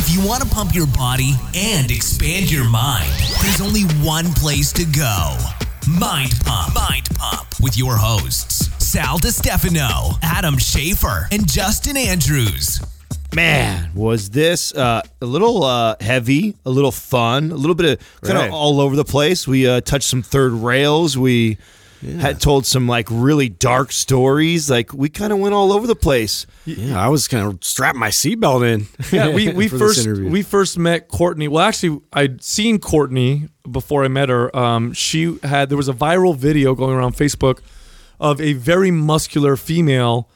If you want to pump your body and expand your mind, there's only one place to go. Mind Pump. Mind Pump with your hosts, Sal DiStefano, Adam Schafer, and Justin Andrews. Man, was this uh, a little uh, heavy, a little fun, a little bit of kind Right. of all over the place. We uh, touched some third rails. We had told some like really dark stories. Like we kind of went all over the place. Yeah, I was kind of strapping my seatbelt in. Yeah, we, we first we first met Courtney. Well, actually, I'd seen Courtney before I met her. Um, she had there was a viral video going around Facebook of a very muscular female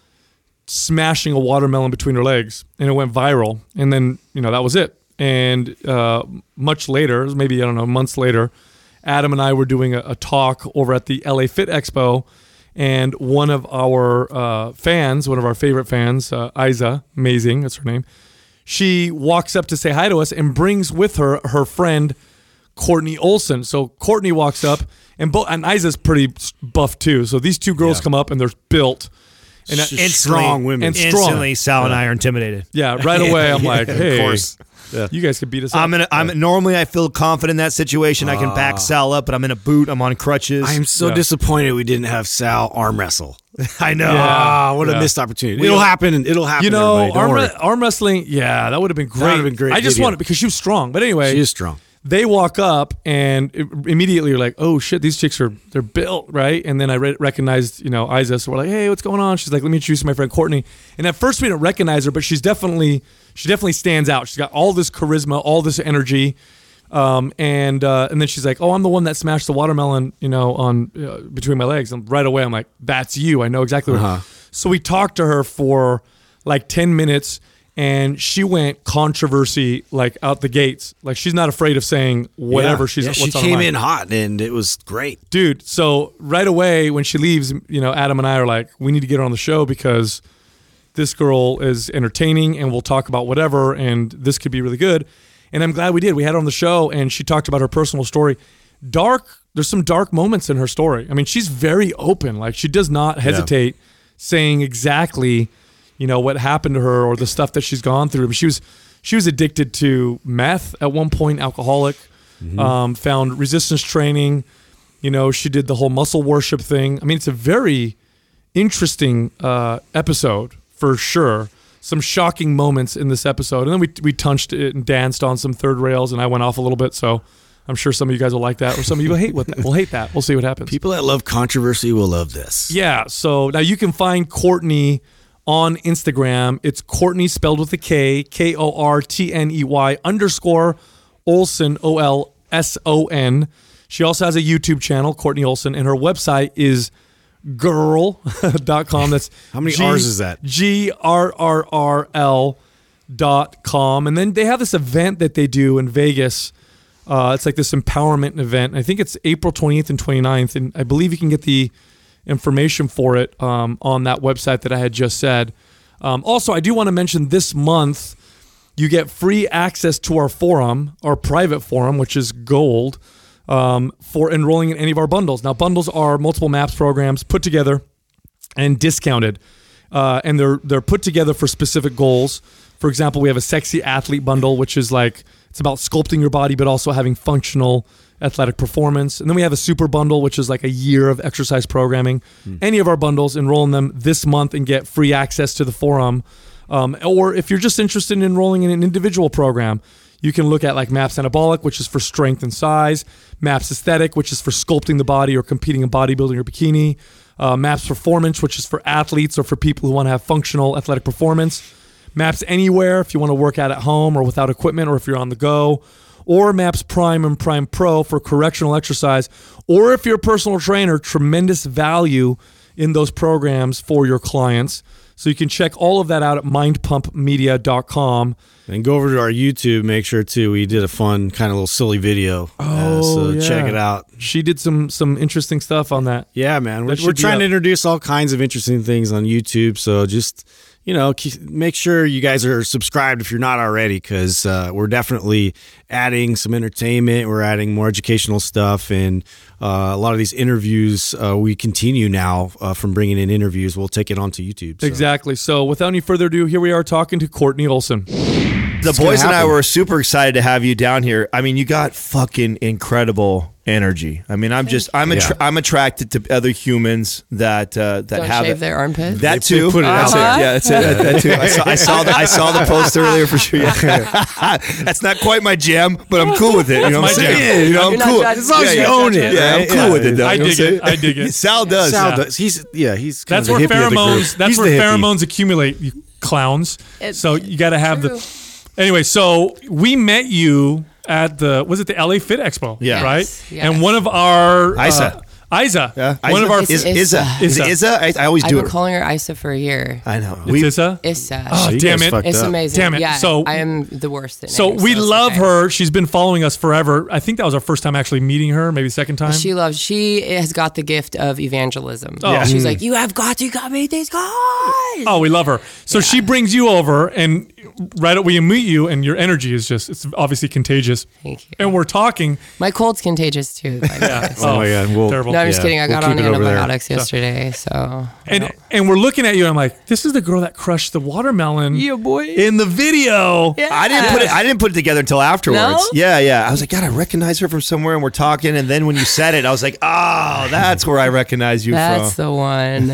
smashing a watermelon between her legs, and it went viral. And then you know that was it. And uh, much later, maybe I don't know, months later, Adam and I were doing a, a talk over at the LA Fit Expo, and one of our uh, fans, one of our favorite fans, uh, Isa, amazing, that's her name. She walks up to say hi to us and brings with her her friend Courtney Olson. So Courtney walks up, and both and Isa's pretty buff too. So these two girls come up and they're built. And I- Sh- strong women. and strong. Instantly, Sal and I are intimidated. Yeah, right away I'm like, hey, of course. you guys could beat us up. I'm in. A, I'm normally I feel confident in that situation. I can back Sal up, but I'm in a boot. I'm on crutches. I am so Yeah. disappointed we didn't have Sal arm wrestle. I know. Ah, what Yeah. a missed opportunity. it'll happen. It'll happen. you know, arm, arm wrestling, yeah, that would have been great. would've been great I just want it because she was strong. But anyway, She is strong. They walk up and immediately you're like, oh shit, these chicks are they're built right. And then I re- recognized you know Isa, so we're like, hey, what's going on? She's like, let me introduce my friend Courtney. And at first we didn't recognize her, but she's definitely she definitely stands out. She's got all this charisma, all this energy. Um, and uh, and then she's like, "Oh, I'm the one that smashed the watermelon, you know, on uh, between my legs." And right away, I'm like, "That's you! I know exactly." What Uh-huh. So we talked to her for like ten minutes, and she went controversy like out the gates. Like she's not afraid of saying whatever Yeah. she's. Yeah, she came in hot and it was great. dude. So right away when she leaves, you know, Adam and I are like, we need to get her on the show because this girl is entertaining and we'll talk about whatever and this could be really good. And I'm glad we did. We had her on the show and she talked about her personal story. Dark, there's some dark moments in her story. I mean, she's very open. Like she does not hesitate saying exactly, you know, what happened to her or the stuff that she's gone through. She was she was addicted to meth at one point, alcoholic. Um, found resistance training. You know, she did the whole muscle worship thing. I mean, it's a very interesting uh, episode for sure. Some shocking moments in this episode, and then we we touched it and danced on some third rails, and I went off a little bit. So I'm sure some of you guys will like that, or some of you will hate what that. We'll hate that. We'll see what happens. People that love controversy will love this. Yeah. So now you can find Courtney on Instagram. It's Courtney spelled with a K, K O R T N E Y underscore Olson, O L S O N. She also has a YouTube channel, Courtney Olson, and her website is grrrl.com. That's How many R's is that? G R R R L dot com. And then they have this event that they do in Vegas. Uh, it's like this empowerment event. I think it's April 28th and 29th. And I believe you can get the information for it um, on that website that I had just said. Um, also, I do want to mention this month you get free access to our forum, our private forum, which is gold, um, for enrolling in any of our bundles. Now, bundles are multiple MAPS programs put together and discounted, uh, and they're they're put together for specific goals. For example, we have a sexy athlete bundle, which is like it's about sculpting your body, but also having functional athletic performance. And then we have a super bundle, which is like a year of exercise programming. Any of our bundles, enroll in them this month and get free access to the forum. Um, or if you're just interested in enrolling in an individual program, you can look at like MAPS Anabolic, which is for strength and size, MAPS Aesthetic, which is for sculpting the body or competing in bodybuilding or bikini, uh, MAPS Performance, which is for athletes or for people who want to have functional athletic performance, MAPS Anywhere if you want to work out at home or without equipment or if you're on the go, or MAPS Prime and Prime Pro for correctional exercise, or if you're a personal trainer, tremendous value in those programs for your clients. So you can check all of that out at mindpumpmedia.com. And go over to our YouTube. Make sure too. We did a fun kind of little silly video. Oh, Uh, so yeah. check it out. She did some some interesting stuff on that. Yeah, man. We're, we're trying up. to introduce all kinds of interesting things on YouTube. So just you know, make sure you guys are subscribed if you're not already, because uh, we're definitely adding some entertainment. We're adding more educational stuff, and uh, a lot of these interviews uh, we continue now uh, from bringing in interviews. We'll take it onto YouTube. so. Exactly. So without any further ado, here we are talking to Courtney Olson. The It's boys and I were super excited to have you down here. I mean, you got fucking incredible energy. I mean, I'm just I'm attra- I'm attracted to other humans that uh, that Don't have shave it. their armpits. That They- too. they put it out That's there. Yeah, that's it. That, that too. I saw, I saw the I saw the post earlier for sure. Yeah. that's not quite my jam, but I'm cool with it. You know what I'm saying? jam. You know, I'm You're cool. judging. As long as Yeah, you yeah. own it, Yeah, I'm cool Yeah. with it. Though, I dig it. I dig it. Sal does. Sal does. He's yeah. He's That's where the hippie of the group. pheromones. That's where pheromones accumulate. You clowns. So you got to have the. Anyway, so we met you at the was it the LA Fit Expo? Yeah. Right. Yes, yes. And one of our Isa. Uh, Isa. Yeah. One of our. It's is Issa. Issa. Is it Issa. Issa? I, I always I've do been calling her Isa for a year. I know. It's Issa. Issa. Oh, you damn it. it's up. amazing. Damn it. Yeah, So- I am the worst at So names, we it's love okay. her. She's been following us forever. I think that was our first time actually meeting her, maybe second time. She loves. She has got the gift of evangelism. Oh. Yeah. She's like, you have got to go meet these guys. Oh, we love her. So she brings you over, and right when we meet you, and your energy is just—it's obviously contagious. Thank you. And we're talking. My cold's contagious too. by the way, so- Oh my god. We'll, Terrible. No, I'm just yeah, kidding. I we'll got on keep it over there. antibiotics yesterday, so And and we're looking at you, and I'm like, this is the girl that crushed the watermelon Yeah, boy. in the video. Yeah. I didn't put it. I didn't put it together until afterwards. No? Yeah, yeah. I was like, God, I recognize her from somewhere, and we're talking. And then when you said it, I was like, Oh, that's where I recognize you from. that's the one.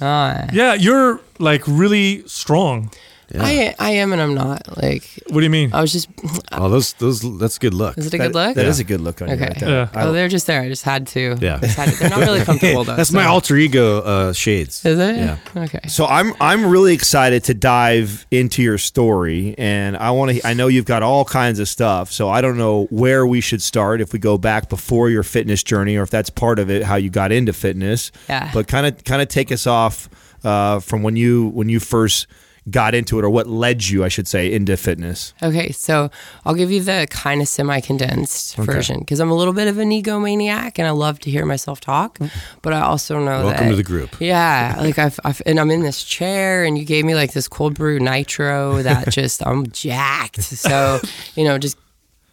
Ah. Yeah, you're like really strong. I I am and I'm not. Like What do you mean? I was just. Oh, those those that's good luck. Is it a That- good look? That is a good look on you Okay. right there. Yeah. Oh, they're just there. I just had to. Yeah. Just had to. They're not really comfortable though. That's so- my alter ego uh, shades. Is it? Yeah. Okay. So I'm I'm really excited to dive into your story, and I want to. I know you've got all kinds of stuff, so I don't know where we should start. If we go back before your fitness journey, or if that's part of it, how you got into fitness. Yeah. But kind of kind of take us off uh, from when you when you first got into it, or what led you, I should say, into fitness. Okay, so I'll give you the kind of semi condensed version because I'm a little bit of an egomaniac and I love to hear myself talk, mm. but I also know that Welcome that, to the group. Yeah, like I've, I've and I'm in this chair and you gave me like this cold brew nitro that just I'm jacked. So you know, just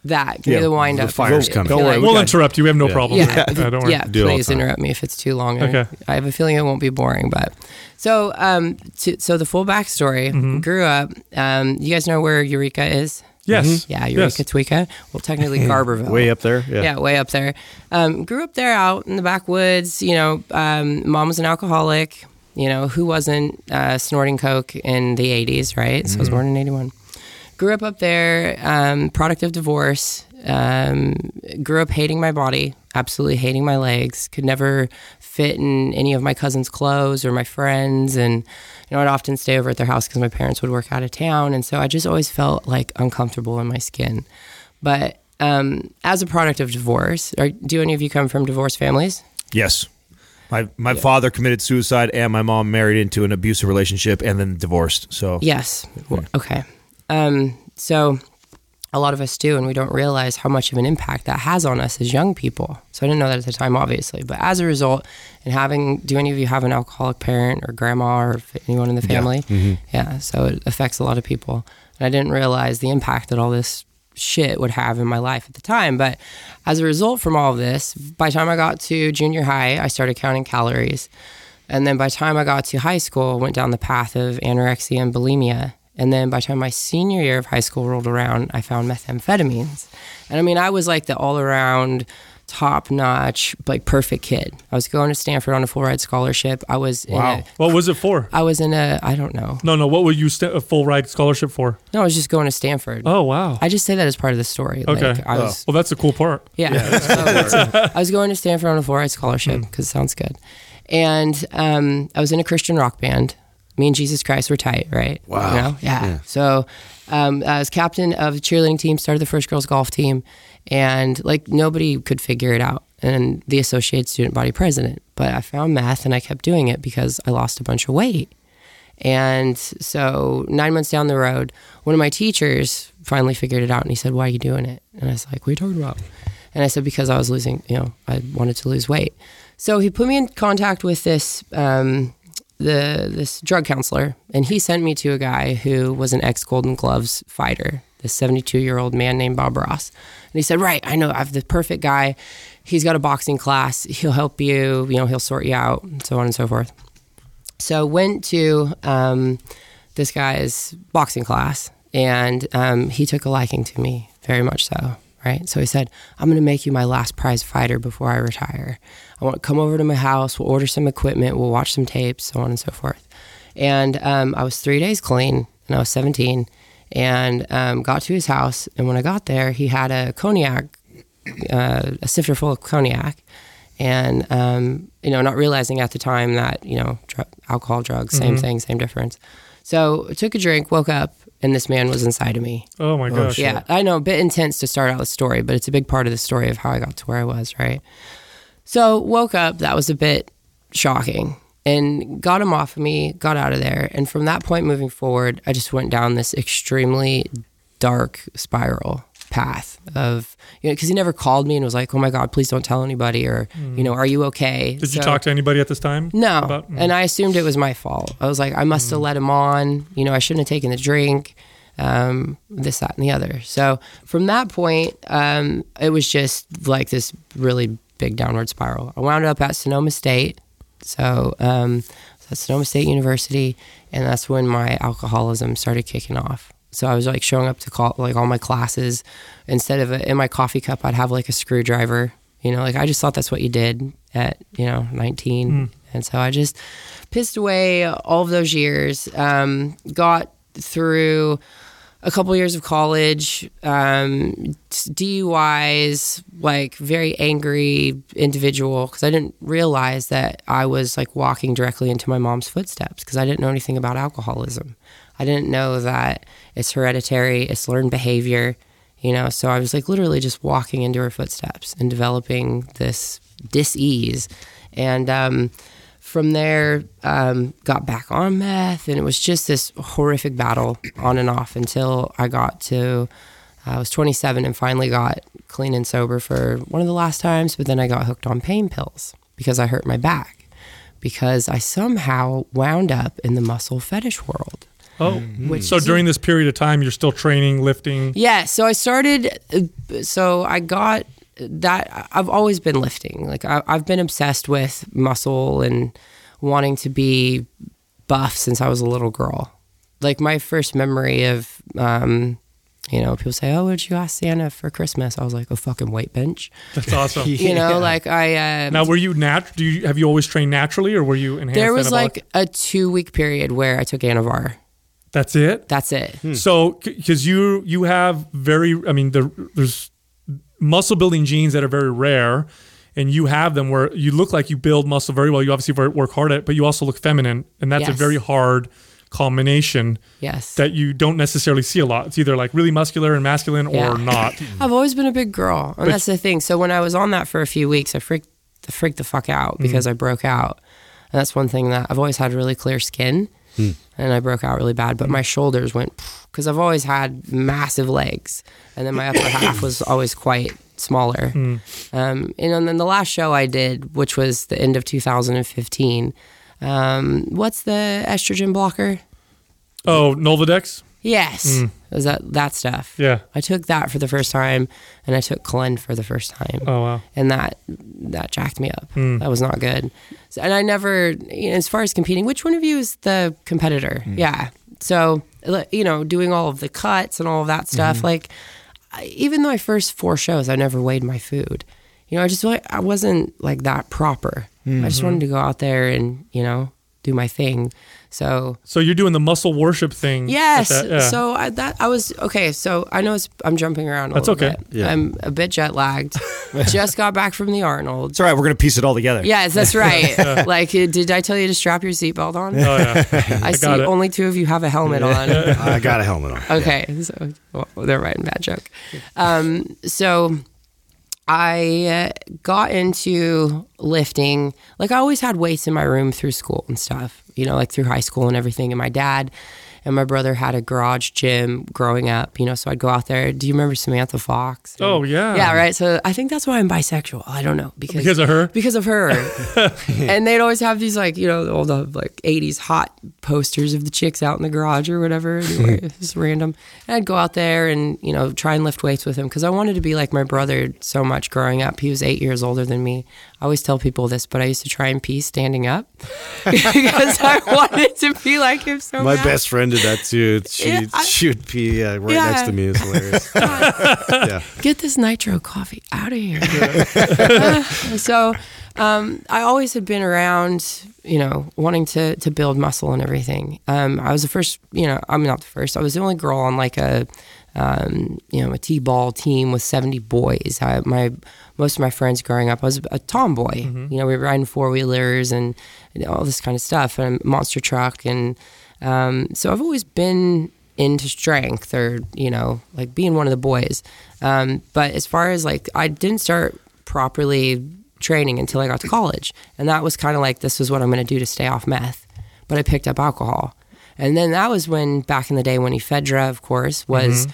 that give Yeah, me the wind up. the fire's coming. Don't worry, like- we we'll interrupt you. We have no Yeah. problem. yeah, with that. don't worry. yeah. Do it all the Please interrupt me if it's too long. Okay. I have a feeling it won't be boring, but so um, to, so the full backstory. Mm-hmm. Grew up. Um, you guys know where Eureka is? Yes. Yeah, Eureka, Yes. Tweeka. Well, technically Garberville. Way up there. Yeah. Yeah, way up there. Um, grew up there out in the backwoods. You know, um, mom was an alcoholic. You know, who wasn't uh, snorting coke in the 80s, right? So I was born in 81. Grew up up there, um, product of divorce. Um, grew up hating my body, absolutely hating my legs. Could never fit in any of my cousins' clothes or my friends. And, you know, I'd often stay over at their house because my parents would work out of town. And so I just always felt like uncomfortable in my skin. But um, as a product of divorce, are, do any of you come from divorced families? Yes. My my father committed suicide, and my mom married into an abusive relationship, and then divorced. So Yes. Okay. Um, so a lot of us do, and we don't realize how much of an impact that has on us as young people. So I didn't know that at the time, obviously. But as a result, and having, do any of you have an alcoholic parent or grandma or anyone in the family? Yeah. So it affects a lot of people. And I didn't realize the impact that all this shit would have in my life at the time. But as a result from all of this, by the time I got to junior high, I started counting calories. And then by the time I got to high school, I went down the path of anorexia and bulimia. And then by the time my senior year of high school rolled around, I found methamphetamines. And I mean, I was like the all around, top notch, like perfect kid. I was going to Stanford on a full ride scholarship. I was Wow. in a, What was it for? I was in a, I don't know. No, no. What were you st- a full ride scholarship for? No, I was just going to Stanford. Oh, wow. I just say that as part of the story. Okay. Like, I was, well, that's the cool part. Yeah. So, I was going to Stanford on a full ride scholarship Hmm. because it sounds good. And um, I was in a Christian rock band. Me and Jesus Christ were tight, right? Wow. You know? Yeah. So um, I was captain of the cheerleading team, started the first girls golf team, and like nobody could figure it out. And the associate student body president. But I found meth and I kept doing it because I lost a bunch of weight. And so nine months down the road, one of my teachers finally figured it out and he said, Why are you doing it? And I was like, What are you talking about? And I said, Because I was losing, you know, I wanted to lose weight. So he put me in contact with this um, the this drug counselor, and he sent me to a guy who was an ex Golden Gloves fighter, this 72 year old man named Bob Ross. And he said, Right, I know, I have the perfect guy. He's got a boxing class. He'll help you, you know, he'll sort you out, and so on and so forth. So went to um, this guy's boxing class, and um, he took a liking to me very much so. Right, so he said, "I'm going to make you my last prize fighter before I retire. I want to come over to my house. We'll order some equipment. We'll watch some tapes, so on and so forth." And um, I was three days clean, and I was 17, and um, got to his house. And when I got there, he had a cognac, uh, a sifter full of cognac, and um, you know, not realizing at the time that you know, dr- alcohol, drugs, same thing, same difference. So I took a drink, woke up, and this man was inside of me. Oh my gosh. Yeah, I know, a bit intense to start out the story, but it's a big part of the story of how I got to where I was, right? So woke up, that was a bit shocking, and got him off of me, got out of there, and from that point moving forward, I just went down this extremely dark spiral path of you know because he never called me and was like, "Oh my God, please don't tell anybody," or you know, "Are you okay?" Did you talk to anybody at this time? no, About- and I assumed it was my fault. I was like, I must have let him on. You know, I shouldn't have taken the drink. Um, this, that, and the other. So from that point, um, it was just like this really big downward spiral. I wound up at Sonoma State. So um, at Sonoma State University, and that's when my alcoholism started kicking off. So I was like showing up to call like all my classes. Instead of a, in my coffee cup, I'd have like a screwdriver. You know, like I just thought that's what you did at you know 19, and so I just pissed away all of those years. Um, got through a couple years of college, um, DUIs, like very angry individual because I didn't realize that I was like walking directly into my mom's footsteps because I didn't know anything about alcoholism. I didn't know that it's hereditary, it's learned behavior, you know. So I was like literally just walking into her footsteps and developing this dis-ease, and um, from there um, got back on meth, and it was just this horrific battle on and off until I got to. I was 27 and finally got clean and sober for one of the last times, but then I got hooked on pain pills because I hurt my back because I somehow wound up in the muscle fetish world. Oh, Which so during this period of time, you're still training, lifting. Yeah, so I started. uh, So I got that. I've always been lifting. Like I, I've been obsessed with muscle and wanting to be buff since I was a little girl. Like my first memory of, um, you know, people say, "Oh, what did you ask Santa for Christmas?" I was like, "A fucking weight bench." That's awesome. You know, like I. Uh, Now, were you nat? Do you have you always trained naturally, or were you enhanced? there was anabolic? like a two week period where I took Anavar. that's it. That's it. So, because you you have very, I mean, there, there's muscle building genes that are very rare, and you have them where you look like you build muscle very well. You obviously work hard at it, but you also look feminine, and that's a very hard combination Yes. that you don't necessarily see a lot. It's either like really muscular and masculine, Yeah. or not. I've always been a big girl, and But- that's the thing. So when I was on that for a few weeks, I freaked, I freaked the fuck out mm-hmm. because I broke out, and that's one thing that I've always had really clear skin, hmm. and I broke out really bad. But hmm. my shoulders went because I've always had massive legs, and then my upper half was always quite smaller. Um, and then the last show I did, which was the end of 2015. Um, what's the estrogen blocker? Oh, Nolvadex. Yes, is that that stuff? Yeah. I took that for the first time, and I took Clen for the first time, Oh wow. and that that jacked me up. That was not good. So, and I never, you know, as far as competing, which one of you is the competitor? Yeah. So you know, doing all of the cuts and all of that mm-hmm. stuff, like I, even though my first four shows, I never weighed my food. You know, I just I wasn't like that proper. I just mm-hmm. wanted to go out there and you know do my thing. So So you're doing the muscle worship thing. Yes. that- yeah. So I, that I was okay. So I know it's, I'm jumping around. A That's little okay. Bit. Yeah. I'm a bit jet lagged. Just got back from the Arnold. It's all right. We're going to piece it all together. Yes, that's right. like, uh, did I tell you to strap your seatbelt on? oh yeah. I, see got it. only two of you have a helmet on. I got a helmet on. Okay, so well, they're writing bad joke. Um, so I uh, got into lifting. Like I always had weights in my room through school and stuff. You know, like through high school and everything. And my dad and my brother had a garage gym growing up. You know, so I'd go out there. Do you remember Samantha Fox? Oh yeah. Yeah, right. So I think that's why I'm bisexual. I don't know because Because of her. because of her. and they'd always have these like you know all the like '80s hot posters of the chicks out in the garage or whatever. Anyway, it's random. And I'd go out there and you know try and lift weights with him because I wanted to be like my brother so much growing up. He was eight years older than me. I always tell people this, but I used to try and pee standing up because I wanted to be like him so much. My bad. best friend did that too. She Yeah, I- she would be uh, right Yeah. next to me. It's hilarious. yeah. get this nitro coffee out of here. so um, I always had been around, you know, wanting to to build muscle and everything. Um, I was the first, you know, I'm not the first. I was the only girl on like a, um, you know, a t-ball team with 70 boys. I, my most of my friends growing up, I was a tomboy. You know, we were riding four wheelers and, and all this kind of stuff, and a monster truck, and um, so I've always been into strength or you know like being one of the boys. Um, but as far as like i didn't start properly training until i got to college. And that was kind of like this is what i'm going to do to stay off meth. But i picked up alcohol. And then that was when back in the day when ephedra of course was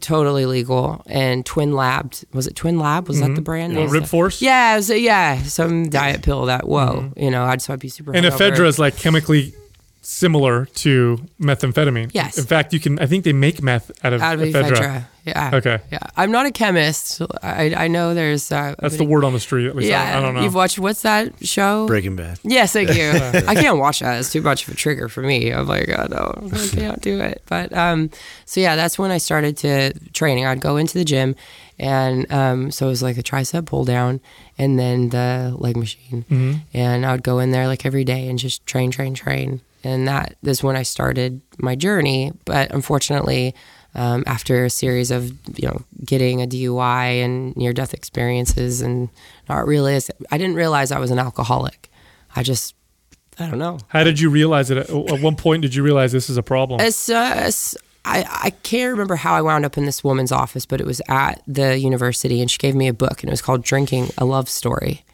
totally legal. And twin labbed was it Twinlab was that the brand Yeah, name? Rip Force? yeah was, yeah some diet pill that whoa you know i'd so i'd be super And ephedra is like chemically similar to methamphetamine. Yes. In fact, you can. I think they make meth out of, out of ephedra. ephedra. Yeah. Okay. Yeah. I'm not a chemist. I, I know there's. Uh, That's the word on the street. At least I, Yeah. I don't know. You've watched what's that show? Breaking Bad. Yes, thank you. I can't watch that. It's too much of a trigger for me. I'm like, oh no, I can't do it. But um, so yeah, that's when I started to training. I'd go into the gym, and um, so it was like a tricep pull down, and then the leg machine, Mm-hmm. and I would go in there like every day and just train, train, train, and that is when I started my journey. But unfortunately. Um, after a series of you know getting a DUI and near death experiences and not realize I didn't realize I was an alcoholic. I just I don't know. How did you realize it? At, one point, did you realize this is a problem? It's, uh, it's I, I can't remember how I wound up in this woman's office, but it was at the university, and she gave me a book, and it was called "Drinking: A Love Story,"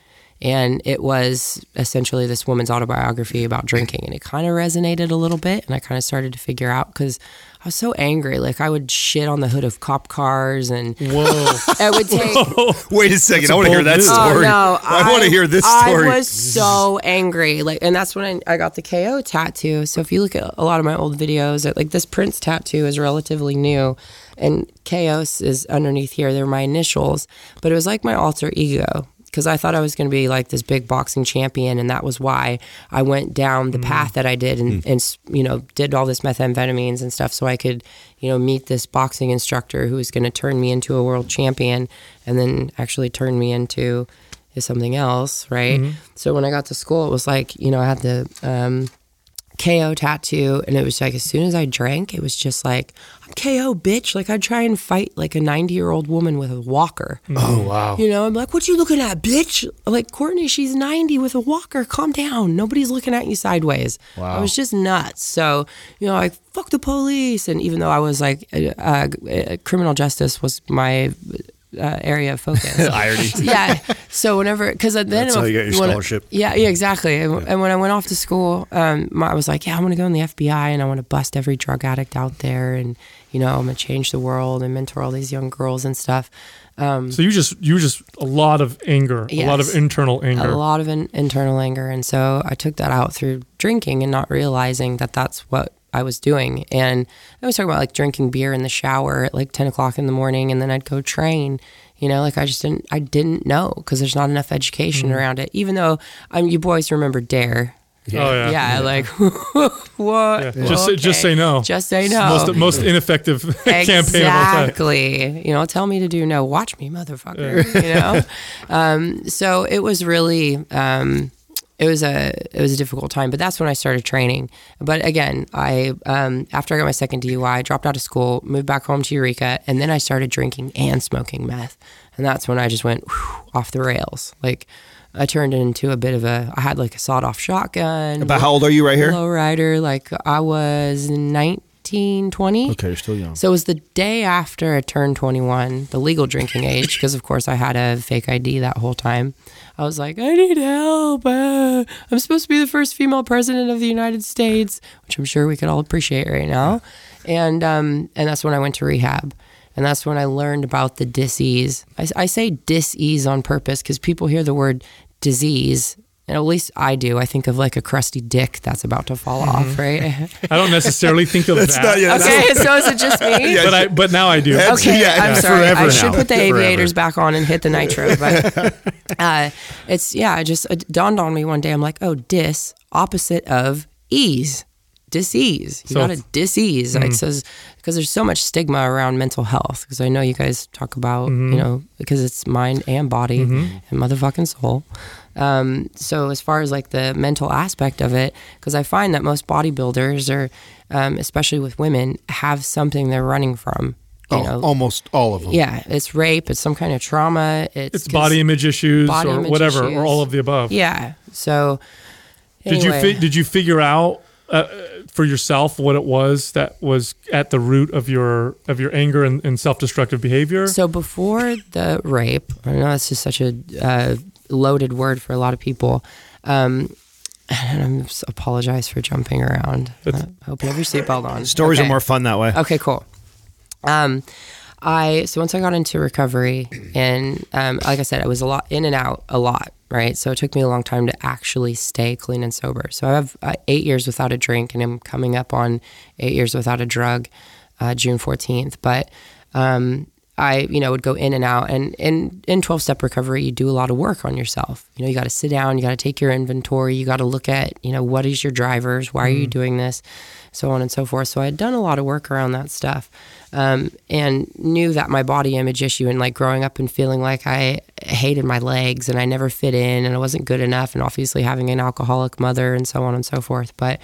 and it was essentially this woman's autobiography about drinking, and it kind of resonated a little bit, and I kind of started to figure out because I was so angry, like I would shit on the hood of cop cars, and Whoa. it would take. Wait a second. That's I want to hear that oh, move. Oh, story. no, I, want to hear this story. I was so angry, like, and that's when I, I got the KO tattoo. So if you look at a lot of my old videos, uh, like this Prince tattoo is relatively new, and Chaos is underneath here. They're my initials, but it was like my alter ego because I thought I was going to be like this big boxing champion, and that was why I went down the mm-hmm. path that I did, and, hmm. and you know did all this methamphetamines and stuff, so I could you know meet this boxing instructor who was going to turn me into a world champion, and then actually turn me into is something else, right? Mm-hmm. So when I got to school, it was like you know I had the um, KO tattoo, and it was like as soon as I drank, it was just like I'm KO, bitch. Like I'd try and fight like a 90 year old woman with a walker. Oh wow. You know, I'm like, what you looking at, bitch? Like Courtney, she's 90 with a walker. Calm down. Nobody's looking at you sideways. Wow. I was just nuts. So, you know, like fuck the police. And even though I was like, uh, uh, criminal justice was my uh, area of focus. Irony. yeah. So whenever, because then That's how you got your when- scholarship. yeah, yeah, exactly. And, and when I went off to school, um, I was like, yeah, I want to go in the FBI and I want to bust every drug addict out there, and you know, I'm gonna change the world and mentor all these young girls and stuff. Um, so you just you just a lot of anger, a lot of internal anger. a lot of in, internal anger, and so I took that out through drinking and not realizing that that's what I was doing. And I was talking about like drinking beer in the shower at like ten o'clock in the morning, and then I'd go train. You know, like I just didn't, I didn't know because there's not enough education around it. Even though I'm, you boys remember Dare. Oh yeah. Yeah, like what? Yeah. Just say- just say no. Just say no. Most most ineffective campaign of all. Exactly. You know, tell me to do no. Watch me, motherfucker. You know. um, so it was really. Um, it was a it was a difficult time, but that's when I started training. But again, I um, after I got my second DUI, I dropped out of school, moved back home to Eureka, and then I started drinking and smoking meth, and that's when I just went whew, off the rails. Like I turned into a bit of a. I had like a sawed off shotgun. About how old are you right here? Low rider. Like I was 19, 20. Okay, you're still young. So it was the day after I turned 21, the legal drinking age, because of course I had a fake ID that whole time. I was like, I need help. Uh, I'm supposed to be the first female president of the United States, which I'm sure we could all appreciate right now. And um, and that's when I went to rehab. And that's when I learned about the disease. I, I say disease on purpose because people hear the word disease, and at least I do. I think of like a crusty dick that's about to fall mm-hmm. off, right? I don't necessarily think of that. not- yeah, okay, so is it just me? Yeah, but I but now I do. That's- Okay, Yeah, I'm yeah, sorry. forever I should now. put the Forever. aviators back on and hit the nitro, but uh, it's yeah. It just it dawned on me one day. I'm like, oh, dis opposite of ease, disease. You So- got a disease. Like mm. says because there's so much stigma around mental health. Because I know you guys talk about you mm-hmm. know because it's mind and body mm-hmm. and motherfucking soul. Um, so as far as like the mental aspect of it, because I find that most bodybuilders or um, especially with women have something they're running from. You Oh, know, almost all of them. yeah, it's rape. It's some kind of trauma. It's, It's 'cause- body image issues body or image whatever, issues. or all of the above. Yeah. So Did you fi- did you figure out uh, for yourself what it was that was at the root of your of your anger and, and self destructive behavior? So before the rape, I know that's just such a uh, loaded word for a lot of people. Um, and I'm just apologize for jumping around. I hope you have your seatbelt on. Stories Okay. are more fun that way. Okay, cool. Um, I so once I got into recovery, and um, like I said, I was a lot in and out a lot, right? So it took me a long time to actually stay clean and sober. So I have uh, eight years without a drink, and I'm coming up on eight years without a drug, uh, June 14th. But um, I, you know, would go in and out, and in in 12 step recovery, you do a lot of work on yourself. You know, you got to sit down, you got to take your inventory, you got to look at, you know, what is your drivers, why are you doing this, so on and so forth. So I had done a lot of work around that stuff, um, and knew that my body image issue and like growing up and feeling like I hated my legs and I never fit in and I wasn't good enough, and obviously having an alcoholic mother and so on and so forth. But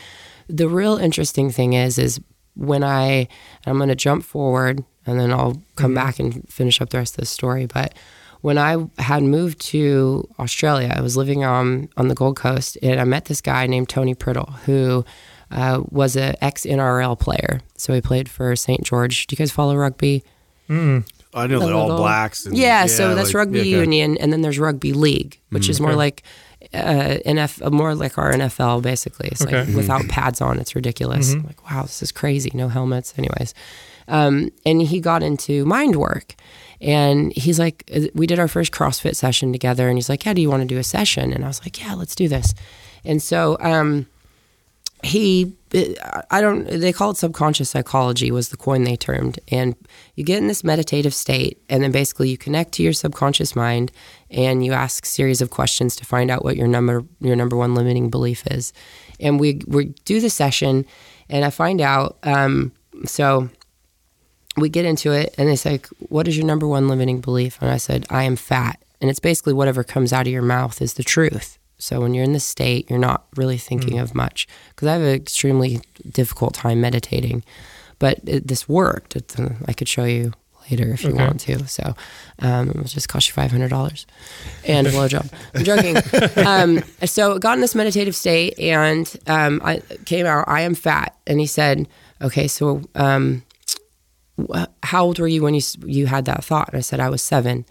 the real interesting thing is, is when I, I'm going to jump forward and then I'll come mm-hmm. back and finish up the rest of the story. But when I had moved to Australia, I was living on on the Gold Coast, and I met this guy named Tony Priddle, who uh, was an ex NRL player. So he played for St George. Do you guys follow rugby? Mm. I know The they're all little- blacks. And, yeah, so that's like- rugby okay. union, and then there's rugby league, which is mm. more like uh, NF, more like our NFL basically. It's Okay. like without pads on, it's ridiculous. I'm like, wow, this is crazy. No helmets, anyways. Um, and he got into mind work, and he's like, uh, we did our first CrossFit session together, and he's like, yeah, do you want to do a session? And I was like, yeah, let's do this. And so. Um, he i don't they call it subconscious psychology was the coin they termed and you get in this meditative state and then basically you connect to your subconscious mind and you ask series of questions to find out what your number your number one limiting belief is and we we do the session and i find out um, so we get into it and it's like what is your number one limiting belief? And i said i am fat. And it's basically whatever comes out of your mouth is the truth. So when you're in this state you're not really thinking of much. Because i have an extremely difficult time meditating. But it, this worked. It, uh, i could show you later if you Okay. want to. So um, it will just cost you $500 and a blowjob. I'm joking. Um, so got in this meditative state and um, i came out i am fat. And he said okay so um, how old were you when you you had that thought? And I said I was seven.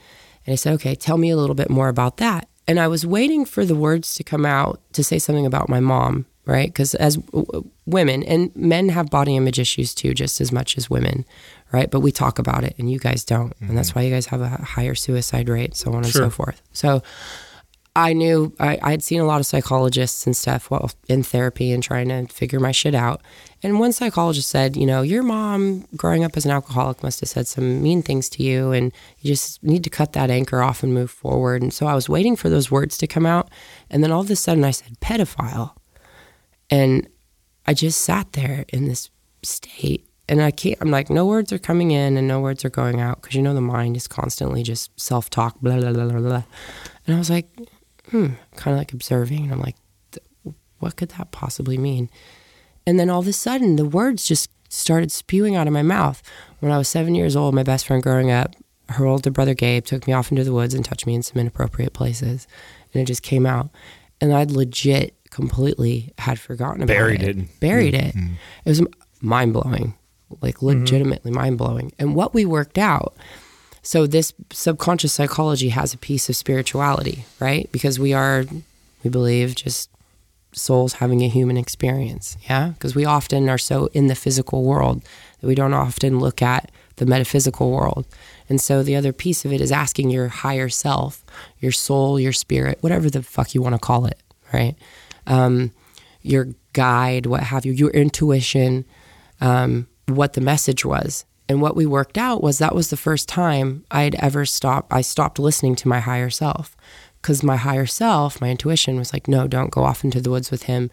And he said, okay, tell me a little bit more about that. And I was waiting for the words to come out to say something about my mom, right? Because as w- women and men have body image issues too, just as much as women, right? But we talk about it, and you guys don't, and that's mm-hmm. why you guys have a higher suicide rate, so on and so forth. So. I knew I, I had seen a lot of psychologists and stuff while in therapy and trying to figure my shit out. And one psychologist said, you know, your mom growing up as an alcoholic must have said some mean things to you, and you just need to cut that anchor off and move forward. And so I was waiting for those words to come out. And then all of a sudden I said, pedophile. And I just sat there in this state. And I can't, I'm like, no words are coming in and no words are going out because you know the mind is constantly just self talk, blah, blah, blah, blah, blah. And I was like, hmm, kind of like observing. And I'm like, what could that possibly mean? And then all of a sudden, the words just started spewing out of my mouth. When I was seven years old, my best friend growing up, her older brother Gabe, took me off into the woods and touched me in some inappropriate places. And it just came out. And I'd legit completely had forgotten about Buried it. it. Buried it. It was mind blowing, like legitimately mind blowing. And what we worked out so this subconscious psychology has a piece of spirituality, right? Because we are, we believe, just souls having a human experience. Yeah, because we often are so in the physical world that we don't often look at the metaphysical world. And so the other piece of it is asking your higher self, your soul, your spirit, whatever the fuck you want to call it, right? Um, your guide, what have you, your intuition, um, what the message was. And what we worked out was that was the first time I had ever stopped. I stopped listening to my higher self because my higher self, my intuition was like, no, don't go off into the woods with him.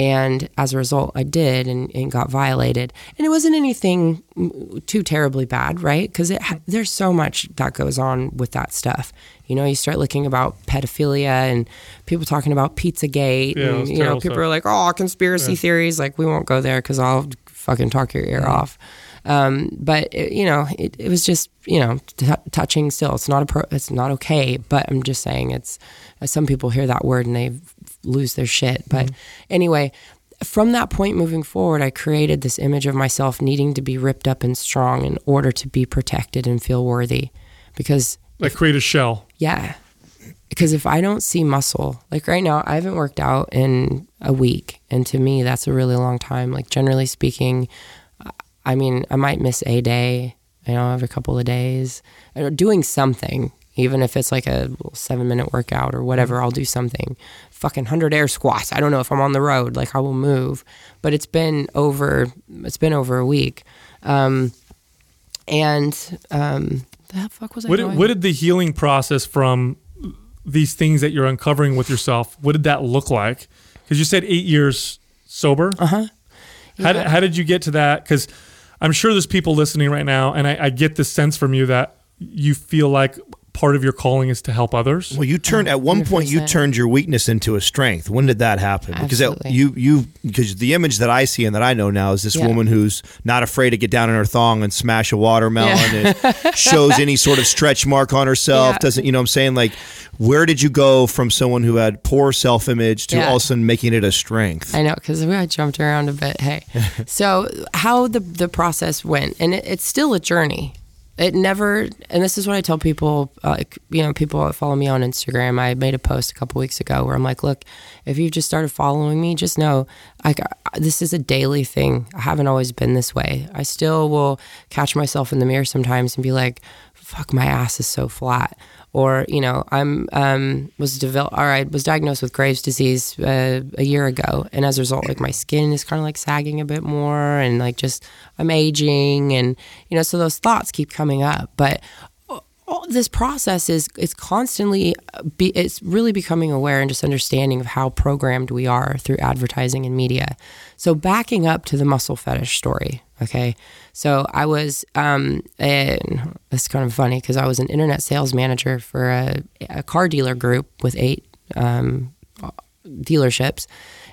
And as a result, I did and, and got violated. And it wasn't anything mm, too terribly bad, right? Because there's so much that goes on with that stuff. You know, you start looking about pedophilia and people talking about Pizzagate. Yeah, and, you know, people stuff. are like, oh, conspiracy theories. Like, we won't go there because I'll fucking talk your ear off. Um, but it, you know, it, it was just you know t- touching. Still, it's not a pro- it's not okay. But I'm just saying, it's uh, some people hear that word and they lose their shit. But anyway, from that point moving forward, I created this image of myself needing to be ripped up and strong in order to be protected and feel worthy. Because Like create a shell. yeah. Because if I don't see muscle, like right now, I haven't worked out in a week. And to me, that's a really long time. Like, generally speaking, I mean, I might miss a day, you know, every couple of days, or doing something, even if it's like a seven minute workout or whatever, I'll do something. Fucking 100 air squats. I don't know if I'm on the road, like I will move. But it's been over, it's been over a week. Um, and, um, the fuck was I What did, what did the healing process from these things that you're uncovering with yourself? What did that look like? Because you said eight years sober. Uh huh. How, did, how did you get to that? Because I'm sure there's people listening right now, and I, I get the sense from you that you feel like part of your calling is to help others. Well, you turned at one point. You turned your weakness into a strength. When did that happen? Because it- you you because the image that I see and that I know now is this Yeah. woman who's not afraid to get down in her thong and smash a watermelon and shows any sort of stretch mark on herself. Yeah. Doesn't you know what I'm saying? Like, where did you go from someone who had poor self image to Yeah. all of a sudden making it a strength? I know because I jumped around a bit. Hey, so how the the process went, and it, it's still a journey. It never, and this is what I tell people. Uh, you know, people that follow me on Instagram. I made a post a couple weeks ago where I'm like, look, if you've just started following me, just know, like, this is a daily thing. I haven't always been this way. I still will catch myself in the mirror sometimes and be like, fuck, my ass is so flat or you know i'm um was develop or i was diagnosed with graves disease uh, a year ago. And as a result like my skin is kind of like sagging a bit more and like just i'm aging and you know so those thoughts keep coming up. But all this process is it's constantly uh, be, it's really becoming aware and just understanding of how programmed we are through advertising and media. So backing up to the muscle fetish story okay so i was um it's kind of funny because i was an internet sales manager for a, a car dealer group with eight um, dealerships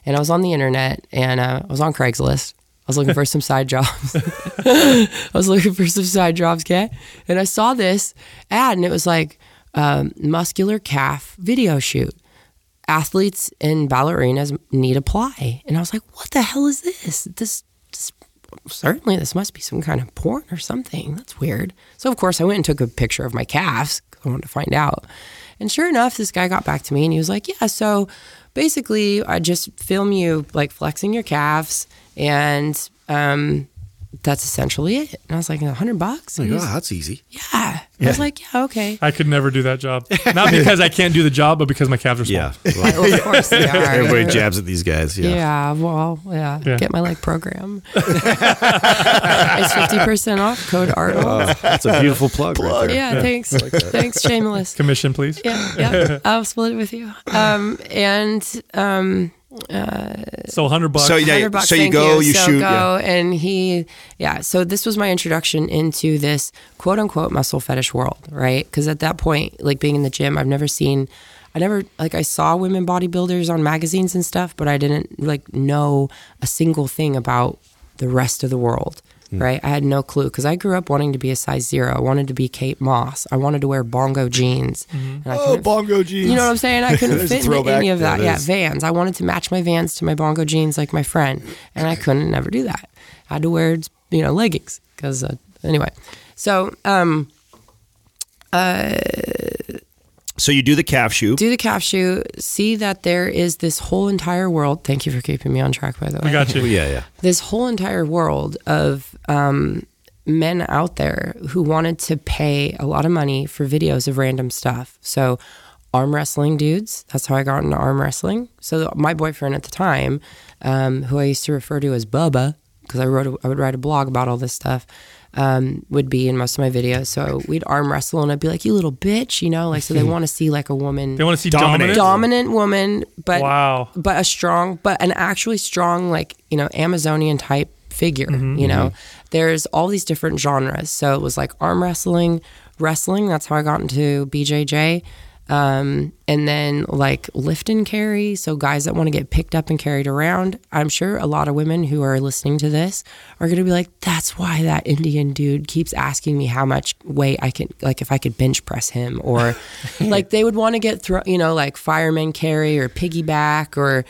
and i was on the internet and uh, i was on craigslist I was looking for some side jobs. I was looking for some side jobs, okay? And I saw this ad, and it was like um, muscular calf video shoot. Athletes and ballerinas need apply, and I was like, "What the hell is? This, this certainly this must be some kind of porn or something. That's weird." So of course, I went and took a picture of my calves 'cause I wanted to find out. And sure enough, this guy got back to me, and he was like, "Yeah, so." Basically, I just film you like flexing your calves, and um, that's essentially it. And I was like, a hundred bucks? Like, He oh, was- that's easy. yeah. I was like, yeah, okay. I could never do that job. Not because I can't do the job, but because my calves are small. Yeah. Well, Well, of course they are. everybody jabs at these guys. Yeah. Yeah, well, yeah. Yeah. Get my leg program. it's fifty percent off. Code Arnold. Oh, that's a beautiful plug, right there. yeah, thanks. Thanks, shameless. Commission, please. Yeah, yeah. I'll split it with you. Um, and um, So 100 bucks. So yeah, 100 bucks, so you thank go, you, so shoot. go, yeah. and he, yeah. So this was my introduction into this quote unquote muscle fetish world, right? Because at that point, like being in the gym, I've never seen, I never like I saw women bodybuilders on magazines and stuff, but I didn't like know a single thing about the rest of the world. Hmm. Right, I had no clue because I grew up wanting to be a size zero. I wanted to be Kate Moss. I wanted to wear bongo jeans. And I Oh, bongo jeans. you know what I'm saying? I couldn't fit into any of that. That Yeah. Vans. I wanted to match my Vans to my bongo jeans like my friend, and I couldn't never do that. I had to wear you know leggings because uh, anyway. So um, So you do the calf shoot. do the calf shoe. See that there is this whole entire world. Thank you for keeping me on track, by the way. I got you. yeah, yeah. this whole entire world of um, men out there who wanted to pay a lot of money for videos of random stuff. So, arm wrestling dudes. That's how I got into arm wrestling. So, my boyfriend at the time, um, who I used to refer to as Bubba, because I wrote, a, I would write a blog about all this stuff. Um, would be in most of my videos. So we'd arm wrestle, and I'd be like, "You little bitch," you know, like so they want to see like a woman, They want to see dominant. dominant woman, but Wow. but a strong, but an actually strong, like you know, Amazonian type figure. Mm-hmm, You know, there's all these different genres. So it was like arm wrestling, wrestling. That's how I got into BJJ. Um, and then like lift and carry. So guys that want to get picked up and carried around. I'm sure a lot of women who are listening to this are going to be like, that's why that Indian dude keeps asking me how much weight I can, like if I could bench press him or like they would want to get through, you know, like fireman carry or piggyback or,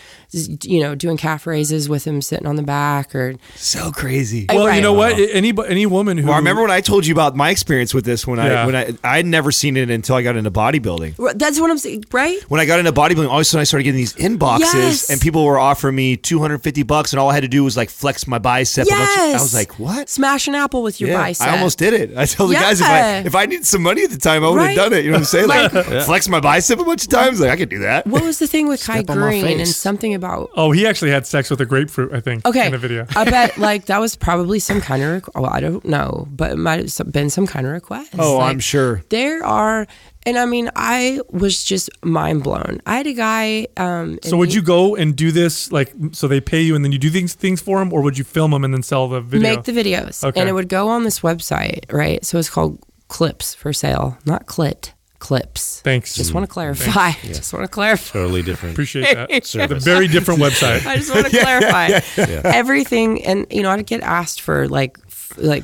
you know, doing calf raises with him sitting on the back or So crazy. Well, you know what? Any any woman who Well, I remember when I told you about my experience with this when Yeah. I when I I'd never seen it until I got into bodybuilding. that's what I'm saying, right? When I got into bodybuilding, all of a sudden I started getting these inboxes, Yes. and people were offering me 250 bucks, and all I had to do was like flex my bicep. a bunch of- Yes. I was like, what? Smash an apple with your Yeah, bicep. I almost did it. I told the guys if I if I needed some money at the time, I would Right. have done it. You know what I'm saying? Like, flex my bicep a bunch of times. Like I could do that. What was the thing with Kai Step on Green and something about Oh, he actually had sex with a grapefruit. I think. Okay. In the video. I bet like that was probably some kind of requ- well, I don't know, but it might have been some kind of request. Oh, Like, I'm sure. There are and I mean I was just mind blown. I had a guy um So would you go and do this like so they pay you and then you do things things for them, or would you film them and then sell the video? make the videos Okay. and it would go on this website, right? So it's called Clips for sale, not Clit. Clips. Thanks. Just want to clarify. Just want to clarify. Totally different. Appreciate that. It's a very different website. I just want to clarify everything, and you know, I'd get asked for like, f- like,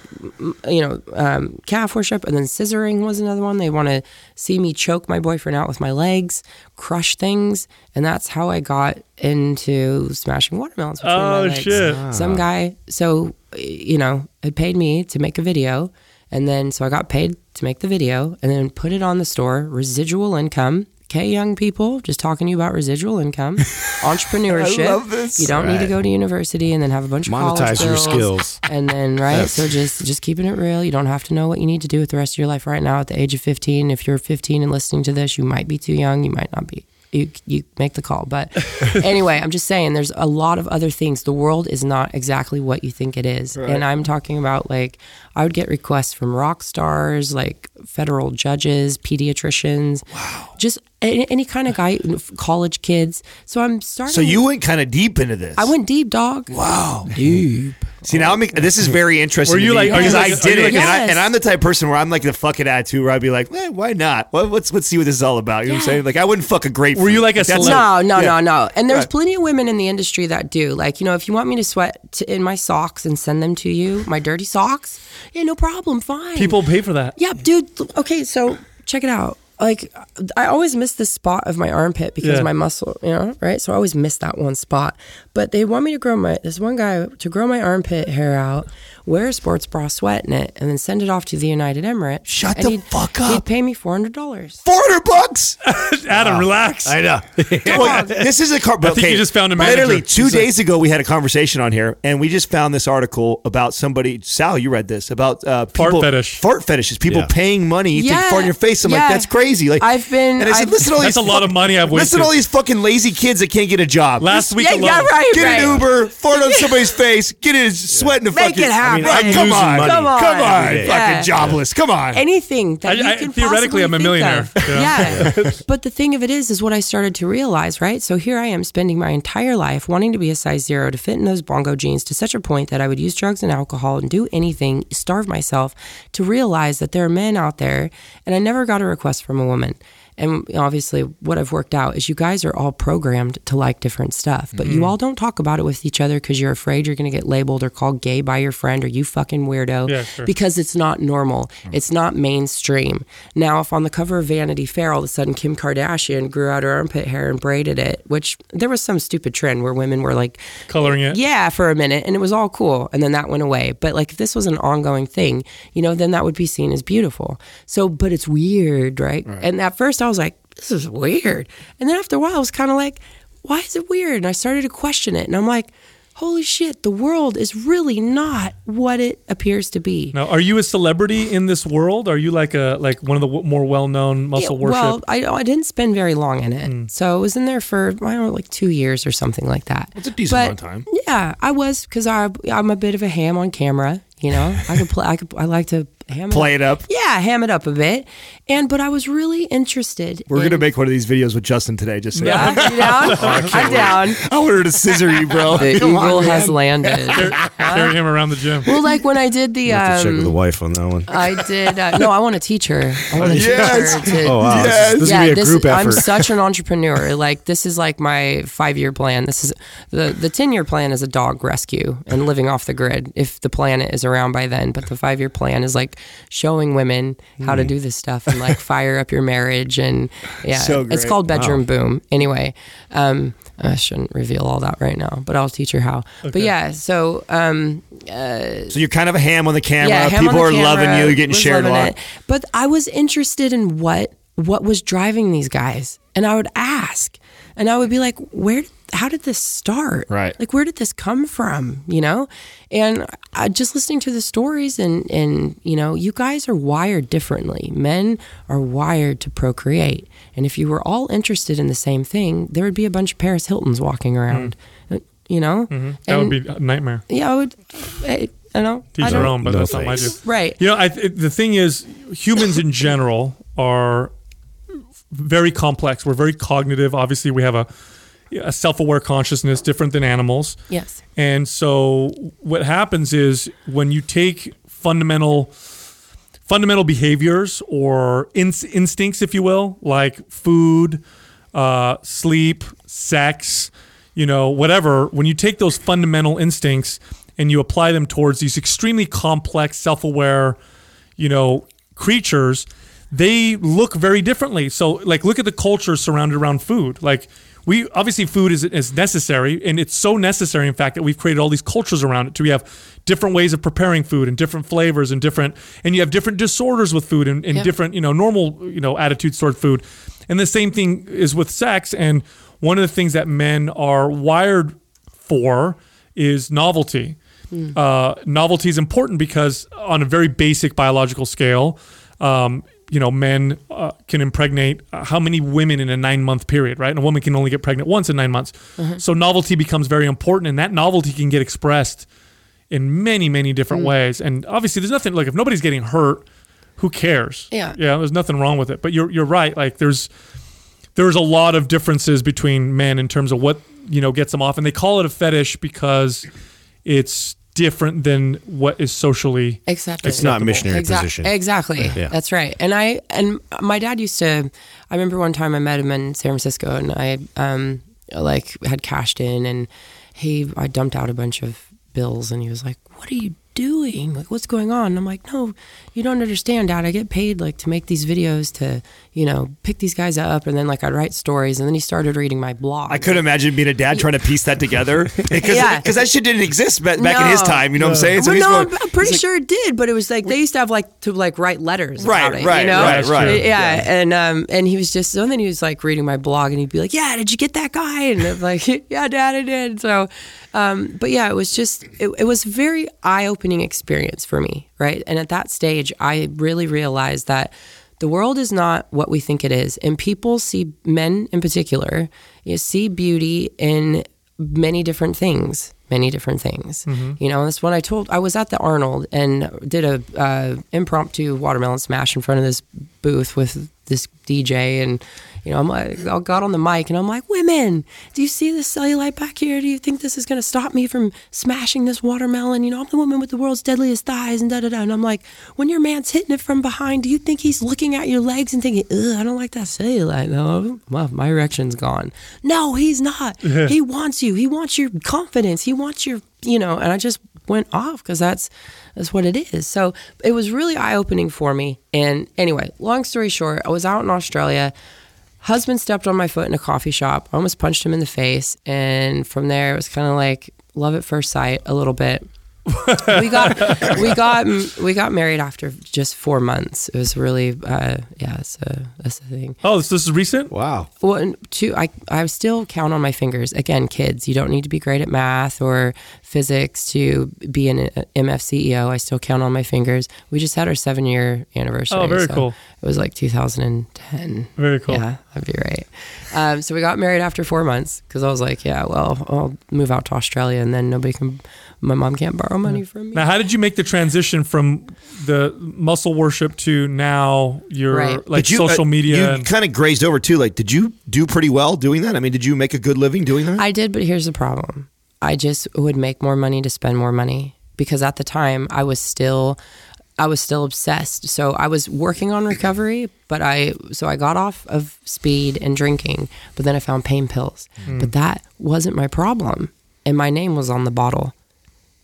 you know, um, calf worship, and then scissoring was another one. They want to see me choke my boyfriend out with my legs, crush things, and that's how I got into smashing watermelons. Between my Oh, legs. shit. Some guy, so you know, had paid me to make a video, and then so I got paid to make the video, and then put it on the store. Residual income. Okay, young people, just talking to you about residual income, entrepreneurship. I love this. You don't need to go to university and then have a bunch of college Monetize your bills. skills. And then right, so just just keeping it real. You don't have to know what you need to do with the rest of your life right now at the age of 15. If you're 15 and listening to this, you might be too young. You might not be. You you make the call. But anyway, I'm just saying there's a lot of other things. The world is not exactly what you think it is. And I'm talking about like I would get requests from rock stars, like federal judges, pediatricians, wow, just any, any kind of guy, college kids. So I'm starting. So you went kind of deep into this. I went deep, dog. Wow. deep. See now, I'm, this is very interesting. Were you like- because like- I did it, like- and, I, and I'm the type of person where I'm like the fucking it attitude, where I'd be like, eh, why not? Well, let's let's see what this is all about. You know what I'm saying? Like I wouldn't fuck a grapefruit. Were you like a That's No, no, Yeah. no, no. And there's Right. plenty of women in the industry that do. Like, you know, if you want me to sweat t- in my socks and send them to you, my dirty socks, yeah, no problem, fine. People pay for that. Yeah, dude. Okay, so check it out. Like, I always miss the spot of my armpit because Yeah. my muscle, you know, right? So I always miss that one spot. But they want me to grow my, this one guy to grow my armpit hair out, wear a sports bra, sweat in it, and then send it off to the United Emirates. Shut And the fuck up. He'd pay me $400. Four hundred bucks. Adam, relax. I know. well, this is a car. I think you just found a manager. Literally two He's like- days ago, we had a conversation on here, and we just found this article about somebody. Sal, you read this about uh, Fart people, fetish. Fart fetishes. People Yeah. paying money Yeah. to fart in your face. I'm Yeah. like, that's crazy. Like I've been- And I said, I've- listen to all That's these. a lot of money I've Listen all these fucking lazy kids that can't get a job. Last week Yeah, alone. yeah, right, Get right. an Uber, fart on somebody's face, get in sweat in the Make fucking. it happen. Right, I'm come on, money. Come on. come on, Every day. fucking Yeah. jobless. Come on. anything that I- you I- can theoretically, I'm a millionaire. Yeah. Yeah. but the thing of it is, is what I started to realize, right? So here I am spending my entire life wanting to be a size zero, to fit in those bongo jeans to such a point that I would use drugs and alcohol and do anything, starve myself, to realize that there are men out there, and I never got a request from a woman. And obviously, what I've worked out is you guys are all programmed to like different stuff, but Mm-hmm. you all don't talk about it with each other because you're afraid you're going to get labeled or called gay by your friend or you fucking weirdo Yeah, sure. because it's not normal. It's not mainstream. Now, if on the cover of Vanity Fair, all of a sudden Kim Kardashian grew out her armpit hair and braided it, which there was some stupid trend where women were like, Coloring it. yeah, for a minute, and it was all cool, and then that went away. But like, if this was an ongoing thing, you know, then that would be seen as beautiful. So, but it's weird, right? And at first, I was like, this is weird, and then after a while, I was kind of like, why is it weird? And I started to question it, and I'm like. holy shit, the world is really not what it appears to be. Now, are you a celebrity in this world? Are you like a like one of the w- more well-known muscle Yeah, worship? Well, I, I didn't spend very long in it. Hmm. So I was in there for, I don't know, like two years or something like that. It's a decent But, amount of time. Yeah, I was because I'm a bit of a ham on camera. You know, I could play. I could. I like to ham Play it it up. Yeah, ham it up a bit. And but I was really interested. We're in, gonna make one of these videos with Justin today. Just so Yeah, you down? I'm down. I wanted to scissor you, bro. The Come eagle man. has landed. Carry him around the gym. Well, like when I did the. Have to check with the Um, wife on that one. I did. Uh, no, I want to teach her. I want to Yes. teach her to. Oh wow, Yes. this, is- this yeah, gonna be a this group effort. I'm such an entrepreneur. Like this is like my five year plan. This is the the ten year plan is a dog rescue and living off the grid if the planet is around by then. But the five year plan is like showing women how to Hmm. do this stuff and like fire up your marriage and yeah, So it's called bedroom boom. Anyway, um, I shouldn't reveal all that right now, but I'll teach her how. But yeah, so um, So you're kind of a ham on the camera. yeah, People the are loving you. You're getting shared a lot. it. But I was interested in what what was driving these guys, and I would ask, and I would be like, "Where? How did this start? Right. Like, where did this come from? You know?" And I, just listening to the stories, and and you know, you guys are wired differently. Men are wired to procreate, and if you were all interested in the same thing, there would be a bunch of Paris Hiltons walking around. Mm. Uh, You know, That would be a nightmare. yeah. I would. I, I know. Teach their own, but No that's not my thanks. do. Right. You know, I, it, the thing is, humans in general are very complex. We're very cognitive. Obviously, we have a, a self-aware consciousness, different than animals. Yes. And so, what happens is when you take fundamental fundamental behaviors or ins- instincts, if you will, like food, uh, sleep, sex, you know, whatever, when you take those fundamental instincts and you apply them towards these extremely complex, self aware, you know, creatures, they look very differently. So, like, look at the culture surrounded around food. Like, we obviously food is, is necessary, and it's so necessary, in fact, that we've created all these cultures around it. So we have different ways of preparing food and different flavors and different, and you have different disorders with food and, and Yep. different, you know, normal, you know, attitudes toward food. And the same thing is with sex. And one of the things that men are wired for is novelty. Uh, novelty is important because on a very basic biological scale, um, you know, men uh, can impregnate uh, how many women in a nine month period, right? And a woman can only get pregnant once in nine months. So novelty becomes very important, and that novelty can get expressed in many, many different Mm. ways. And obviously, there's nothing like if nobody's getting hurt, who cares? Yeah. yeah. There's nothing wrong with it. But you're you're right. Like there's there's a lot of differences between men in terms of what you know gets them off, and they call it a fetish because it's different than what is socially Exactly. It's not missionary Exac- position. Exactly. Yeah. That's right. And I and my dad used to. I remember one time I met him in San Francisco, and I um like had cashed in, and he I dumped out a bunch of bills, and he was like, "What are you doing? Like, what's going on?" And I'm like, "No, you don't understand, Dad. I get paid like to make these videos to you know pick these guys up, and then like I'd write stories, and then he started reading my blog. I couldn't imagine being a dad trying to piece that together because Yeah. that shit didn't exist back, back in his time. You know what I'm saying? Well, he's no, going- I'm, I'm pretty sure it did, but it was like they used to have like to like write letters. Right, about it, right, you know? right, right. Yeah, and um, and he was just so then he was like reading my blog, and he'd be like, "Yeah, did you get that guy?" And I'm like, "Yeah, Dad, I did." So, um, but yeah, it was just it, it was a very eye opening experience for me, right? And at that stage, I really realized that. The world is not what we think it is, and people see men in particular. You see beauty in many different things many different things you know that's when i told i was at the arnold and did a uh, impromptu watermelon smash in front of this booth with this dj and you know i'm like i got on the mic and i'm like women do you see this cellulite back here? Do you think this is going to stop me from smashing this watermelon? You know i'm the woman with the world's deadliest thighs and da da da. And i'm like when your man's hitting it from behind do you think he's looking at your legs and thinking Ugh, i don't like that cellulite no well, my erection's gone no he's not. He wants you. He wants your confidence. He wants your you know and i just went off because that's that's what it is. So it was really eye-opening for me. And anyway long story short i was out in australia husband stepped on my foot in a coffee shop i almost punched him in the face and from there it was kind of like love at first sight a little bit we got we got we got married after just four months. It was really uh, yeah. So that's the thing. Oh, this, this is recent. Wow. Well, two, I I still count on my fingers. Again, kids, you don't need to be great at math or physics to be an uh, MF CEO. I still count on my fingers. We just had our seven year anniversary. Oh, very so cool. It was like 2010. Very cool. Yeah, that'd be right. Um, so we got married after four months because I was like, yeah, well, I'll move out to Australia and then nobody can, my mom can't borrow money from me. Now, how did you make the transition from the muscle worship to now your Right. like Did you, social uh, media? You and, kind of grazed over too. Like, did you do pretty well doing that? I mean, did you make a good living doing that? I did, but here's the problem. I just would make more money to spend more money because at the time I was still I was still obsessed. So I was working on recovery, but I so I got off of speed and drinking, but then I found pain pills. But that wasn't my problem. And my name was on the bottle.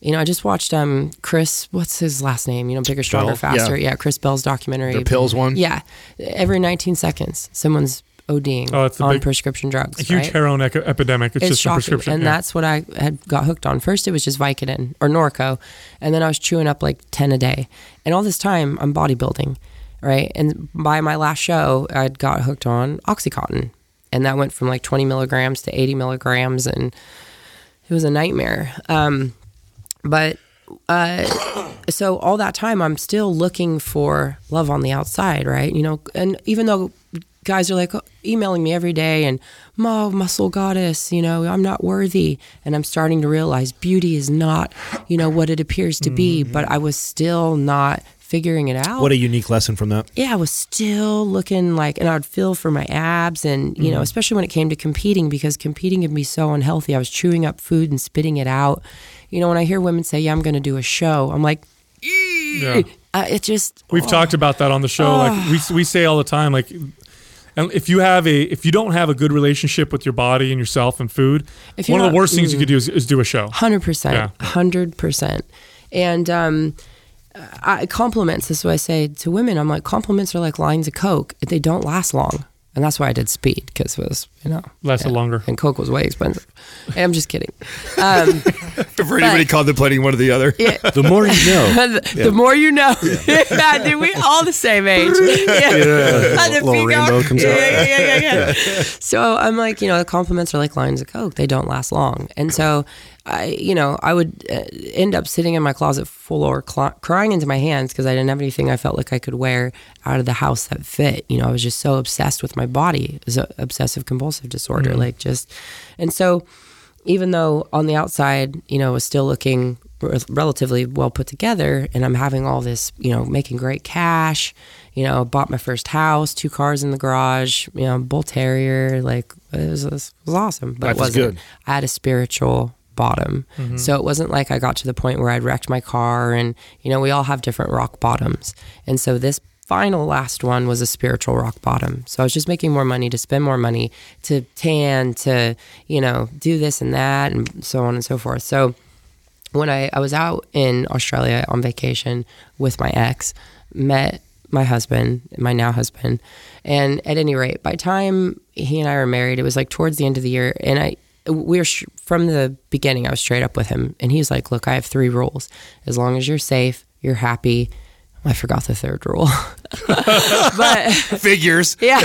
You know, I just watched um Chris, what's his last name? You know, Bigger, Stronger, Bell. Faster. Yeah. Chris Bell's documentary. The pills one? Yeah. Every 19 seconds, someone's ODing Oh, it's a on big- prescription drugs. a huge right? heroin ec- epidemic. It's, it's just a prescription. And yeah. that's what I had got hooked on. First, it was just Vicodin or Norco, and then I was chewing up like ten a day. And all this time, I'm bodybuilding, right? And by my last show, I'd got hooked on OxyContin, and that went from like 20 milligrams to 80 milligrams, and it was a nightmare. Um, but uh, so all that time, I'm still looking for love on the outside, right? You know, and even though guys are like emailing me every day and mo muscle goddess you know i'm not worthy and i'm starting to realize beauty is not you know what it appears to be but i was still not figuring it out what a unique lesson from that. yeah, I was still looking like, and I'd feel for my abs, and you know, especially when it came to competing, because competing can be so unhealthy. I was chewing up food and spitting it out. You know, when I hear women say, "Yeah, I'm going to do a show," I'm like, Yeah. uh, it just We've talked about that on the show. Like we we say all the time, like, and if you have a if you don't have a good relationship with your body and yourself and food, one of the worst things you could do is, is do a show. Hundred percent, hundred percent, and um, I, compliments. This is what I say to women. I'm like, compliments are like lines of coke. They don't last long, and that's why I did speed because it was, you know, Lasted longer. and coke was way expensive. And I'm just kidding. Um, For anybody contemplating one or the other. The more you know. the, the more you know. Yeah. dude, we all the same age. Yeah. The Little rainbow comes yeah, out. Yeah, yeah, yeah, yeah. so I'm like, you know, the compliments are like lines of coke. They don't last long. And so I, you know, I would uh, end up sitting in my closet floor cl- crying into my hands because I didn't have anything I felt like I could wear out of the house that fit. You know, I was just so obsessed with my body. It was a obsessive compulsive disorder. Like just, and so even though on the outside, you know, it was still looking re- relatively well put together and I'm having all this, you know, making great cash, you know, bought my first house, two cars in the garage, you know, bull terrier, like it was, it was awesome, but Life it wasn't. good. I had a spiritual bottom. Mm-hmm. So it wasn't like I got to the point where I'd wrecked my car and, you know, we all have different rock bottoms. And so this final last one was a spiritual rock bottom. So I was just making more money to spend more money to tan, to, you know, do this and that and so on and so forth. So when I, I was out in Australia on vacation with my ex, met my husband, my now husband, and at any rate, by time he and I were married, it was like towards the end of the year, and I we were sh- from the beginning. I was straight up with him, and he was like, "Look, I have three rules. As long as you're safe, you're happy." I forgot the third rule, but Figures. yeah,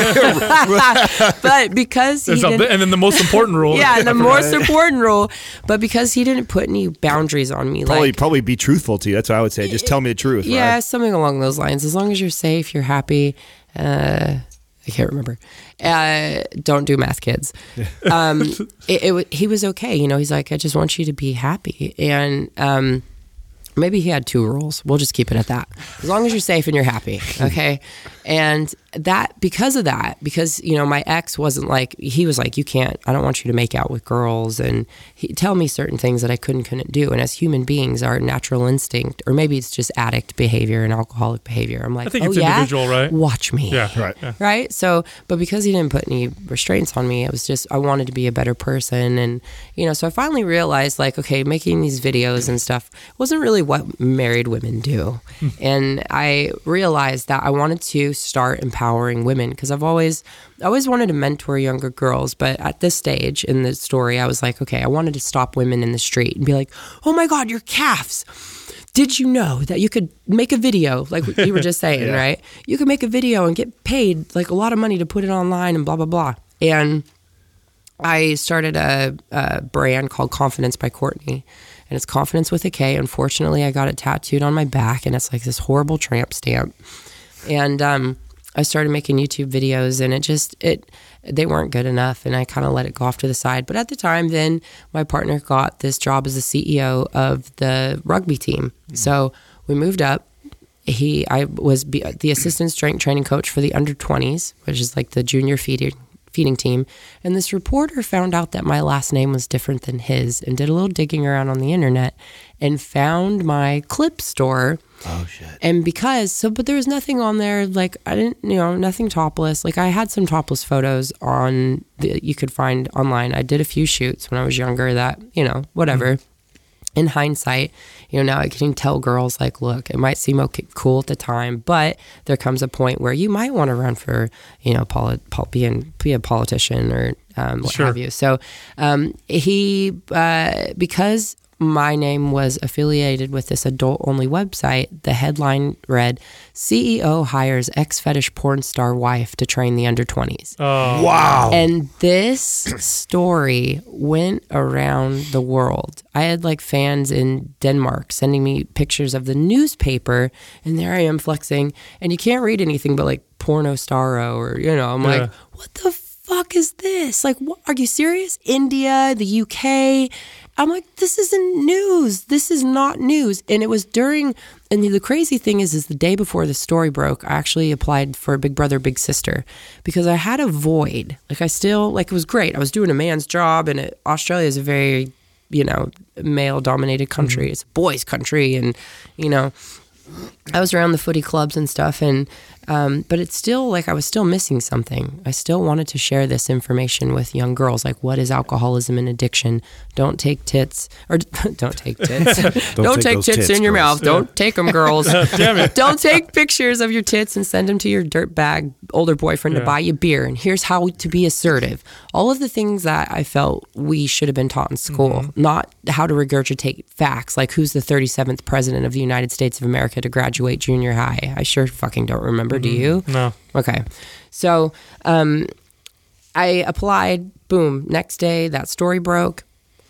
but because he a- didn't, and then the most important rule. yeah, the most important rule, but because he didn't put any boundaries on me, Probably, like probably be truthful to you. That's what I would say. Just tell me the truth. yeah, right? something along those lines. As long as you're safe, you're happy. Uh, I can't remember. Uh, don't do math, kids. Um, it, it, he was okay. You know, he's like, I just want you to be happy. And um, maybe he had two rules. We'll just keep it at that. As long as you're safe and you're happy. Okay. And that, because of that, because, you know, my ex wasn't like, he was like, you can't, I don't want you to make out with girls and he, tell me certain things that I couldn't, couldn't do. And as human beings, our natural instinct, or maybe it's just addict behavior and alcoholic behavior. I'm like, I think oh, it's yeah? individual, right? Watch me Yeah. Right. Yeah. right so but because he didn't put any restraints on me it was just i wanted to be a better person and you know so i finally realized like okay making these videos and stuff wasn't really what married women do hmm. and i realized that i wanted to start empowering women because I've always I always wanted to mentor younger girls, but at this stage in the story, I was like, okay, I wanted to stop women in the street and be like, oh my god, your calves. Did you know that you could make a video like you were just saying, right? You could make a video and get paid like a lot of money to put it online and blah blah blah. And I started a, a brand called Confidence by Courtney, and it's confidence with a K. Unfortunately, I got it tattooed on my back, and it's like this horrible tramp stamp. And um, I started making YouTube videos, and it just it they weren't good enough, and I kind of let it go off to the side. But at the time, then my partner got this job as the CEO of the rugby team, so we moved up. He, I was the assistant strength training coach for the under 20s, which is like the junior feeding feeding team. And this reporter found out that my last name was different than his and did a little digging around on the internet and found my clip store. Oh shit. And because so, but there was nothing on there. Like I didn't, you know, nothing topless. Like I had some topless photos on that you could find online. I did a few shoots when I was younger. That you know, whatever. In hindsight, you know, now I can tell girls like, look, it might seem okay, cool at the time, but there comes a point where you might want to run for, you know, poli- pol- be, in, be a politician or um, what Sure. have you. So um, he, uh, because my name was affiliated with this adult only website, the headline read CEO hires ex fetish porn star wife to train the under 20s. Oh, Wow. And this story went around the world. I had like fans in Denmark sending me pictures of the newspaper, and there I am flexing, and you can't read anything but like porno staro or you know. I'm Yeah. like, what the fuck is this? Like, what, are you serious? India, the UK. I'm like, this isn't news. This is not news. And it was during, and the crazy thing is, is the day before the story broke, I actually applied for Big Brother, Big Sister because I had a void. Like, I still, like, it was great. I was doing a man's job, and it, Australia is a very, you know, male dominated country. Mm-hmm. It's a boys' country. And, you know, I was around the footy clubs and stuff, and um, but it's still like I was still missing something. I still wanted to share this information with young girls, like what is alcoholism and addiction. Don't take tits, or don't take tits. don't, take take, tits, tits, in your girls. mouth. Don't take them, girls. damn it. don't take pictures of your tits and send them to your dirtbag older boyfriend to buy you beer. And here's how to be assertive. All of the things that I felt we should have been taught in school, Mm-hmm. not how to regurgitate facts, like who's the 37th president of the United States of America to graduate junior high. I sure fucking don't remember. Do you? no. Okay. So um, I applied, boom, next day that story broke.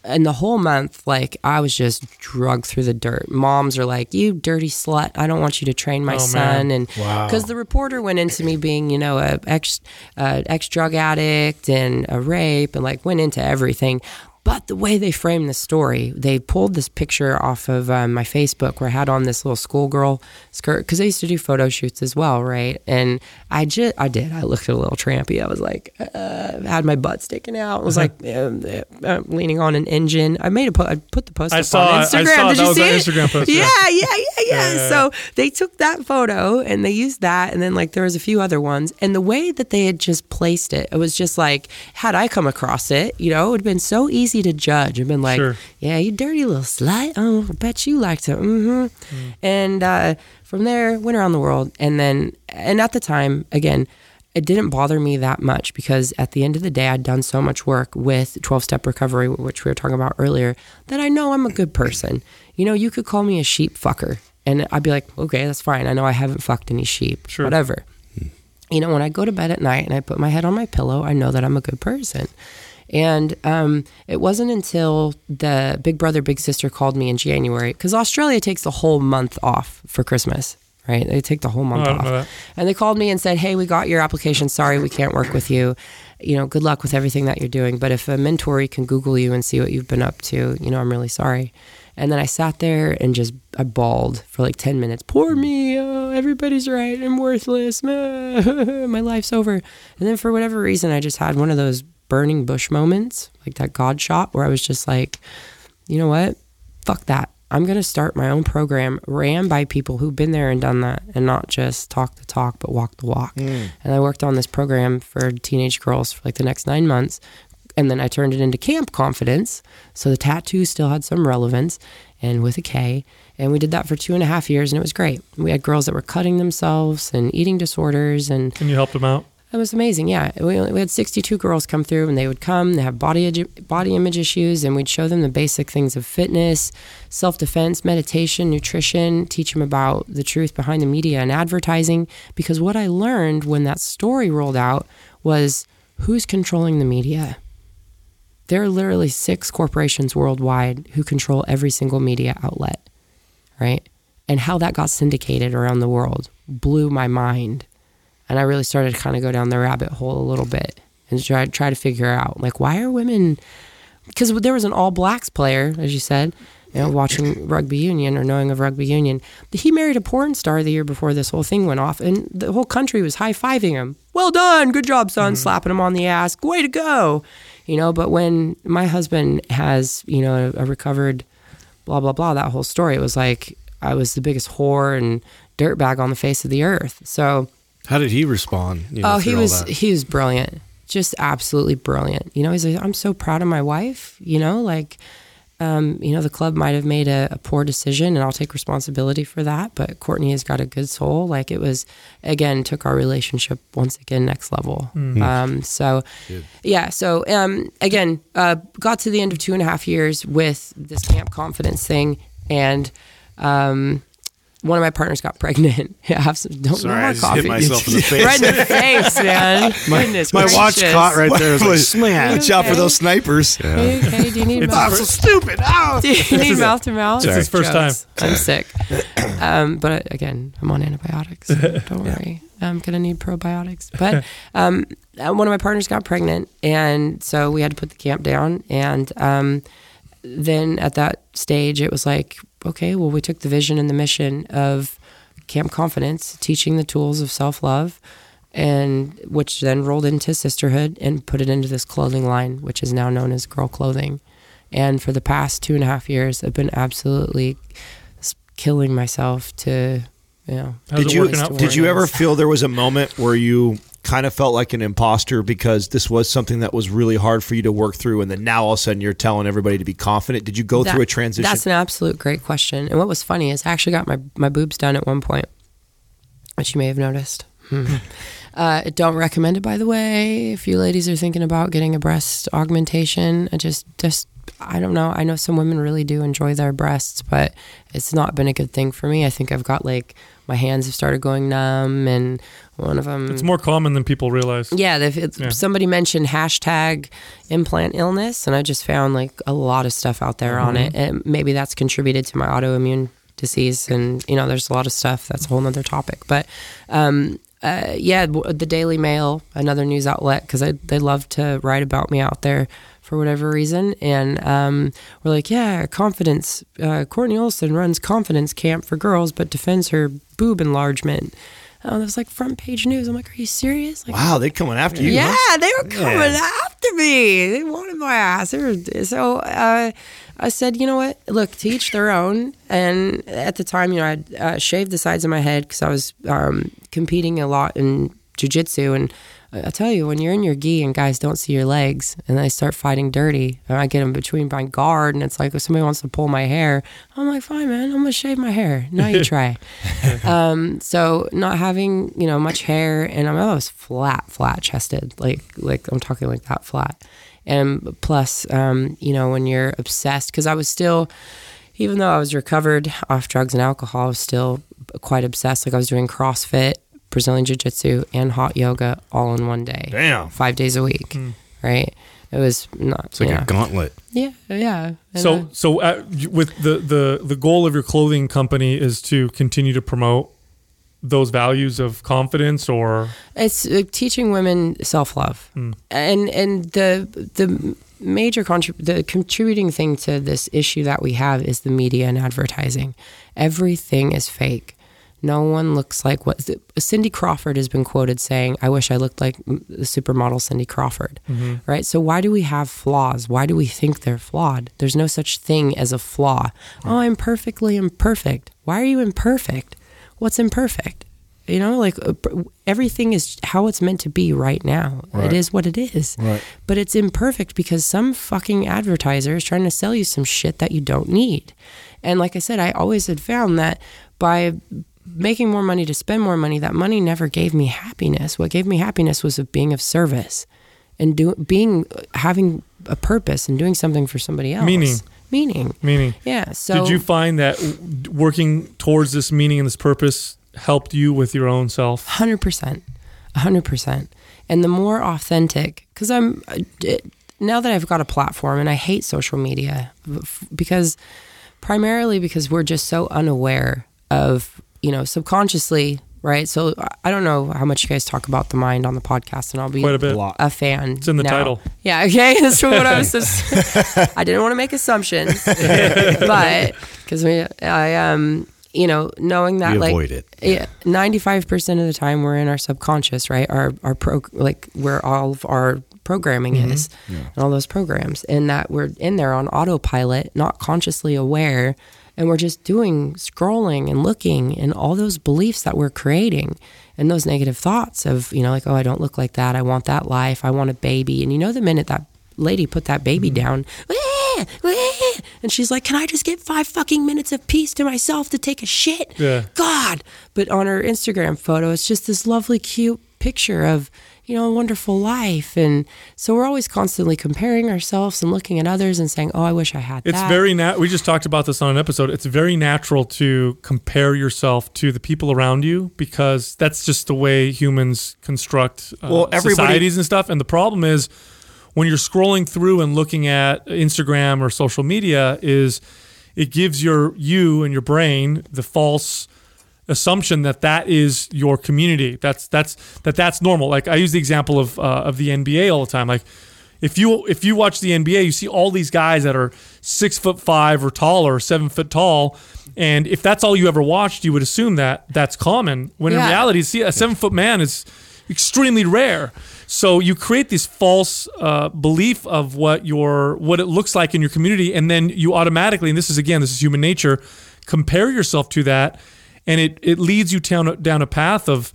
And the whole month, like I was just drugged through the dirt. Moms are like, "You dirty slut! I don't want you to train my Oh, son." man. And because the reporter went into me being, you know, a ex uh, ex drug addict and a rape, and like went into everything. But the way they framed the story, they pulled this picture off of um, my Facebook where I had on this little schoolgirl skirt because I used to do photo shoots as well, right? And I just, I did. I looked a little trampy. I was like, uh, had my butt sticking out. I was like um, uh, leaning on an engine. I made a, po- I put the post I up saw on it. I Instagram. saw. Did you see it? Instagram post, yeah. Yeah, yeah, yeah, yeah. Yeah, So they took that photo and they used that, and then like there was a few other ones, and the way that they had just placed it, it was just like, had I come across it, you know, it would have been so easy to judge. I've been like, Sure. yeah, you dirty little slut. Oh, I bet you liked it. Mm-hmm. And uh, from there, went around the world, and then, and at the time, again. It didn't bother me that much because at the end of the day, I'd done so much work with 12 step recovery, which we were talking about earlier, that I know I'm a good person. You know, you could call me a sheep fucker, and I'd be like, okay, that's fine. I know I haven't fucked any sheep, Sure. whatever. Hmm. You know, when I go to bed at night and I put my head on my pillow, I know that I'm a good person. And um, it wasn't until the Big Brother Big Sister called me in January because Australia takes the whole month off for Christmas, right? They take the whole month Oh, off. And they called me and said, "Hey, we got your application. Sorry, we can't work with you. You know, good luck with everything that you're doing. But if a mentor can Google you and see what you've been up to, you know, I'm really sorry." And then I sat there and just I bawled for like ten minutes. Poor me. Oh, everybody's right. I'm worthless. My life's over. And then for whatever reason, I just had one of those burning bush moments, like that God shot, where I was just like, you know what? Fuck that. I'm going to start my own program ran by people who've been there and done that and not just talk the talk, but walk the walk. Hmm. And I worked on this program for teenage girls for like the next nine months. And then I turned it into Camp Confidence. So the tattoo still had some relevance and with a K. And we did that for two and a half years, and it was great. We had girls that were cutting themselves and eating disorders, and And you helped them out. It was amazing. Yeah, we, we had 62 girls come through, and they would come. They have body body image issues, and we'd show them the basic things of fitness, self defense, meditation, nutrition. Teach them about the truth behind the media and advertising. Because what I learned when that story rolled out was who's controlling the media. There are literally six corporations worldwide who control every single media outlet, right? And how that got syndicated around the world blew my mind and I really started to kind of go down the rabbit hole a little bit and try try to figure out like why are women because there was an all blacks player as you said you know watching rugby union or knowing of rugby union. He married a porn star the year before this whole thing went off and the whole country was high-fiving him. Well done. Good job son. Mm-hmm. Slapping him on the ass. Way to go. You know but when my husband has you know a, a recovered blah blah blah that whole story it was like i was the biggest whore and dirtbag on the face of the earth. So How did he respond? you know, oh, he was he was brilliant, just absolutely brilliant. You know, he's like, I'm so proud of my wife. You know, like, um, you know, the club might have made a, a poor decision, and I'll take responsibility for that. But Courtney has got a good soul. Like, it was again took our relationship once again next level. Um, so, yeah. So um, again, uh, got to the end of two and a half years with this camp confidence thing, and. Um, one of my partners got pregnant. Yeah, have some. Don't Sorry, no I more just coffee. hit myself in the face. Right in the face, man. Goodness My watch caught right there. It was like, smash. Watch out for those snipers. Hey, okay, do you need Oh, mouth? so stupid. Oh. Do you need mouth to mouth? It's his first Jokes. I'm sick. Um, but uh, again, I'm on antibiotics. So don't worry. I'm gonna need probiotics. But um, uh, one of my partners got pregnant, and so we had to put the camp down. And um, then at that stage, it was like, okay, well, we took the vision and the mission of Camp Confidence, teaching the tools of self love, and which then rolled into sisterhood and put it into this clothing line, which is now known as Grrrl Clothing. And for the past two and a half years, I've been absolutely killing myself to, you know. Did you did you ever feel there was a moment where you kind of felt like an imposter because this was something that was really hard for you to work through, and then now all of a sudden you're telling everybody to be confident? Did you go That- through a transition? That's an absolute great question. And what was funny is I actually got my, my boobs done at one point, which you may have noticed. uh, don't recommend it, by the way. If you ladies are thinking about getting a breast augmentation, I just, just, I don't know. I know some women really do enjoy their breasts, but it's not been a good thing for me. I think I've got like, my hands have started going numb, and one of them. It's more common than people realize. Yeah, Yeah. somebody mentioned hashtag implant illness, and I just found like a lot of stuff out there on it. And maybe that's contributed to my autoimmune disease, and you know, there's a lot of stuff. That's a whole nother topic. But um, uh, yeah, the Daily Mail, another news outlet, because they love to write about me out there for whatever reason. And um, we're like, yeah, confidence. Uh, Courtney Olsen runs confidence camp for girls, but defends her boob enlargement. That was like front page news. I'm like, are you serious? Like, wow, they coming after you. yeah, huh? they were coming after me. They wanted my ass. Were, so uh, I said, you know what? Look, to each their own. And at the time, you know, I'd uh, shaved the sides of my head because I was um, competing a lot in jujitsu. And I tell you, when you're in your gi and guys don't see your legs and they start fighting dirty, and I get them between my guard, and it's like if somebody wants to pull my hair, I'm like, fine, man, I'm gonna shave my hair. Now you try. um, so not having you know much hair, and I'm, I was flat, flat chested, like like I'm talking like that flat, and plus, um, you know, when you're obsessed, because I was still even though I was recovered off drugs and alcohol, I was still quite obsessed. Like I was doing CrossFit, Brazilian Jiu Jitsu, and hot yoga all in one day. Damn. Five days a week. Right? It was not. It's like yeah. a gauntlet. yeah, yeah. And, So, uh, so uh, with the, the the goal of your clothing company is to continue to promote those values of confidence, or It's uh, teaching women self love, and and the the major contrib- the contributing thing to this issue that we have is the media and advertising. Everything is fake. No one looks like what Cindy Crawford has been quoted saying. I wish I looked like the supermodel Cindy Crawford. Right. So why do we have flaws? Why do we think they're flawed? There's no such thing as a flaw. Oh, I'm perfectly imperfect. Why are you imperfect? What's imperfect? You know, like uh, everything is how it's meant to be right now. It is what it is. Right. But it's imperfect because some fucking advertiser is trying to sell you some shit that you don't need. And like I said, I always had found that by making more money to spend more money, that money never gave me happiness. What gave me happiness was of being of service and do, being having a purpose and doing something for somebody else. Meaning. Meaning. Meaning. Yeah. So Did you find that working towards this meaning and this purpose helped you with your own self? Hundred percent, hundred percent. And the more authentic, because I'm uh, now that I've got a platform, and I hate social media because primarily because we're just so unaware of you know subconsciously, right? So I don't know how much you guys talk about the mind on the podcast, and I'll be Quite a bit. a fan. It's in the now. title. Yeah, okay. That's what I was. Just, I didn't want to make assumptions, but because we, I um, you know, knowing that We like avoid it. yeah, ninety-five percent of the time we're in our subconscious, right? Our our pro like where all of our programming Mm-hmm. is, and all those programs, and that we're in there on autopilot, not consciously aware, and we're just doing scrolling and looking, and all those beliefs that we're creating, and those negative thoughts of you know like oh I don't look like that, I want that life, I want a baby, and you know the minute that lady put that baby Mm-hmm. down. "Wah, wah," And she's like, "Can I just get five fucking minutes of peace to myself to take a shit?" Yeah. God. But on her Instagram photo, it's just this lovely, cute picture of, you know, a wonderful life. And so we're always constantly comparing ourselves and looking at others and saying, oh, I wish I had It's that. very nat. We just talked about this on an episode. It's very natural to compare yourself to the people around you because that's just the way humans construct uh, Well, everybody- societies and stuff. And the problem is when you're scrolling through and looking at Instagram or social media, is it gives your you and your brain the false assumption that that is your community. That's that's that that's normal. Like I use the example of uh, of the NBA all the time. Like if you if you watch the NBA, you see all these guys that are six foot five or taller, seven foot tall, and if that's all you ever watched, you would assume that that's common. When in reality, see a seven foot man is extremely rare. So you create this false uh, belief of what your what it looks like in your community, and then you automatically, and this is again, this is human nature, compare yourself to that, and it it leads you down a, down a path of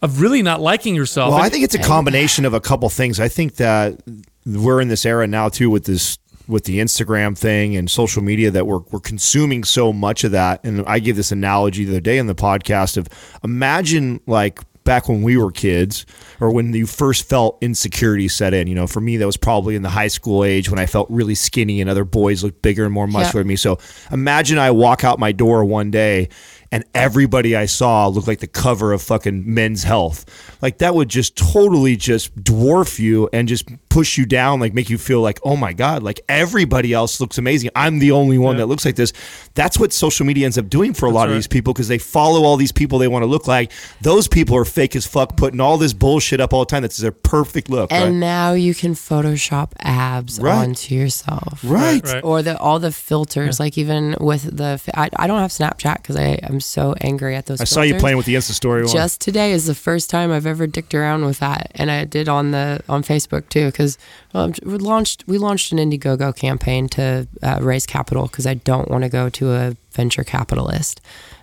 of really not liking yourself. Well, And- I think it's a combination of a couple things. I think that we're in this era now too with this with the Instagram thing and social media that we're we're consuming so much of that. And I gave this analogy the other day in the podcast of imagine like back when we were kids or when you first felt insecurity set in. You know, for me that was probably in the high school age when I felt really skinny and other boys looked bigger and more muscular than me. So imagine I walk out my door one day and everybody I saw looked like the cover of fucking Men's Health. Like that would just totally just dwarf you and just push you down, like make you feel like, oh my god, like everybody else looks amazing. I'm the only one that looks like this. That's what social media ends up doing for a lot of these people because they follow all these people they want to look like. Those people are fake as fuck, putting all this bullshit up all the time. That's their perfect look. and right? now you can Photoshop abs Right. onto yourself. Right. Right. Or the all the filters, like even with the, I, I don't have Snapchat because I am so angry at those. I saw you playing with the Insta story one. just today is the first time I've ever dicked around with that, and I did on the on Facebook too because um, we launched we launched an Indiegogo campaign to uh, raise capital because I don't want to go to a venture capitalist.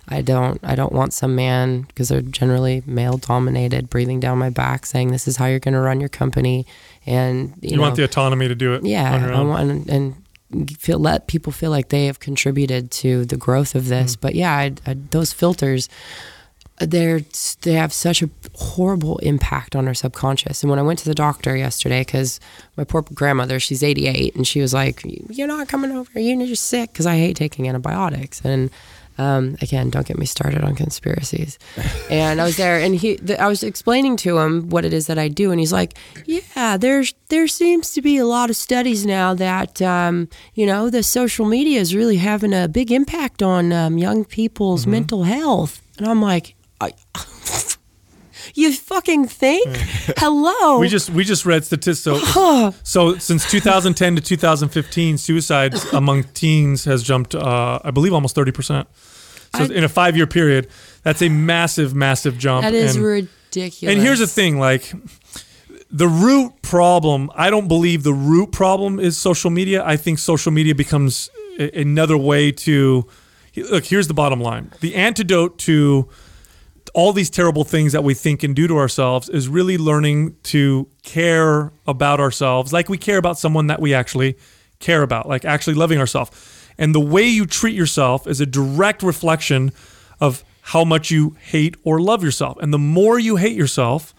I don't I don't want some man because they're generally male dominated breathing down my back saying this is how you're going to run your company and you, you know, want the autonomy to do it. on your yeah, I want and feel let people feel like they have contributed to the growth of this. Mm. But yeah, I, I, those filters, they're they have such a horrible impact on our subconscious. And when I went to the doctor yesterday, because my poor grandmother, she's 88, and she was like, "You're not coming over. You're just sick." Because I hate taking antibiotics and. Um, again, don't get me started on conspiracies. And I was there, and he, th- I was explaining to him what it is that I do, and he's like, "Yeah, there's there seems to be a lot of studies now that um, you know the social media is really having a big impact on um, young people's mental health." And I'm like, I, "You fucking think? Hello." We just we just read statistics. So, so since 2010 to 2015, suicides among teens has jumped, uh, I believe, almost 30 percent. So I- in a five year period, that's a massive, massive jump. that is and, ridiculous. and here's the thing, like the root problem. I don't believe the root problem is social media. I think social media becomes another way to look. Here's the bottom line: the antidote to all these terrible things that we think and do to ourselves is really learning to care about ourselves like we care about someone that we actually care about, like actually loving ourselves. And the way you treat yourself is a direct reflection of how much you hate or love yourself. And the more you hate yourself,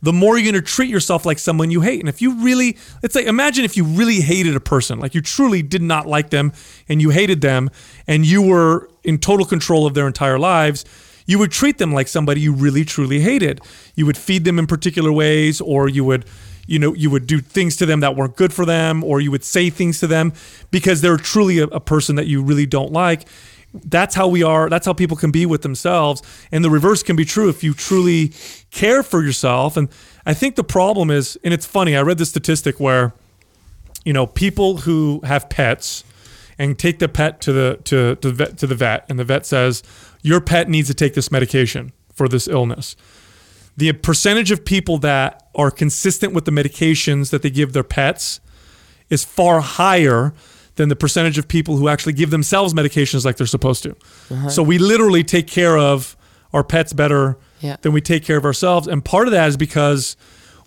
the more you're going to treat yourself like someone you hate. And if you really, let's say, imagine if you really hated a person, like you truly did not like them and you hated them and you were in total control of their entire lives, you would treat them like somebody you really, truly hated. You would feed them in particular ways or you would. You know, you would do things to them that weren't good for them, or you would say things to them because they're truly a, a person that you really don't like that's how we are that's how people can be with themselves and the reverse can be true if you truly care for yourself and i think the problem is and it's funny i read this statistic where you know people who have pets and take the pet to the to, to, the vet, to the vet and the vet says your pet needs to take this medication for this illness the percentage of people that are consistent with the medications that they give their pets is far higher than the percentage of people who actually give themselves medications like they're supposed to. Uh-huh. So we literally take care of our pets better Yeah. than we take care of ourselves. And part of that is because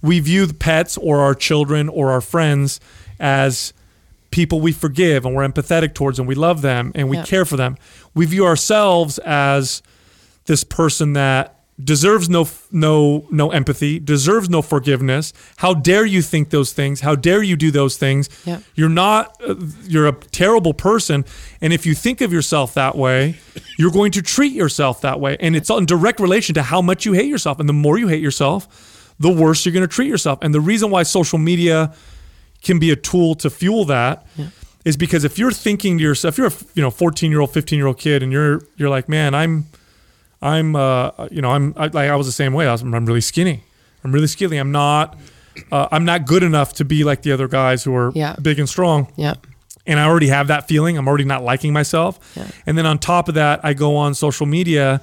we view the pets or our children or our friends as people we forgive and we're empathetic towards and we love them and we care for them. We view ourselves as this person that deserves no no no empathy, deserves no forgiveness. How dare you think those things? How dare you do those things? You're not uh, you're a terrible person and if you think of yourself that way, you're going to treat yourself that way and it's in direct relation to how much you hate yourself and the more you hate yourself, the worse you're going to treat yourself. And the reason why social media can be a tool to fuel that is because if you're thinking to yourself, if you're a you know 14 year old, 15 year old kid, and you're you're like, man, I'm I'm uh you know I'm I, like I was the same way. I was I'm really skinny. I'm really skinny. I'm not uh, I'm not good enough to be like the other guys who are Yeah. big and strong Yeah. and I already have that feeling. I'm already not liking myself. Yeah. And then on top of that, I go on social media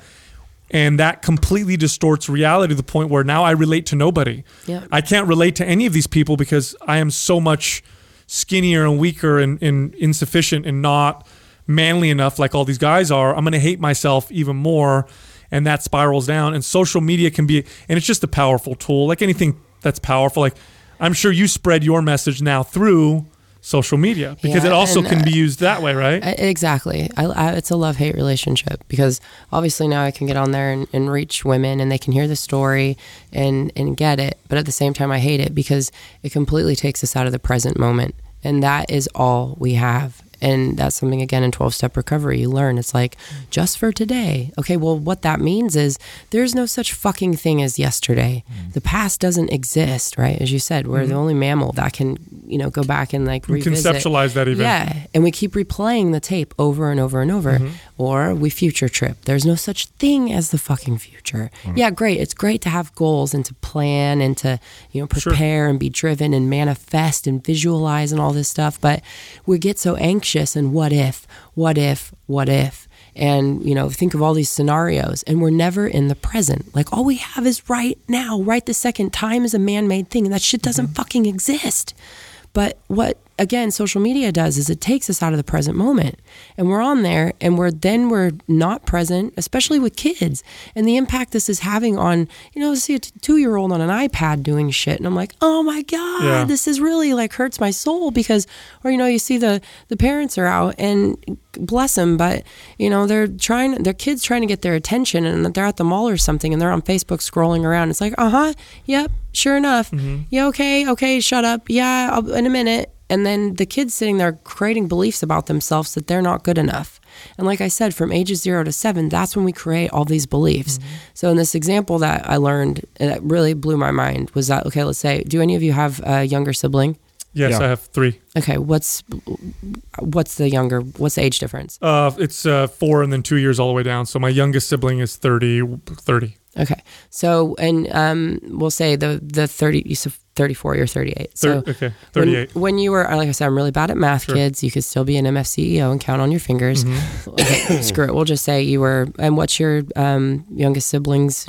and that completely distorts reality to the point where now I relate to nobody. Yeah. I can't relate to any of these people because I am so much skinnier and weaker and, and insufficient and not manly enough like all these guys are. I'm going to hate myself even more and that spirals down and social media can be and it's just a powerful tool like anything that's powerful like I'm sure you spread your message now through social media because Yeah, it also and, can uh, be used that way, right? Exactly. I, I, it's a love hate relationship because obviously now I can get on there and, and reach women and they can hear the story and, and get it. But at the same time, I hate it because it completely takes us out of the present moment. And that is all we have. And that's something, again, in 12 step recovery, you learn. It's like, just for today. Okay, well, what that means is there's no such fucking thing as yesterday. Mm. The past doesn't exist, right? As you said, we're the mm. only mammal that can, you know, go back and like revisit. conceptualize that even. Yeah, and we keep replaying the tape over and over and over. Mm-hmm. Or we future trip. There's no such thing as the fucking future. Mm. Yeah, great. It's great to have goals and to plan and to, you know, prepare and be driven and manifest and visualize and all this stuff. But we get so anxious and what if, what if, what if? And, you know, think of all these scenarios and we're never in the present. Like all we have is right now, right the second. Time is a man made thing and that shit doesn't mm-hmm. fucking exist. But what again social media does is it takes us out of the present moment. And we're on there and we're then we're not present, especially with kids. And the impact this is having on, you know, see a t- 2-year-old on an iPad doing shit and I'm like, "Oh my god, Yeah. this is really like hurts my soul because or you know, you see the the parents are out and bless them, but you know, they're trying their kids trying to get their attention and they're at the mall or something and they're on Facebook scrolling around. It's like, "Uh-huh. Yep, sure enough. Yeah, okay, okay, shut up. Yeah, I'll, in a minute. And then the kids sitting there creating beliefs about themselves that they're not good enough. And like I said, from ages zero to seven, that's when we create all these beliefs. Mm-hmm. So, in this example that I learned uh, that really blew my mind was that, okay, let's say, do any of you have a younger sibling? Yes, yeah. I have three. Okay, what's what's the younger? What's the age difference? Uh, it's uh, four and then two years all the way down. So my youngest sibling is 30, 30. Okay, so and um, we'll say the the thirty. So 34 you're 38 so Thir- okay 38 when, when, you were like i said i'm really bad at math sure. kids. You could still be an mfceo and count on your fingers. Mm-hmm. okay, screw it. We'll just say you were and what's your um, youngest siblings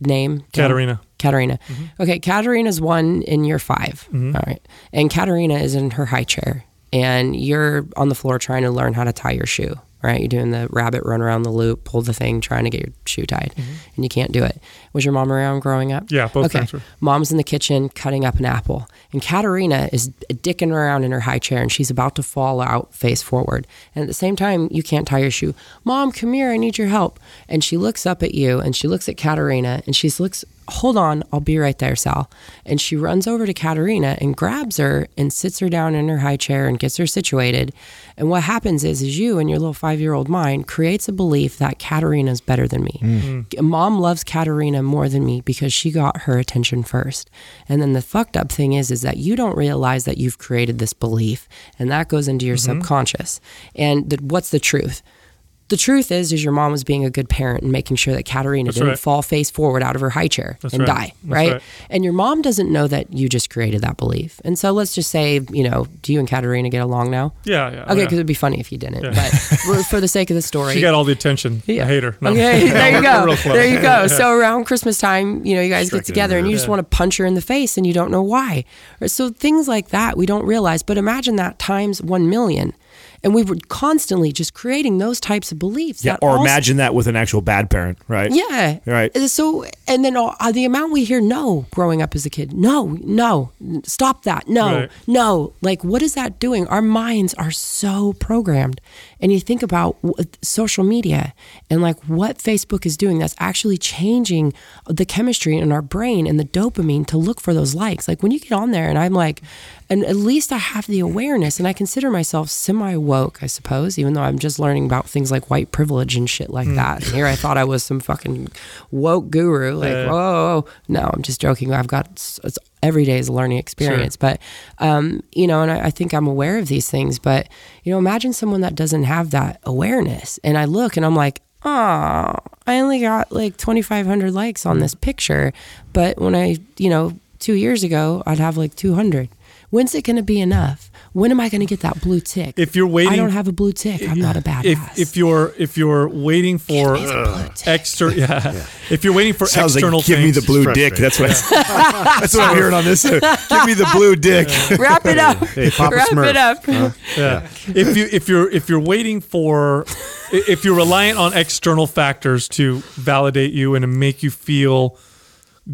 name? Katarina. Katarina. Mm-hmm. okay katarina's one in your 5 mm-hmm. All right. And katarina is in her high chair and you're on the floor trying to learn how to tie your shoe right? You're doing the rabbit run around the loop, pull the thing, trying to get your shoe tied, and you can't do it. Was your mom around growing up? Mm-hmm. Yeah, both Okay. Mom's in the kitchen cutting up an apple, and Katerina is dicking around in her high chair, and she's about to fall out face forward. And at the same time, you can't tie your shoe. Mom, come here, I need your help. And she looks up at you, and she looks at Katerina, and she looks. Hold on, I'll be right there, Sal. And she runs over to Katerina and grabs her and sits her down in her high chair and gets her situated. And what happens is, is you and your little five-year-old mind creates a belief that Katerina's better than me. Mm. Mm-hmm. Mom loves Katerina more than me because she got her attention first. And then the fucked up thing is, is that you don't realize that you've created this belief, and that goes into your mm-hmm. subconscious. And the, what's the truth? The truth is, is your mom was being a good parent and making sure that Katerina That's didn't right. fall face forward out of her high chair That's and right. die, right? right. And your mom doesn't know that you just created that belief. And so let's just say, you know, do you and Katerina get along now? Yeah, yeah. Oh, okay, yeah. because it'd be funny if you didn't. Yeah. But for- the sake of the story, She got all the attention. I hate her. No. Okay, there you go. There you go. So around Christmas time, you know, you guys get together and you just want to punch her in the face and you don't know why. So things like that we don't realize. But imagine that times one million. And we were constantly just creating those types of beliefs. Yeah, or also- imagine that with an actual bad parent, right? yeah. Right. So, and then uh, the amount we hear no growing up as a kid no, no, stop that. No, Right. no. Like, what is that doing? Our minds are so programmed. And you think about uh, social media and like what Facebook is doing that's actually changing the chemistry in our brain and the dopamine to look for those likes. Like, when you get on there and I'm like, and at least I have the awareness and I consider myself semi woke, I suppose, even though I'm just learning about things like white privilege and shit like hmm. that. And here I thought I was some fucking woke guru. Like, Yeah. whoa, whoa, whoa. no, I'm just joking. I've got it's every day is a learning experience. But, um, you know, and I, I think I'm aware of these things. But, you know, imagine someone that doesn't have that awareness. And I look and I'm like, oh, I only got like 2,500 likes on this picture. But when I, you know, two years ago, I'd have like 200. When's it going to be enough? When am I going to get that blue tick? If you're waiting, I don't have a blue tick. I'm not a badass. if if you're if you're waiting for me the uh, blue yeah. If you're waiting for Sounds external like give me the blue dick. That's what that's what I'm hearing on this. give me the blue dick. Wrap it up. Hey, Papa Wrap Smurf. it up. yeah. if you if you're if you're waiting for if you're reliant on external factors to validate you and to make you feel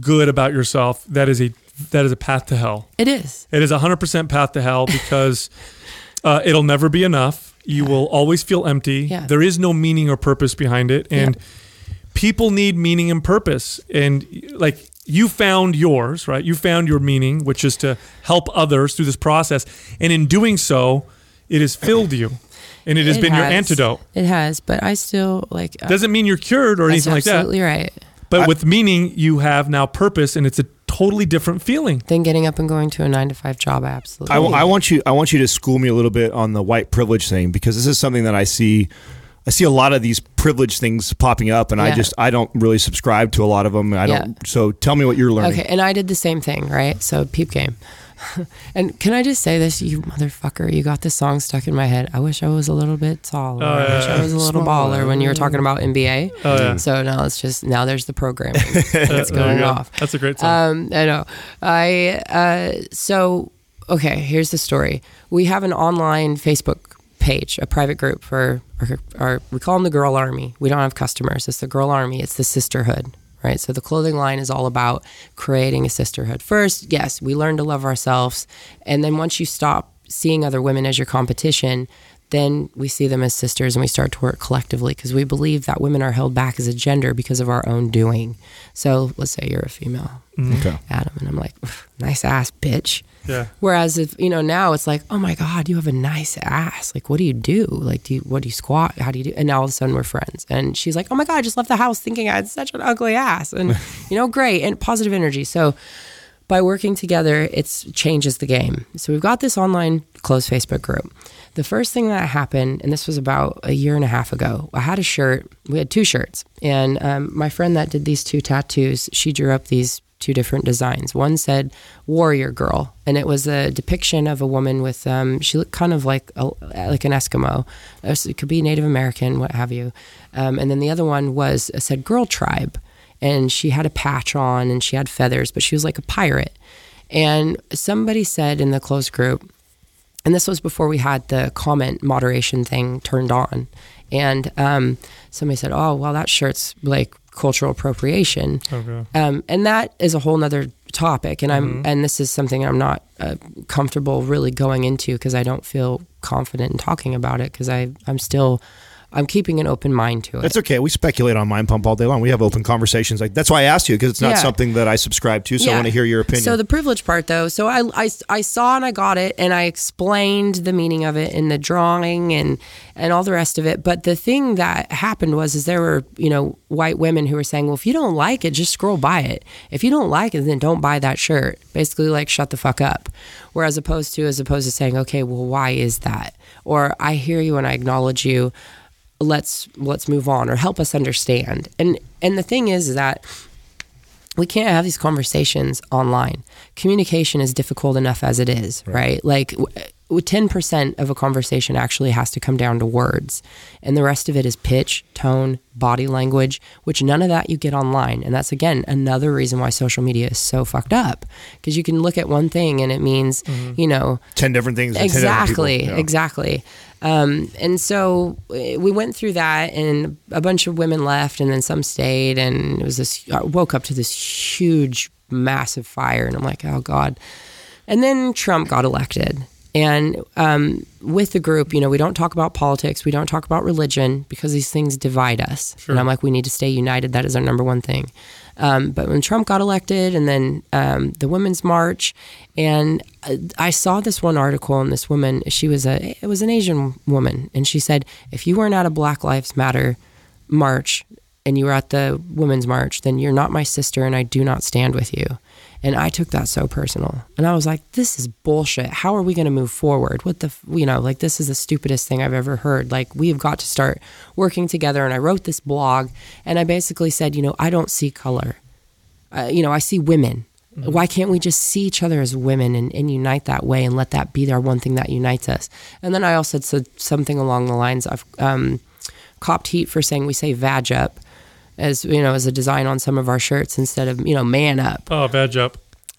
good about yourself, that is a that is a path to hell. It is. It is a hundred percent path to hell because uh, it'll never be enough. You will always feel empty. Yeah. There is no meaning or purpose behind it, and people need meaning and purpose. And like you found yours, right? You found your meaning, which is to help others through this process, and in doing so, it has filled you, and it has It been your antidote. It has, but I still like. uh, Doesn't mean you're cured or anything like that. absolutely right. But with meaning, you have now purpose, and it's a totally different feeling. than getting up and going to a nine to five job, absolutely. I want you. I want you to school me a little bit on the white privilege thing because this is something that I see. I see a lot of these privilege things popping up, and I just I don't really subscribe to a lot of them. I don't. So tell me what you're learning. Okay, and I did the same thing, right? So peep game. and can I just say this, you motherfucker? You got this song stuck in my head. I wish I was a little bit taller. Oh, I wish yeah. I was a little baller when you were talking about NBA. Oh, yeah. So now it's just now there's the programming that's going go. off. That's a great song. Um, I know. I uh, so okay. Here's the story. We have an online Facebook page, a private group for our, our we call them the Girl Army. We don't have customers. It's the Girl Army. It's the sisterhood. Right. So the clothing line is all about creating a sisterhood. First, yes, we learn to love ourselves. And then once you stop seeing other women as your competition, then we see them as sisters and we start to work collectively because we believe that women are held back as a gender because of our own doing. So let's say you're a female, mm. Okay. Adam, and I'm like, nice ass, bitch. Yeah. Whereas if you know now it's like, oh my god, you have a nice ass. Like, what do you do? Like, do you what do you squat? How do you do? And now all of a sudden we're friends. And she's like, oh my god, I just left the house thinking I had such an ugly ass, and you know, great and positive energy. So by working together, it changes the game. So we've got this online closed Facebook group. The first thing that happened, and this was about a year and a half ago, I had a shirt. We had two shirts, and um, my friend that did these two tattoos, she drew up these two different designs. One said "Warrior Girl," and it was a depiction of a woman with. Um, she looked kind of like a, like an Eskimo. It could be Native American, what have you. Um, and then the other one was uh, said "Girl Tribe." and she had a patch on and she had feathers, but she was like a pirate. And somebody said in the closed group, and this was before we had the comment moderation thing turned on. And um, somebody said, "Oh, well, that shirt's like cultural appropriation," Okay. um, and that is a whole nother topic. And I'm and this is something I'm not uh, comfortable really going into because I don't feel confident in talking about it because I I'm still I'm keeping an open mind to it. That's okay. We speculate on Mind Pump all day long. We have open conversations. Like that's why I asked you because it's not Yeah. something that I subscribe to. So I want to hear your opinion. So the privilege part, though, so I, I, I saw and I got it, and I explained the meaning of it in the drawing and and all the rest of it. But the thing that happened was, is there were you know white women who were saying, well, if you don't like it, just scroll by it. If you don't like it, then don't buy that shirt. Basically, like shut the fuck up. Whereas opposed to as opposed to saying, okay, well, why is that? Or I hear you and I acknowledge you. Let's let's move on or help us understand. And and the thing is that we can't have these conversations online. Communication is difficult enough as it is, right? Like w- w- 10% of a conversation actually has to come down to words. And the rest of it is pitch, tone, body language, which none of that you get online. And that's again another reason why social media is so fucked up because you can look at one thing and it means, you know, ten different things. 10 different exactly Yeah. exactly um, and so uh, we went through that and a bunch of women left and then some stayed and it was this i woke up to this huge massive fire and i'm like oh god and then trump got elected and um, with the group you know we don't talk about politics. We don't talk about religion because these things divide us. And i'm like we need to stay united. That is our number one thing. Um, but when Trump got elected, and then um, the Women's March, and uh, I saw this one article, and this woman, she was a, it was an Asian woman, and she said, if you weren't at a Black Lives Matter march and you were at the Women's March, then you're not my sister, and I do not stand with you. And I took that so personal, and I was like, this is bullshit. How are we going to move forward? What the, f- you know, like this is the stupidest thing I've ever heard. Like we've got to start working together. And I wrote this blog, and I basically said, you know, I don't see color uh, you know, I see women. Why can't we just see each other as women and, and unite that way and let that be our one thing that unites us? And then I also said something along the lines of um, copped heat for saying we say vag up as, you know, as a design on some of our shirts instead of, you know, man up Oh, bad job.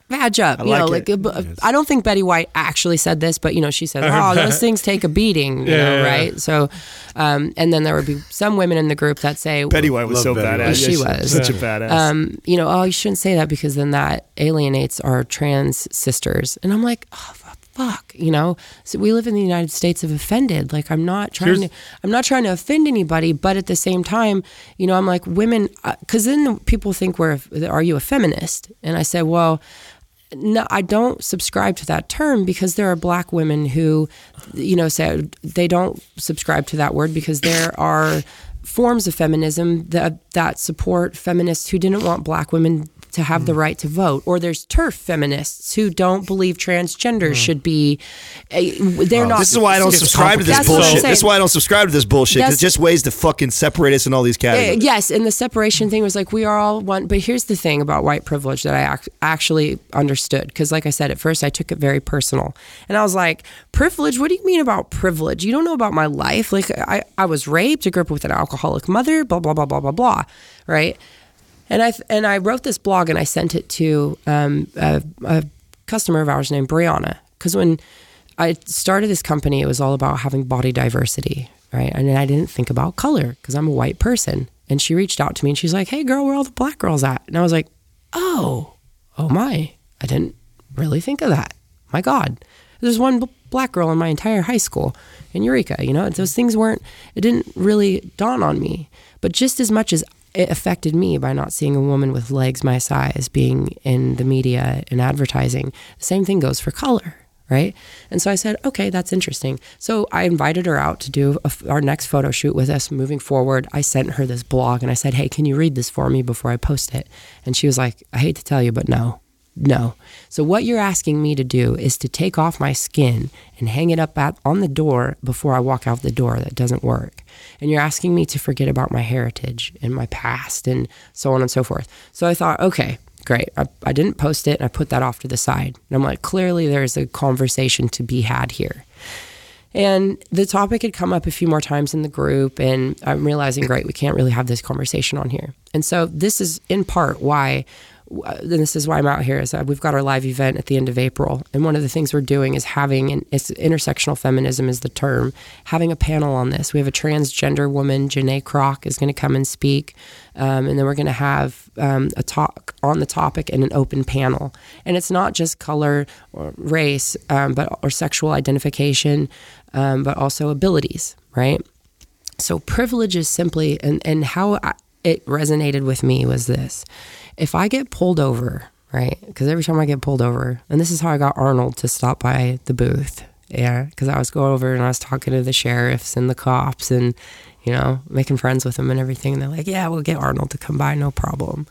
vag up. you like know, it. like uh, b- I don't think Betty White actually said this, but you know, she said, "Oh, those things take a beating," you Yeah, know, yeah, yeah. right? So, um, and then there would be some women in the group that say, Betty White was so Betty badass. White. She was. such a badass. um, you know, oh, you shouldn't say that because then that alienates our trans sisters. And I'm like, oh, fu- fuck, you know. So we live in the United States of offended. Like I'm not trying Here's- to, I'm not trying to offend anybody, but at the same time, you know, I'm like women, uh, because then people think we're, are you a feminist? And I said, well. No, I don't subscribe to that term because there are black women who, you know, say they don't subscribe to that word because there are forms of feminism that that support feminists who didn't want black women to have the right to vote, or there's turf feminists who don't believe transgender should be. uh, They're not. this is why I don't subscribe to this That's bullshit. This is why I don't subscribe to this bullshit. 'cause That's- it just ways to fucking separate us in all these Uh, categories. yes, and the separation thing was like we are all one. But here's the thing about white privilege that I ac- actually understood because, like I said, at first I took it very personal, and I was like, "Privilege? What do you mean about privilege? You don't know about my life. Like I, I was raped. I grew up with an alcoholic mother. Blah blah blah blah blah blah. Right." And I and I wrote this blog and I sent it to um, a, a customer of ours named Brianna because when I started this company, it was all about having body diversity, right? And I didn't think about color because I'm a white person. And she reached out to me and she's like, "Hey, girl, where are all the black girls at?" And I was like, "Oh, oh my! I didn't really think of that. My God, there's one black girl in my entire high school in Eureka. You know, those things weren't. It didn't really dawn on me. But just as much as it affected me by not seeing a woman with legs my size being in the media and advertising, the same thing goes for color right? And so I said, okay, that's interesting. So I invited her out to do a, our next photo shoot with us moving forward. I sent her this blog and I said, hey, can you read this for me before I post it? And she was like, I hate to tell you, but no. No. So what you're asking me to do is to take off my skin and hang it up at, on the door before I walk out the door. That doesn't work. And you're asking me to forget about my heritage and my past and so on and so forth. So I thought, okay, great. I, I didn't post it and I put that off to the side. And I'm like, clearly there's a conversation to be had here. And the topic had come up a few more times in the group, and I'm realizing, great, we can't really have this conversation on here. And so, this is in part why and this is why I'm out here is that we've got our live event at the end of April, and one of the things we're doing is having an it's intersectional feminism is the term, having a panel on this. We have a transgender woman, Janae Kroc, is going to come and speak, um, and then we're going to have um, a talk on the topic and an open panel. And it's not just color or race, um, but or sexual identification, um, but also abilities, right? So privilege is simply, and and how I, it resonated with me was this if I get pulled over, right? Because every time I get pulled over, and this is how I got Arnold to stop by the booth. Yeah, because I was going over and I was talking to the sheriffs and the cops and, you know, making friends with them and everything. And they're like, yeah, we'll get Arnold to come by, no problem.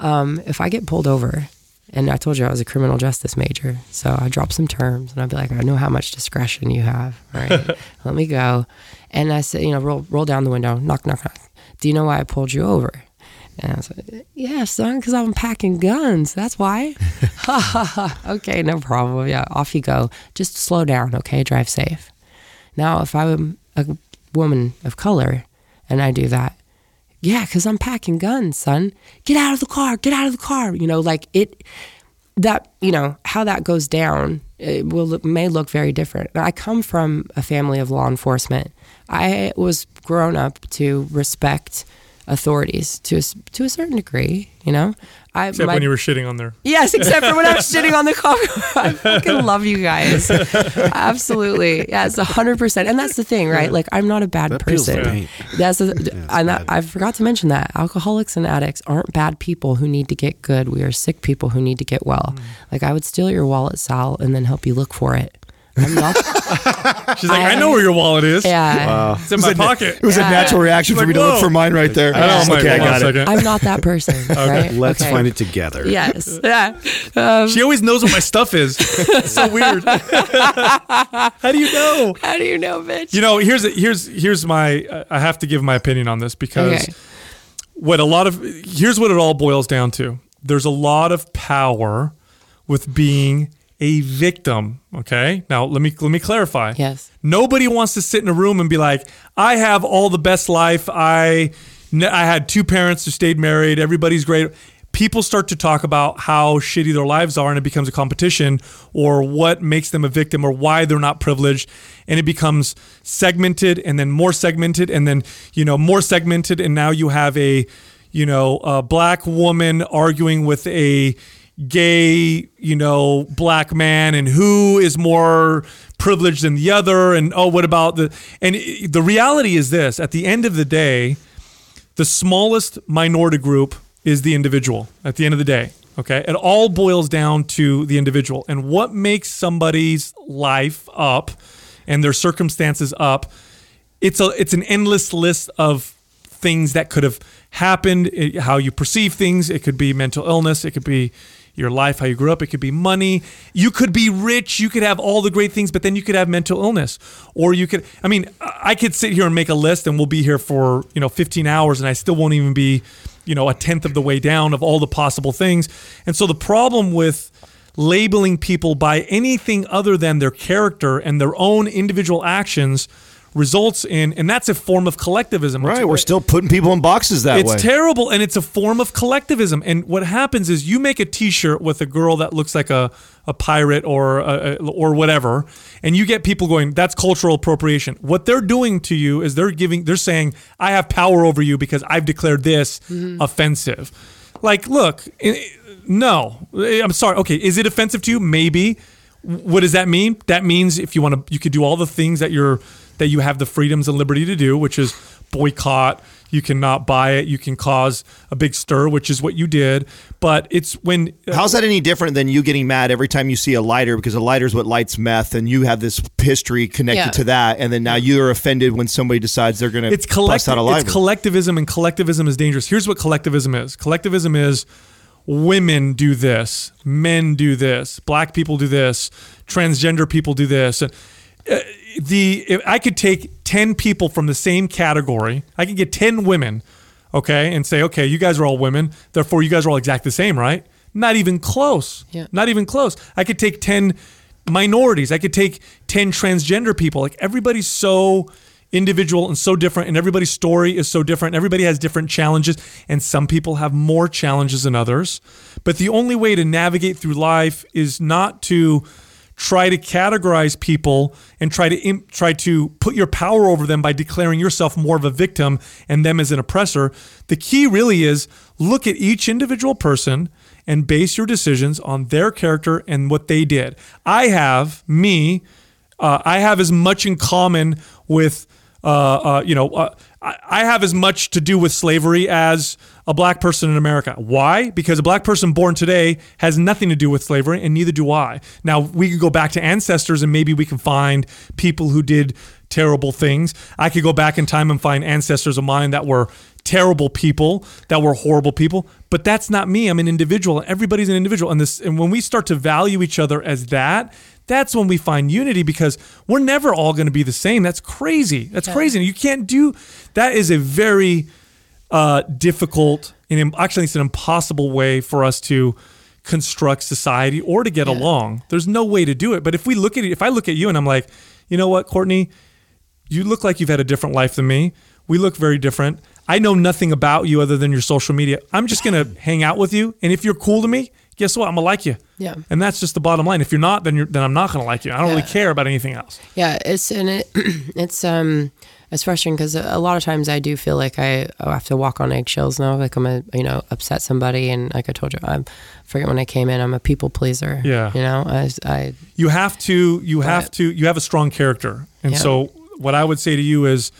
Um, if I get pulled over, and I told you I was a criminal justice major, so I drop some terms and I'd be like, I know how much discretion you have. All right, let me go. And I said, you know, roll, roll down the window, knock, knock, knock. Do you know why I pulled you over? And I was like, yeah, son, because I'm packing guns. That's why. okay, no problem. Yeah, off you go. Just slow down, okay? Drive safe. Now, if I'm a woman of color and I do that, yeah, because I'm packing guns, son. Get out of the car. Get out of the car. You know, like it, that, you know, how that goes down it will look, may look very different. I come from a family of law enforcement. I was grown up to respect authorities to a, to a certain degree, you know. I, Except my- when you were shitting on there. Yes, except for when I was shitting on the coffee. I fucking love you guys. Absolutely. Yeah, it's 100%. And that's the thing, right? Like, I'm not a bad That person. pain. That's the, and that, I forgot to mention that alcoholics and addicts aren't bad people who need to get good. We are sick people who need to get well. Mm. Like, I would steal your wallet, Sal, and then help you look for it. I'm not. She's like, I, know where your wallet is. Yeah. It's in my pocket. It was Yeah. a natural reaction for Like, me to look for mine right there. I know, I'm okay, I got it. I'm not that person. Right? Let's Okay. find it together. Yes. Yeah. Um, She always knows what my stuff is. It's so weird. How do you know? how do you know, bitch? You know, here's here's here's my. I have to give my opinion on this because Okay. what a lot of here's what it all boils down to. There's a lot of power with being a victim. Okay, now let me let me clarify. Yes. Nobody wants to sit in a room and be like, I have all the best life. I I had two parents who stayed married. Everybody's great. People start to talk about how shitty their lives are, and it becomes a competition, or what makes them a victim, or why they're not privileged, and it becomes segmented, and then more segmented, and then you know more segmented, and now you have a you know a black woman arguing with a gay, you know, black man and who is more privileged than the other and oh what about the and the reality is this at the end of the day the smallest minority group is the individual at the end of the day okay? It all boils down to the individual and what makes somebody's life up and their circumstances up it's a it's an endless list of things that could have happened how you perceive things. It could be mental illness. It could be your life how you grew up. It could be money. You could be rich. You could have all the great things but then you could have mental illness. Or you could i mean i could sit here and make a list and we'll be here for you know 15 hours and i still won't even be you know a tenth of the way down of all the possible things. And so the problem with labeling people by anything other than their character and their own individual actions results in and that's a form of collectivism. Right, we're still putting people in boxes that it's way. It's terrible and it's a form of collectivism. And what happens is you make a t-shirt with a girl that looks like a, a pirate or a, a- or whatever and you get people going that's cultural appropriation. What they're doing to you is they're giving they're saying i have power over you because i've declared this mm-hmm. offensive. Like look no. I'm sorry. Okay is it offensive to you? Maybe. What does that mean? That means if you want to you could do all the things that you're that you have the freedoms and liberty to do which is boycott. You cannot buy it. You can cause a big stir which is what you did. But it's when How's that any different than you getting mad every time you see a lighter? Because a lighter is what lights meth and you have this history connected Yeah. to that and then now you're offended when somebody decides they're going to it's bust out a lighter. it's collectivism and collectivism is dangerous. Here's what collectivism is. Collectivism is women do this men do this black people do this transgender people do this. Uh, the if I could take 10 people from the same category I could get 10 women okay and say okay you guys are all women therefore you guys are all exactly the same right not even close Yeah. not even close I could take 10 minorities I could take 10 transgender people like everybody's so individual and so different, and everybody's story is so different. Everybody has different challenges, and some people have more challenges than others. But the only way to navigate through life is not to try to categorize people and try to im- try to put your power over them by declaring yourself more of a victim and them as an oppressor. The key really is look at each individual person and base your decisions on their character and what they did. I have me. Uh, I have as much in common with uh, uh, you know, uh, I, I have as much to do with slavery as a black person in America. Why? Because a black person born today has nothing to do with slavery, and neither do I. Now, we could go back to ancestors and maybe we can find people who did terrible things. I could go back in time and find ancestors of mine that were terrible people, that were horrible people, but that's not me. I'm an individual. Everybody's an individual. And this and when we start to value each other as that, that's when we find unity because we're never all going to be the same. That's crazy. That's crazy. You can't do that is a very uh, difficult and im- actually it's an impossible way for us to construct society or to get Yeah. along. There's no way to do it. But if we look at it, if I look at you and I'm like, you know what, Courtney, you look like you've had a different life than me. We look very different. I know nothing about you other than your social media. I'm just to hang out with you. And if you're cool to me, guess what? I'm to like you. Yeah. And that's just the bottom line. If you're not, then you're, then I'm not to like you. I don't really care about anything else. Yeah, it's and it it's um it's frustrating because a lot of times I do feel like I, oh, I have to walk on eggshells now. Like I'm a you know upset somebody, and like I told you, I'm I forget when I came in. I'm a people pleaser. Yeah. you know, I, I You have to, you have to, you have a strong character. And Yeah. so what I would say to you is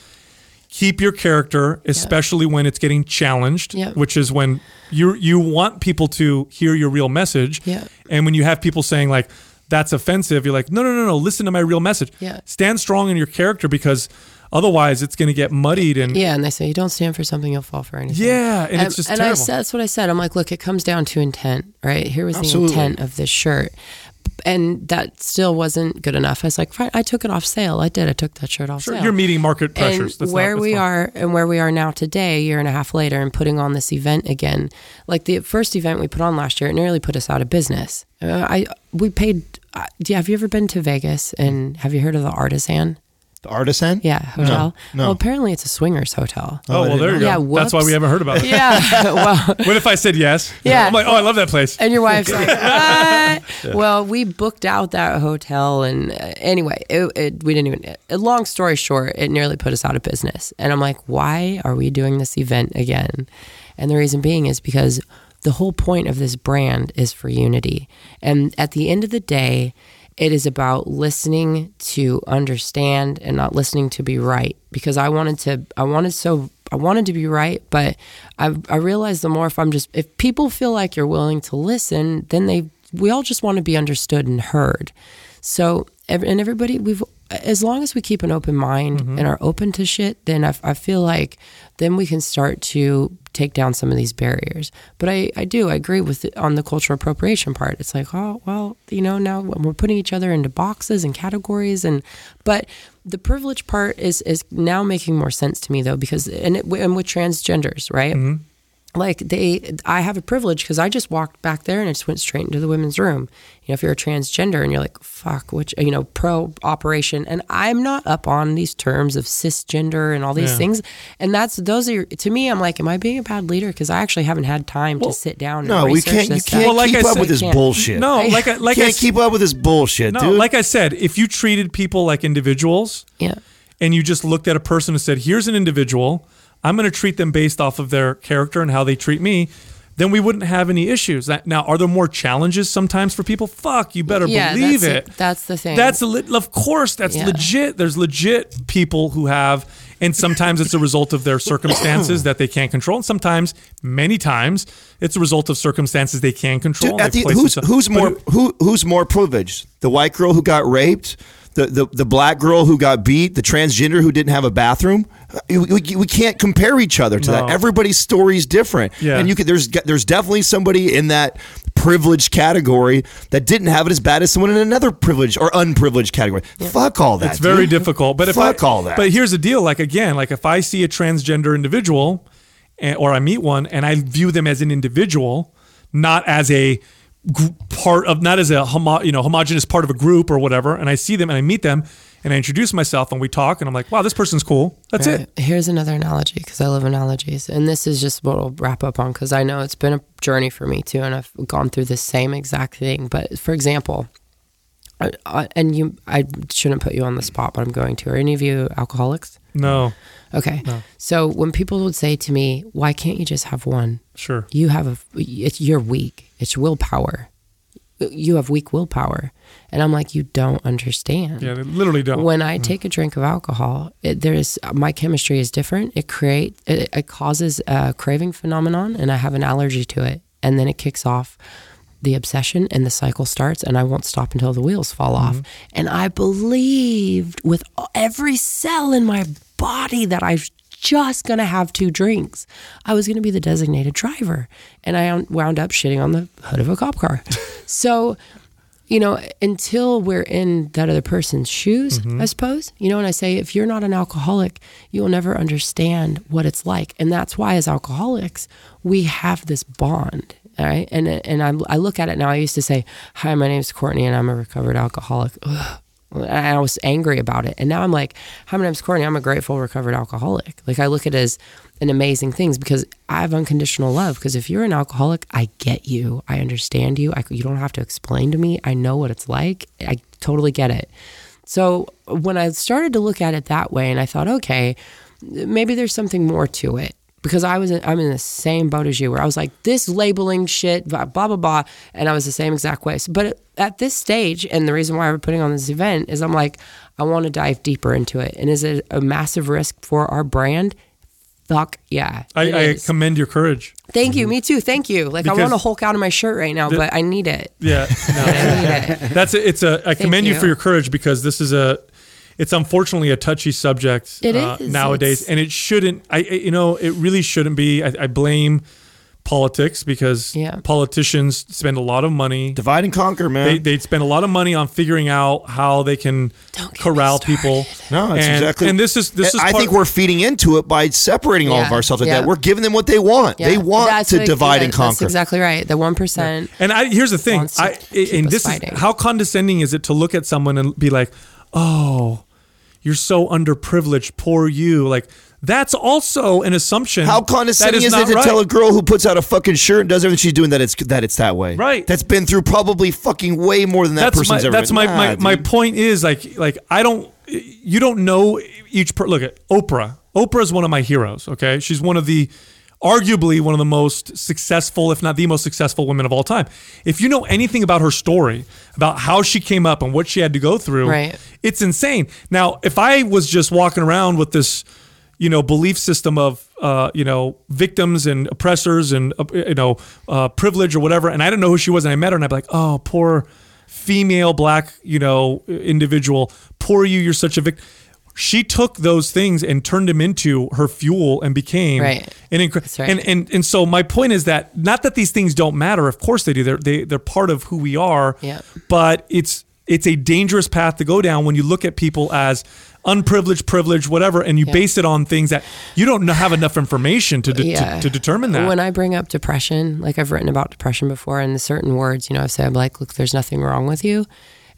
keep your character, especially when it's getting challenged, Yeah. which is when you you want people to hear your real message. Yeah. And when you have people saying like that's offensive, you're like, no, no, no, no, listen to my real message. Yeah. Stand strong in your character because otherwise it's going to get muddied and yeah, and they say you don't stand for something, you'll fall for anything. Yeah, and it's just and I terrible. said, that's what I said. I'm like, look, it comes down to intent, right? Here was Absolutely. the intent of this shirt. And that still wasn't good enough. I was like, fine, I took it off sale. I did. I took that shirt off Sure, sale. you're meeting market pressures. And That's not- where that's we fine. are and where we are now today, a year and a half later, and putting on this event again. Like the first event we put on last year, it nearly put us out of business. Uh, I we paid. Uh, do you, have you ever been to Vegas and have you heard of the Artisan? The artisan? Yeah, hotel. no. Well, apparently it's a swingers hotel. Oh, well, there you go. Yeah, That's why we haven't heard about it. Yeah. well, What if I said yes? Yeah. I'm like, oh, I love that place. And your wife's like, what? Well, we booked out that hotel, and uh, anyway, it, it, we didn't even. uh, long story short, it nearly put us out of business. And I'm like, why are we doing this event again? And the reason being is because the whole point of this brand is for unity. And at the end of the day, it is about listening to understand and not listening to be right. Because I wanted to, I wanted so I wanted to be right, but I I realized the more if I'm just if people feel like you're willing to listen, then they we all just want to be understood and heard. So and everybody we've as long as we keep an open mind mm-hmm. and are open to shit, then I, I feel like then we can start to take down some of these barriers. But I, I do I agree with it on the cultural appropriation part. It's like oh well you know now we're putting each other into boxes and categories and but the privilege part is is now making more sense to me though because and it, and with transgenders right mm-hmm. Like they i have a privilege because i just walked back there and i just went straight into the women's room you know if you're a transgender and you're like fuck which you know pro operation and i'm not up on these terms of cisgender and all these Yeah. things and that's those are to me i'm like am i being a bad leader because i actually haven't had time Well, to sit down and No, we can't. You can't Well, like keep I up said- with this bullshit. No, like I, like I can't s- keep up with this bullshit, No, dude. like I said, if you treated people like individuals yeah and you just looked at a person and said, "Here's an individual. I'm going to treat them based off of their character and how they treat me," then we wouldn't have any issues. That, now, are there more challenges sometimes for people? Fuck, you better yeah believe that's it. that's the thing That's a lit of course. That's Yeah. legit. There's legit people who have, and sometimes it's a result of their circumstances that they can't control, and sometimes, many times, it's a result of circumstances they can control. Dude, at the, who's who's more who who's more privileged? The white girl who got raped, the, the the black girl who got beat, the transgender who didn't have a bathroom. We, we, can't compare each other to that. Everybody's story is different, Yeah. and you could there's there's definitely somebody in that privileged category that didn't have it as bad as someone in another privileged or unprivileged category. Fuck all that. It's very difficult. But if Fuck I, all that. But here's the deal. Like again, like if I see a transgender individual, and, or I meet one, and I view them as an individual, not as a part of, not as a homo, you know homogenous part of a group or whatever, and I see them and I meet them, and I introduce myself and we talk and I'm like, wow, this person's cool. That's Right. it. Here's another analogy because I love analogies, and this is just what we'll wrap up on because I know it's been a journey for me too, and I've gone through the same exact thing. But for example, I, I, and you, I shouldn't put you on the spot, but I'm going to. Are any of you alcoholics? No, Okay. So when people would say to me, "Why can't you just have one?" sure. You have a, it's you're weak. It's willpower. You have weak willpower, and I'm like, you don't understand Yeah, they literally don't. when I mm. take a drink of alcohol, it, there's my chemistry is different. It create it, it causes a craving phenomenon, and I have an allergy to it, and then it kicks off the obsession, and the cycle starts, and I won't stop until the wheels fall off. Mm-hmm. And I believed with every cell in my body that I was just gonna have two drinks. I was gonna be the designated driver, and I wound up shitting on the hood of a cop car. so you know, until we're in that other person's shoes, mm-hmm. I suppose. You know, and I say, if you're not an alcoholic, you will never understand what it's like. And that's why, as alcoholics, we have this bond. All right. And, and I, I look at it now. I used to say, Hi, my name is Courtney, and I'm a recovered alcoholic. Ugh. And I was angry about it. And now I'm like, Hi, my name's Courtney. I'm a grateful, recovered alcoholic. Like, I look at it as an amazing things because I have unconditional love. Because if you're an alcoholic, I get you. I understand you. I, you don't have to explain to me. I know what it's like. I totally get it. So when I started to look at it that way, and I thought, okay, maybe there's something more to it. Because I was, in, I'm in the same boat as you, where I was like, this labeling shit, blah blah blah, blah and I was the same exact way. So, but at this stage, and the reason why we're putting on this event is, I'm like, I want to dive deeper into it. And is it a massive risk for our brand? Fuck yeah. I, I commend your courage. Thank you. Mm-hmm. Me too. Thank you. Like I want to Hulk out of my shirt right now, The- but I need it. Yeah. No. I need it. That's a, it's a I commend you. you. for your courage because this is a it's unfortunately a touchy subject It uh, is. nowadays It's- and it shouldn't I I- you know it really shouldn't be I, I blame politics because Yeah. politicians spend a lot of money Divide and conquer, man. they they spend a lot of money on figuring out how they can Don't get me corral people no, that's and, exactly. and this is this is I part- think we're feeding into it by separating all of ourselves like yeah. that. We're giving them what they want. They want That's to what- divide yeah, and conquer. That's exactly right. The one percent. And I here's the thing. wants I and this fighting. is how condescending is it to look at someone and be like, "Oh, you're so underprivileged, poor you." Like that's also an assumption. How condescending is, not it to right. tell a girl who puts out a fucking shirt and does everything she's doing that it's that it's that way? Right. That's been through probably fucking way more than that that's person's my ever. that's been. my Nah, my, my point is like like I don't you don't know each per look at Oprah. Oprah is one of my heroes, okay? She's one of the arguably one of the most successful if not the most successful women of all time. If you know anything about her story, about how she came up and what she had to go through, Right. it's insane. Now, if I was just walking around with this you know belief system of uh, you know victims and oppressors and uh, you know uh, privilege or whatever and i didn't know who she was and i met her and i'd be like oh poor female black you know individual poor you you're such a victim she took those things and turned them into her fuel and became Right. an incre- That's right. and, and and so my point is that not that these things don't matter of course they do they're they, they're part of who we are Yeah. but it's it's a dangerous path to go down when you look at people as unprivileged, privileged, whatever, and you Yeah. base it on things that you don't have enough information to, de- to, to determine that. When I bring up depression, like I've written about depression before, and certain words, you know, I say, I'm like, look, there's nothing wrong with you.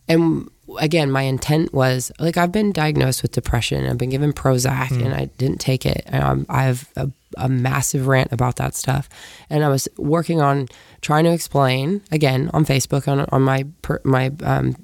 And again, my intent was like, I've been diagnosed with depression. I've been given Prozac Hmm. and I didn't take it. Um, I have a, a massive rant about that stuff. And I was working on trying to explain, again, on Facebook, on, on my, per, my, um,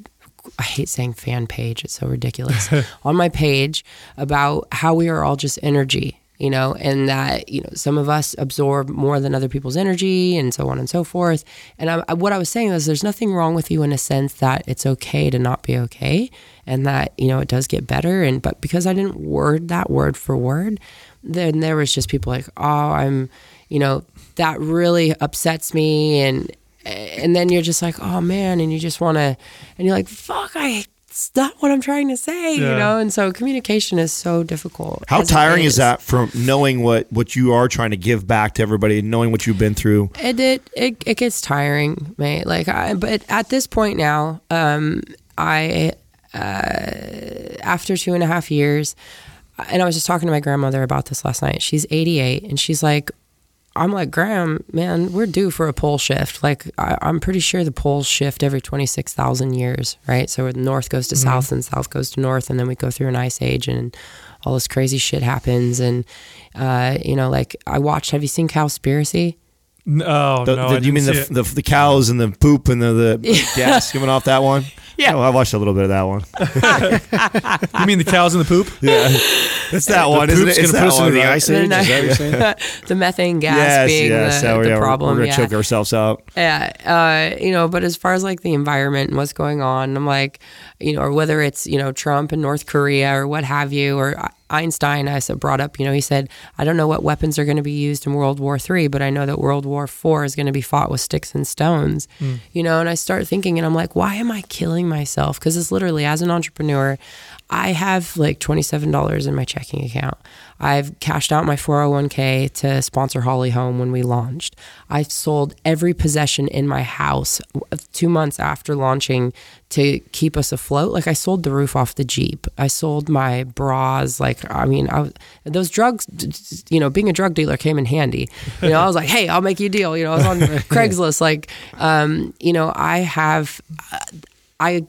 I hate saying fan page. It's so ridiculous. on my page about how we are all just energy, you know, and that, you know, some of us absorb more than other people's energy and so on and so forth. And I, I- what I was saying was there's nothing wrong with you in a sense that it's okay to not be okay and that, you know, it does get better. And, but because I didn't word that word for word, then there was just people like, oh, I'm, you know, that really upsets me. And, and then you're just like, oh man, and you just want to, and you're like, fuck, I, it's not what I'm trying to say, you know? And so communication is so difficult. How as it tiring is that from knowing what what you are trying to give back to everybody and knowing what you've been through? It it it, it gets tiring, mate. Like, I, but at this point now, um, I uh, after two and a half years, and I was just talking to my grandmother about this last night. She's 88, and she's like, I'm like, Graham, man, we're due for a pole shift. Like, I, I'm pretty sure the poles shift every 26,000 years, right? So the north goes to south and south goes to north, and then we go through an ice age and all this crazy shit happens. And, uh, you know, like I watched, have you seen Cowspiracy? No, The- no. the- you mean the, the the cows and the poop and the, the gas coming off that one? Yeah. Oh, I watched a little bit of that one. You mean the cows and the poop? Yeah, it's that one. Isn't it? It's gonna that put us one, into the ice age. Is that what you're saying? the methane gas Yes, being yes. the, so, the yeah, we're- problem. We're, gonna yeah. choke ourselves out. Yeah, uh, you know, but as far as like the environment and what's going on, I'm like, you know, or whether it's you know Trump and North Korea or what have you, or Einstein, I said brought up, you know, he said, I don't know what weapons are going to be used in World War Three, but I know that World War Four is going to be fought with sticks and stones, hmm. you know, and I start thinking, and I'm like, why am I killing myself? Because it's literally as an entrepreneur, I have like $27 in my checking account. I've cashed out my 401k to sponsor Holly Home when we launched. I've sold every possession in my house two months after launching to keep us afloat. Like I sold the roof off the Jeep. I sold my bras. Like, I mean, I those drugs, you know, being a drug dealer came in handy. You know, I was like, hey, I'll make you a deal. You know, I was on Craigslist. Like, um, you know, I have, I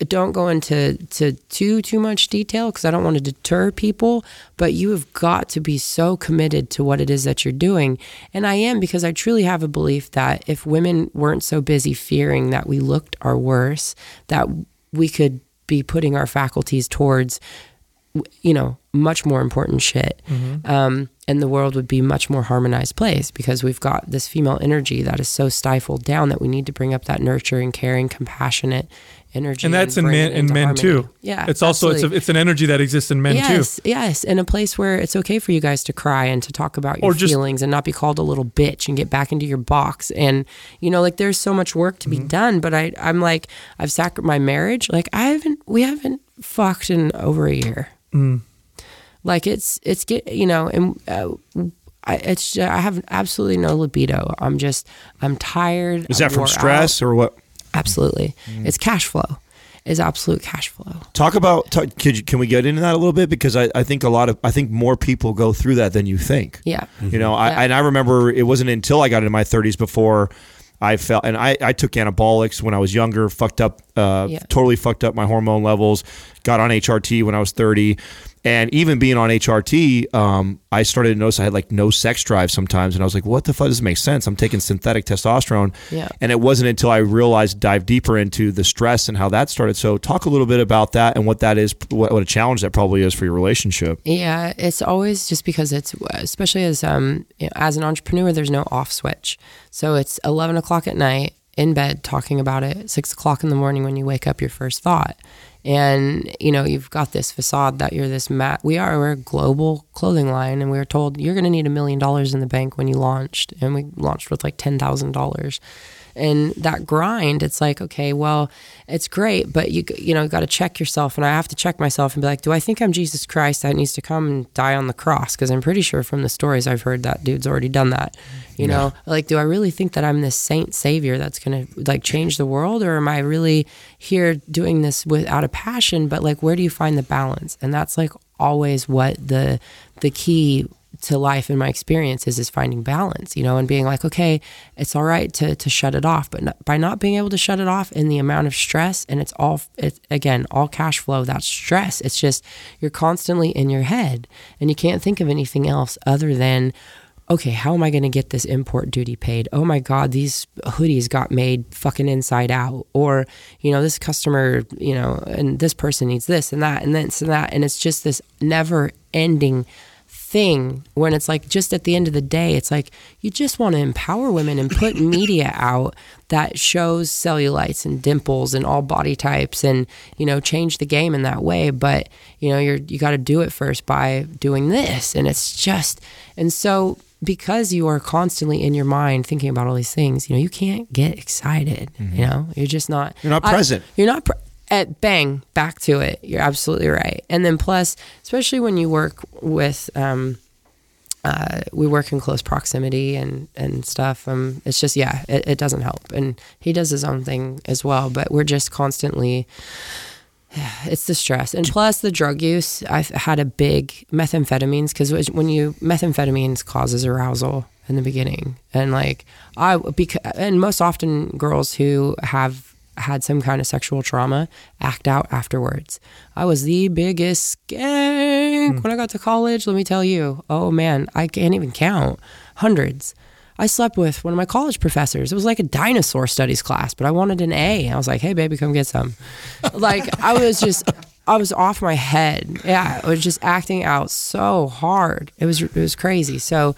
don't go into to too too much detail because I don't want to deter people, but you have got to be so committed to what it is that you're doing. And I am because I truly have a belief that if women weren't so busy fearing that we looked our worse, that we could be putting our faculties towards you know much more important shit um, and the world would be a much more harmonized place because we've got this female energy that is so stifled down that we need to bring up that nurturing caring compassionate energy And that's in men in men harmony. too. yeah It's also it's a, it's an energy that exists in men yes, too. Yes, in a place where it's okay for you guys to cry and to talk about your just- feelings and not be called a little bitch and get back into your box. And you know, like there's so much work to be Mm-hmm. done. But I, I'm like, I've sacrificed my marriage. Like I haven't, we haven't fucked in over a year. Mm. Like it's, it's get, you know, and. Uh, I, it's I have absolutely no libido. I'm just I'm tired. Is I'm that from wore stress or what? Absolutely, Mm. it's cash flow. Is absolute cash flow. Talk about. Talk, could you, can we get into that a little bit? Because I, I think a lot of I think more people go through that than you think. Yeah. You know, I, Yeah. and I remember it wasn't until I got into my 30s before I felt, and I, I took anabolics when I was younger, fucked up, uh, Yeah. totally fucked up my hormone levels, got on HRT when I was 30. And even being on HRT, um, I started to notice I had like no sex drive sometimes. And I was like, what the fuck? This makes sense. I'm taking synthetic testosterone. Yeah. And it wasn't until I realized, dive deeper into the stress and how that started. So talk a little bit about that and what that is, what, what a challenge that probably is for your relationship. Yeah, it's always just because it's especially as um you know, as an entrepreneur, there's no off switch. So it's eleven o'clock at night in bed talking about it. Six o'clock in the morning when you wake up, your first thought. And you know you've got this facade that you're this mat. We are we're a global clothing line, and we were told you're going to need a million dollars in the bank when you launched, and we launched with like ten thousand dollars and that grind it's like okay well it's great but you you know got to check yourself and i have to check myself and be like do i think i'm jesus christ that needs to come and die on the cross? Because i'm pretty sure from the stories i've heard that dude's already done that you know? Like do i really think that i'm this saint savior that's gonna like change the world or am i really here doing this without a passion? But like where do you find the balance? And that's like always what the the key to life and my experiences is finding balance, you know, and being like, okay, it's all right to to shut it off, but not, by not being able to shut it off in the amount of stress, and it's all it's again all cash flow. That's stress. It's just you're constantly in your head, and you can't think of anything else other than. Okay, how am I going to get this import duty paid? Oh my God, these hoodies got made fucking inside out. Or, you know, this customer, you know, and this person needs this and that and this and that. And it's just this never ending thing when it's like just at the end of the day it's like you just want to empower women and put media out that shows cellulites and dimples and all body types and you know change the game in that way. But you know you're you got to do it first by doing this. And it's just and so because you are constantly in your mind thinking about all these things you know you can't get excited you mm-hmm. know? You're just not You're not I- present. you're not pre- at bang back to it. You're absolutely right. And then plus especially when you work with um uh, we work in close proximity and and stuff um it's just yeah it, it doesn't help. And he does his own thing as well but we're just constantly it's the stress. And plus the drug use i've had a big methamphetamines because when you methamphetamines causes arousal in the beginning, and like I because and most often girls who have had some kind of sexual trauma act out afterwards. I was the biggest skank hmm. when I got to college. Let me tell you. Oh man, I can't even count hundreds. I slept with one of my college professors. It was like a dinosaur studies class, but I wanted an A. I was like, "Hey, baby, come get some." like I was just, I was off my head. Yeah, I was just acting out so hard. It was, it was crazy. So,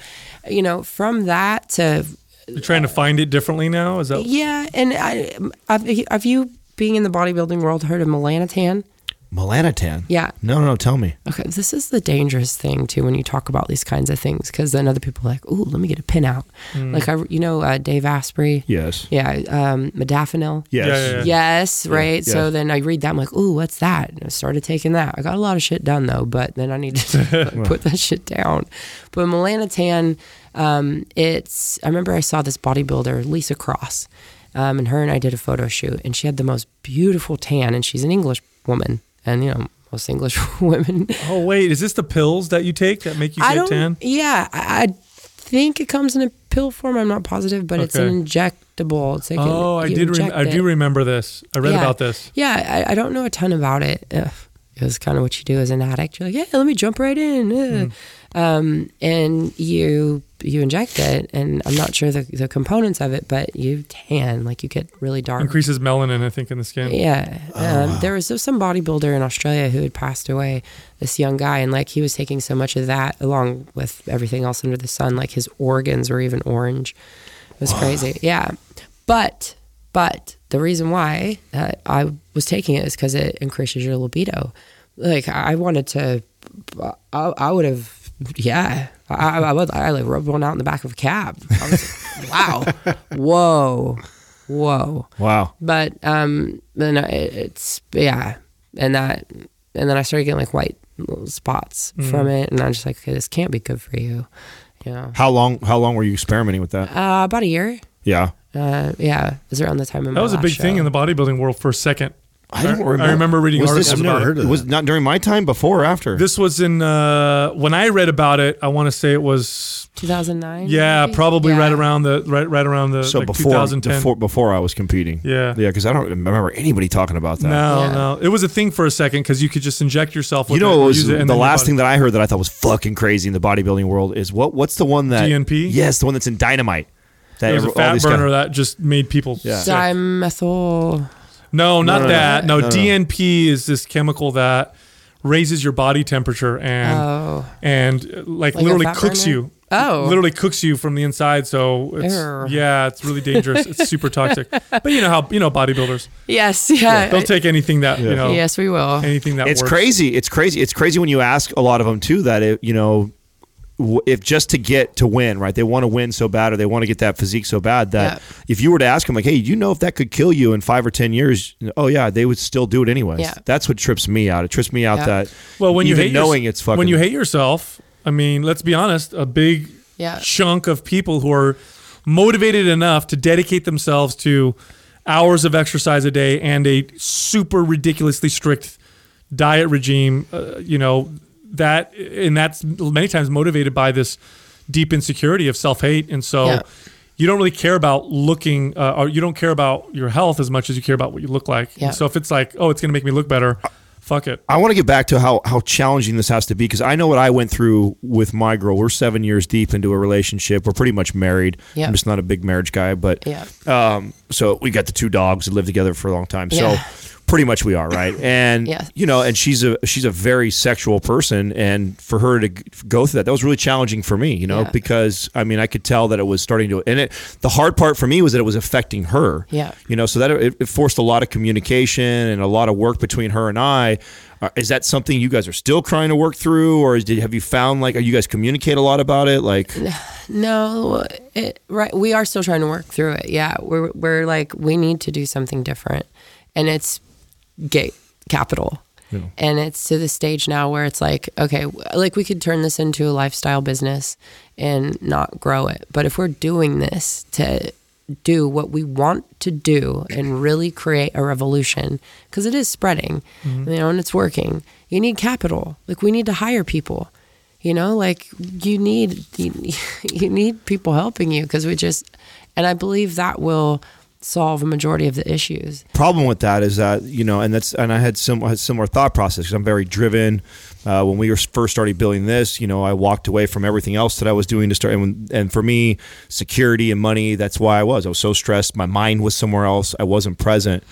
you know, from that to You're trying to find it differently now. Is that yeah, and I, have, have you being in the bodybuilding world heard of melanotan? Melanotan. Yeah. No, no, no. Tell me. Okay, this is the dangerous thing too when you talk about these kinds of things because then other people are like, "Ooh, let me get a pin out." Like I, you know, uh, Dave Asprey. Yes. Yeah, um, modafinil. Yes. Yeah, yeah, yeah. Yes, right. yeah. So then I read that. I'm like, ooh, what's that? And I started taking that. I got a lot of shit done though, but then I need to put that shit down. But melanotan, um, it's. I remember I saw this bodybuilder, Lisa Cross, um, and her and I did a photo shoot, and she had the most beautiful tan, and she's an English woman, and you know. Most English women. Oh wait, is this the pills that you take that make you I get don't. tan? Yeah, I, I think it comes in a pill form. I'm not positive, but it's an injectable. It's like Oh, I did. Rem- I do remember this. I read Yeah. about this. Yeah, I, I don't know a ton about it. Ugh. It was kind of what you do as an addict. You're like, yeah, let me jump right in, Ugh. um, and you you inject it, and I'm not sure the, the components of it, but you tan, like you get really dark. Increases melanin, I think, in the skin. Yeah, um, there was some bodybuilder in Australia who had passed away. This young guy, and like he was taking so much of that, along with everything else under the sun. Like his organs were even orange. It was crazy. Yeah, but but the reason why uh, I was taking it is because it increases your libido. Like I wanted to, I, I would have. Yeah, I, I would. I like rubbed one out in the back of a cab. I was, wow, whoa, whoa Wow. but um then I- it's yeah and that and then i started getting like white little spots from it and i'm just like okay this can't be good for you you know How long? How long were you experimenting with that? uh, about a year Yeah. uh yeah it was around the time of That was a big thing in the bodybuilding world for a second. I don't remember. I remember reading was articles this, about heard it. of It was not during my time, before or after. This was in uh, when I read about it. I want to say it was 2009 yeah, maybe? probably right around the right right around the so like before, 2010. before before I was competing. Yeah. Yeah, because I don't remember anybody talking about that. No, Yeah. no, it was a thing for a second because you could just inject yourself. With You know it, was use it, and the last thing that I heard that I thought was fucking crazy in the bodybuilding world is what what's the one that DNP? Yes, the one that's in dynamite. That It was a fat burner guys- that just made people Yeah. sick. dimethyl No, not no, no. that. No, No, no. DNP is this chemical that raises your body temperature and oh and uh, like, Like literally cooks burner? you. Oh. literally cooks you from the inside. So it's Ew. yeah, it's really dangerous. it's super toxic. But you know how you know bodybuilders. yes yeah, They'll take anything that you know yes we will anything that It's works. crazy. It's crazy. It's crazy when you ask a lot of them too that it, you know, w- if just to get to win, right? They want to win so bad, or they want to get that physique so bad that Yeah. if you were to ask them, like, "Hey, you know if that could kill you in five or ten years?" Oh yeah, they would still do it anyways. Yeah. That's what trips me out. It trips me out Yeah. that Well, when you hate knowing yours- it's fucking when you hate yourself, I mean, let's be honest, a big Yeah. chunk of people who are motivated enough to dedicate themselves to hours of exercise a day and a super ridiculously strict diet regime, uh, you know, that and that's many times motivated by this deep insecurity of self-hate and so Yeah. you don't really care about looking uh, or you don't care about your health as much as you care about what you look like. Yeah. So if it's like, oh, it's going to make me look better, fuck it. I want to get back to how how challenging this has to be because I know what I went through with my girl. We're seven years deep into a relationship. We're pretty much married. Yeah. I'm just not a big marriage guy, but Yeah. Um, so we got the two dogs and lived together for a long time. Yeah. So pretty much we are right. And you know, and she's a she's a very sexual person, and for her to go through that, that was really challenging for me. You know, Yeah. because I mean, I could tell that it was starting to, and it the hard part for me was that it was affecting her. Yeah. You know, so that it, it forced a lot of communication and a lot of work between her and I. Uh, is that something you guys are still trying to work through, or did, have you found like, are you guys communicate a lot about it? Like, No, it, right. We are still trying to work through it. Yeah, we're we're like we need to do something different, and it's gate capital, and it's to the stage now where it's like okay, like we could turn this into a lifestyle business and not grow it, but if we're doing this to do what we want to do and really create a revolution because it is spreading, mm-hmm. you know, and it's working. You need capital. Like we need to hire people You know, like you need you, you need people helping you because we just, and I believe that will solve a majority of the issues. problem with that is that you know, and that's and I had some had similar thought process because I'm very driven. Uh, when we were first started building this, you know, I walked away from everything else that I was doing to start. And, when, and for me, security and money, that's why I was. I was so stressed. My mind was somewhere else. I wasn't present.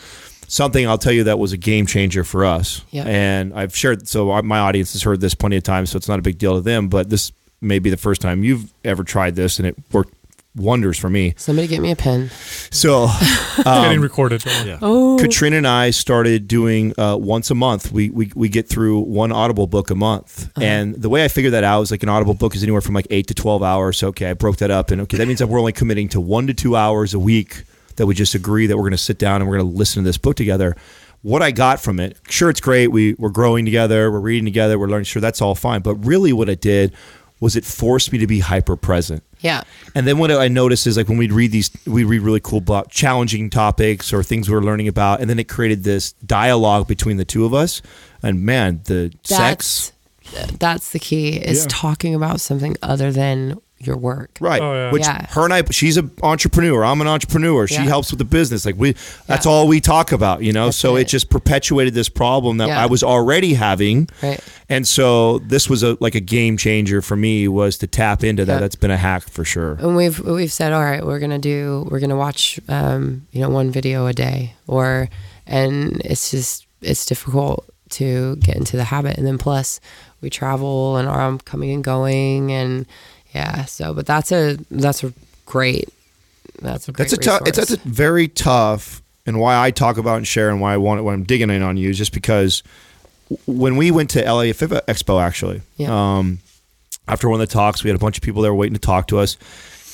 Something I'll tell you that was a game changer for us. Yeah. And I've shared, so my audience has heard this plenty of times, so it's not a big deal to them. But this may be the first time you've ever tried this, and it worked wonders for me. Somebody get me a pen. So It's getting recorded. don't. Oh, Katrina and I started doing uh, once a month. We, we we get through one Audible book a month, and the way I figured that out is like an Audible book is anywhere from like eight to twelve hours. So okay, I broke that up, and okay, that means that we're only committing to one to two hours a week. That we just agree that we're going to sit down and we're going to listen to this book together. What I got from it, sure, it's great. We we're growing together, we're reading together, we're learning. Sure, that's all fine. But really, what it did was it forced me to be hyper present. Yeah. And then what I noticed is like when we'd read these, we read really cool, about challenging topics or things we were learning about, and then it created this dialogue between the two of us. And man, the sex, That's that's the key is Yeah. talking about something other than your work. right? Oh, yeah. Which Yeah. her and I, she's an entrepreneur. I'm an entrepreneur. She Yeah. helps with the business. Like we, that's Yeah. all we talk about, you know. That's so it it. just perpetuated this problem that Yeah. I was already having. Right. And so this was a like a game changer for me was to tap into that. Yeah. That's been a hack for sure. And we've we've said, all right, we're gonna do, we're gonna watch, um, you know, one video a day, or, and it's just it's difficult to get into the habit, and then plus we travel and are coming and going, and yeah, so but that's a that's a great, that's a That's a tough. It's that's a very tough, and why I talk about and share, and why I want it when I'm digging in on you is just because when we went to LA Fit Expo, actually, Yeah. um, after one of the talks, we had a bunch of people there waiting to talk to us,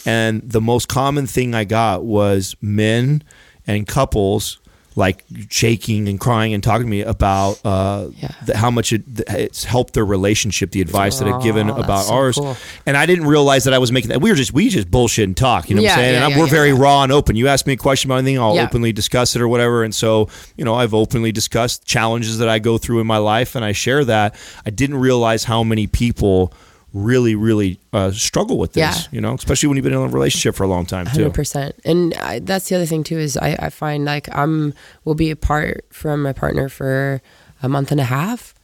and the most common thing I got was men and couples like shaking and crying and talking to me about uh, Yeah. the, how much it, it's helped their relationship, the advice that I've given Oh, about so ours, cool. and I didn't realize that I was making that. We were just we just bullshit and talk, you know what I'm saying? yeah, and I'm, yeah, we're yeah, very yeah. raw and open. You ask me a question about anything, I'll Yeah. openly discuss it or whatever. And so, you know, I've openly discussed challenges that I go through in my life, and I share that. I didn't realize how many people really, really uh, struggle with this. Yeah. You know, especially when you've been in a relationship for a long time too. Hundred percent, and I, that's the other thing too is I, I find like I'm will be apart from my partner for a month and a half.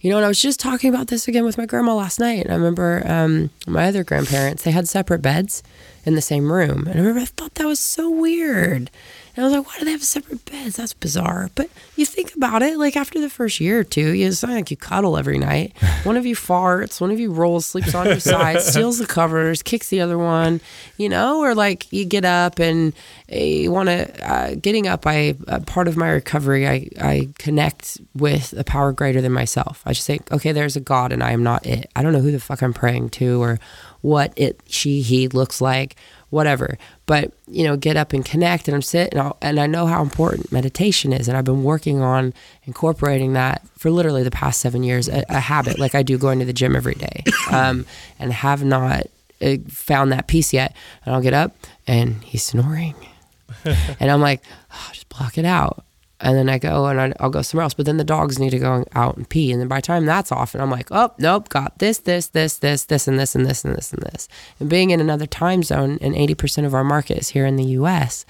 You know, and I was just talking about this again with my grandma last night. And I remember um, my other grandparents; they had separate beds in the same room, and I remember I thought that was so weird. And I was like, why do they have separate beds? That's bizarre. But you think about it, like after the first year or two, you- it's not like you cuddle every night. One of you farts, one of you rolls, sleeps on your side, steals the covers, kicks the other one, you know, or like you get up and uh, you want to, uh, getting up, I, uh, part of my recovery, I, I connect with a power greater than myself. I just think, okay, there's a God and I am not it. I don't know who the fuck I'm praying to or what it, she, he looks like, whatever. But you know, get up and connect, and I'm sitting, and, and I know how important meditation is, and I've been working on incorporating that for literally the past seven years, a, a habit like I do going to the gym every day, um, and have not uh, found that peace yet. And I'll get up, and he's snoring, and I'm like, oh, just block it out. And then I go and I, I'll go somewhere else. But then the dogs need to go out and pee. And then by the time that's off, and I'm like, oh, nope, got this, this, this, this, this, and this, and this, and this, and this. And being in another time zone, and 80% of our market is here in the US.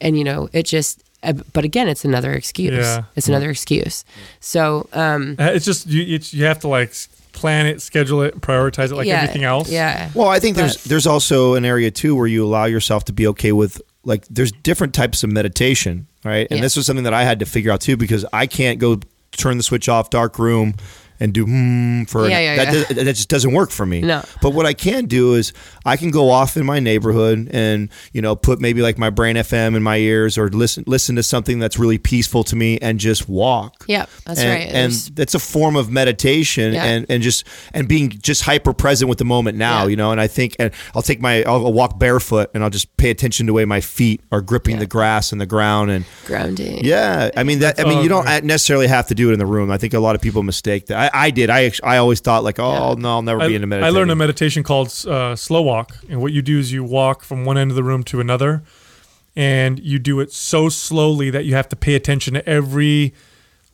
And, you know, it just, uh, but again, it's another excuse. Yeah. It's another excuse. So, um, Uh, It's just you. It's, you have to like plan it, schedule it, prioritize it like yeah, everything else. Yeah. Well, I think there's there's also an area too where you allow yourself to be okay with like there's different types of meditation, right? And Yeah. this was something that I had to figure out too because I can't go turn the switch off, dark room, and do hmm for Yeah, yeah, that. yeah. does- that just doesn't work for me. No. But what I can do is I can go off in my neighborhood and you know put maybe like my brain FM in my ears or listen listen to something that's really peaceful to me and just walk. Yeah, that's and, right. And There's- that's a form of meditation Yeah. and and just and being just hyper present with the moment now Yeah. you know and i think and i'll take my i'll walk barefoot and i'll just pay attention to the way my feet are gripping Yeah. the grass and the ground and grounding. yeah i mean that i mean you don't awesome. necessarily have to do it in the room i think a lot of people mistake that i, I did i i always thought like oh Yeah. no i'll never I, be into I meditation I learned a meditation called uh, slow walk, and what you do is you walk from one end of the room to another, and you do it so slowly that you have to pay attention to every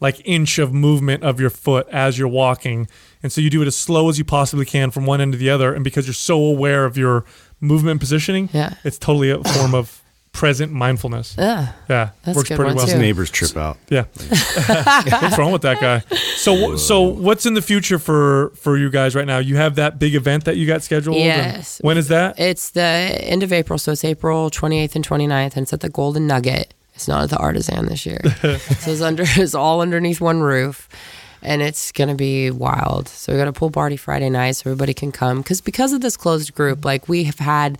like inch of movement of your foot as you're walking. And so you do it as slow as you possibly can from one end to the other. And because you're so aware of your movement and positioning, Yeah. it's totally a form of present mindfulness. Yeah. Yeah, That's works a good pretty one, well. too. Neighbors trip out. Yeah. what's wrong with that guy? So so what's in the future for for you guys right now? You have that big event that you got scheduled. Yes. When is that? It's the end of April, so it's April 28th and 29th, and it's at the Golden Nugget. It's not at the Artisan this year. so it's under it's all underneath one roof, and it's gonna be wild. So we got a pool party Friday night, so everybody can come. Because because of this closed group, like we have had,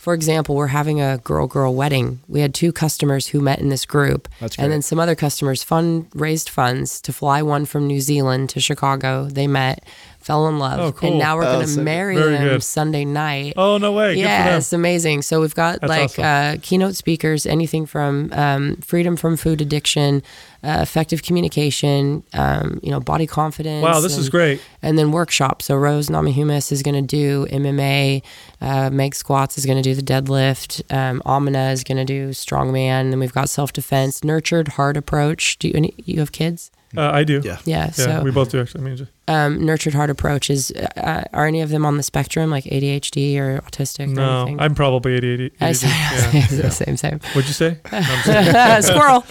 for example, we're having a girl girl wedding. We had two customers who met in this group, That's and then some other customers fund raised funds to fly one from New Zealand to Chicago. They met. Fell in love, Oh, cool. and now we're Oh, going to so marry Very them good. Sunday night. oh no way! Yeah, it's amazing. So we've got That's like awesome. uh, keynote speakers, anything from um, freedom from food addiction, uh, effective communication, um, you know, body confidence. Wow, this is great. And then workshops. So Rose Namajunas is going to do MMA. Uh, Meg Squats is going to do the deadlift. Um, Amina is going to do strongman. Then we've got self defense, nurtured heart approach. Do you any, you have kids? Uh, I do. Yeah. Yeah. Yeah, so we both do actually. I mean, just- um, nurtured heart approach is uh, are any of them on the spectrum, like ADHD or autistic? or no, anything? I'm probably ADHD. I ADHD. Yeah. same, same. What'd you say? No, squirrel.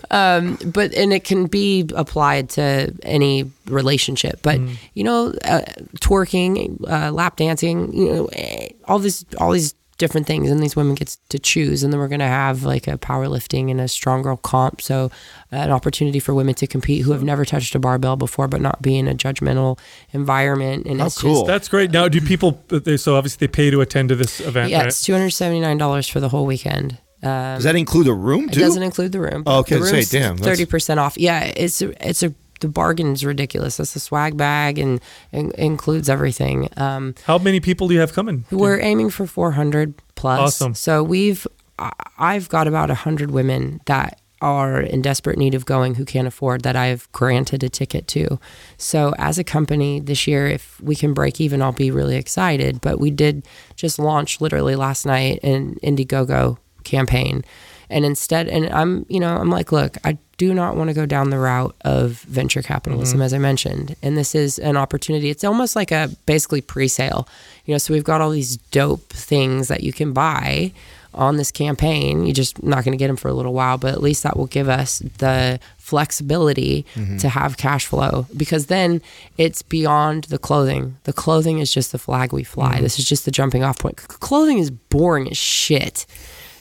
um, but and it can be applied to any relationship. But Mm. you know, uh, twerking, uh, lap dancing, you know, eh, all these all these different things, and these women get to choose. And then we're gonna have like a powerlifting and a strong girl comp, so uh, an opportunity for women to compete who have never touched a barbell before, but not be in a judgmental environment. And How it's cool. Just, That's great. Now, do people? They, so obviously they pay to attend to this event, yeah, right? it's two hundred seventy nine dollars for the whole weekend. Um, Does that include the room It doesn't include the room. Oh, okay, the say, damn, thirty percent off. Yeah, it's a, it's a the bargain's ridiculous. It's a swag bag and, and includes everything. Um, How many people do you have coming? we're aiming for four hundred plus. Awesome. So we've I've got about hundred women that are in desperate need of going who can't afford that I've granted a ticket to. So as a company this year, if we can break even, I'll be really excited. But we did just launch literally last night an Indiegogo campaign. And instead, and I'm, you know, I'm like, look, I do not want to go down the route of venture capitalism, mm-hmm. as I mentioned. And this is an opportunity. It's almost like a basically pre sale. You know, so we've got all these dope things that you can buy on this campaign. You're just not going to get them for a little while, but at least that will give us the flexibility mm-hmm. to have cash flow because then it's beyond the clothing. The clothing is just the flag we fly. Mm-hmm. This is just the jumping off point. C- clothing is boring as shit.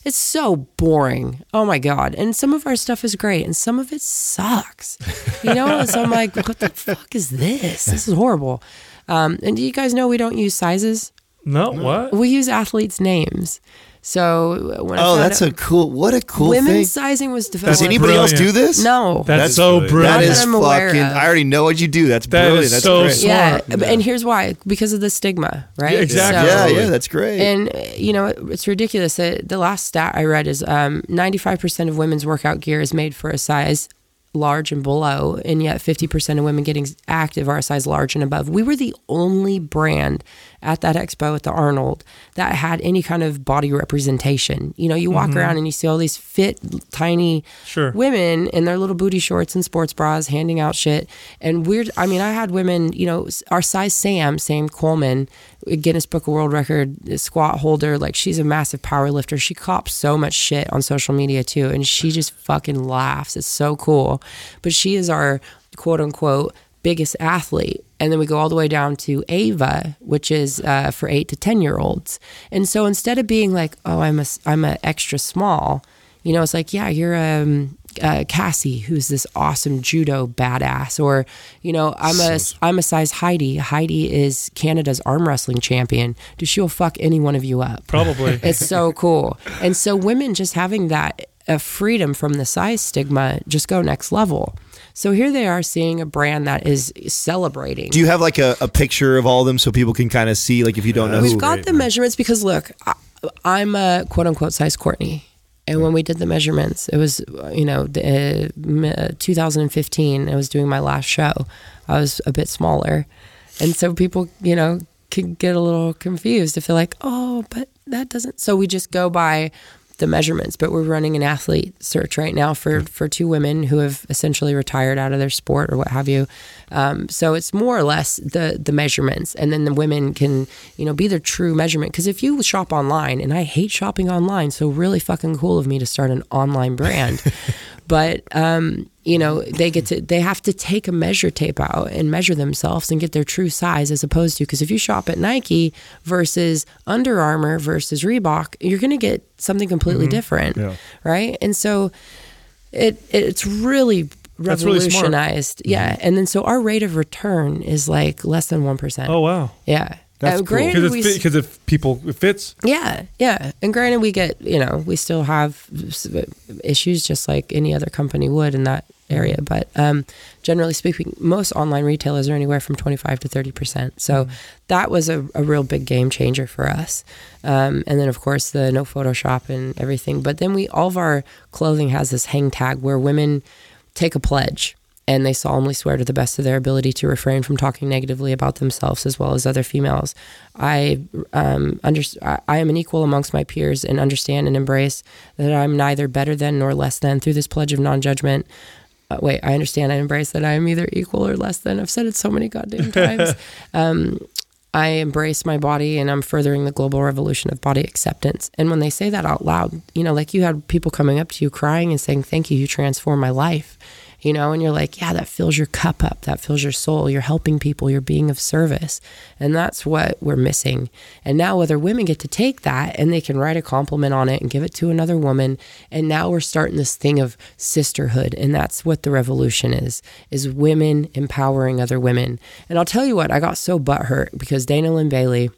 It's so boring. Oh my god! And some of our stuff is great, and some of it sucks. You know, so I'm like, what the fuck is this? This is horrible. Um, and do you guys know we don't use sizes? No, what? We use athletes' names. So when oh, found that's out- a cool. What a cool women's thing. sizing was developed. Does anybody else do this? No. That's, That's so brilliant. brilliant. That that I'm aware fucking. of. I already know what you do. That's That brilliant. is That's so great. smart. yeah, and here's why: because of the stigma, right? Yeah, exactly. So- Yeah, yeah, that's great. And uh, you know, it's ridiculous. The last stat I read is um, 95% of women's workout gear is made for a size large and below, and yet 50% of women getting active are a size large and above. We were the only brand at that expo at the Arnold that had any kind of body representation. You know, you walk mm-hmm. around and you see all these fit, tiny Sure. women in their little booty shorts and sports bras handing out shit. And weird, I mean, I had women, you know, our size Sam, Sam Coleman, Guinness Book of World Record squat holder. Like, she's a massive power lifter. She cops so much shit on social media too. And she just fucking laughs. It's so cool. But she is our quote unquote biggest athlete. And then we go all the way down to Ava, which is uh, for eight to 10 year olds. And so instead of being like, oh, I'm a, I'm a extra small, you know, it's like, yeah, you're um, uh, Cassie, who's this awesome judo badass, or you know, I'm a am a size Heidi. Heidi is Canada's arm wrestling champion. Dude, she'll fuck any one of you up. Probably. It's so cool. And so women just having that uh, freedom from the size stigma just go next level. So here they are seeing a brand that is celebrating. do you have like a, a picture of all of them so people can kind of see, like, if you don't know We've who? got the measurements because look, I, I'm a quote unquote size Courtney. And when we did the measurements, it was, you know, the, uh, uh, 2015. I was doing my last show. I was a bit smaller. And so people, you know, could get a little confused if they're like, oh, but that doesn't. So we just go by the measurements. But we're running an athlete search right now for for two women who have essentially retired out of their sport or what have you. Um, so it's more or less the the measurements, and then the women can you know be their true measurement. Because if you shop online, and I hate shopping online, so really fucking cool of me to start an online brand. but um, you know they get to they have to take a measure tape out and measure themselves and get their true size as opposed to because if you shop at Nike versus Under Armour versus Reebok, you're going to get something completely different, Yeah. right? And so it it's really That's really revolutionized, yeah. And then so our rate of return is like less than one percent. Oh wow. yeah. That's Uh, cool. Because we it's s- because if people it fits. yeah, yeah. And granted, we get, you know, we still have issues just like any other company would in that area. But um, generally speaking, most online retailers are anywhere from 25 to 30%. So that was a, a real big game changer for us. Um, and then, of course, the no Photoshop and everything. But then we, all of our clothing has this hang tag where women take a pledge and they solemnly swear to the best of their ability to refrain from talking negatively about themselves as well as other females. I um, under, I am an equal amongst my peers and understand and embrace that I'm neither better than nor less than through this pledge of non-judgment. Uh, wait, I understand and embrace that I am either equal or less than. I've said it so many goddamn times. um, I embrace my body and I'm furthering the global revolution of body acceptance. And when they say that out loud, you know, like you had people coming up to you crying and saying, Thank you, you transformed my life. You know, and you're like, Yeah, that fills your cup up. That fills your soul. You're helping people. You're being of service. And that's what we're missing. And now, whether women get to take that and they can write a compliment on it and give it to another woman. And now we're starting this thing of sisterhood. And that's what the revolution is, is women empowering other women. And I'll tell you what, I got so butthurt because Dana Lynn Bailey,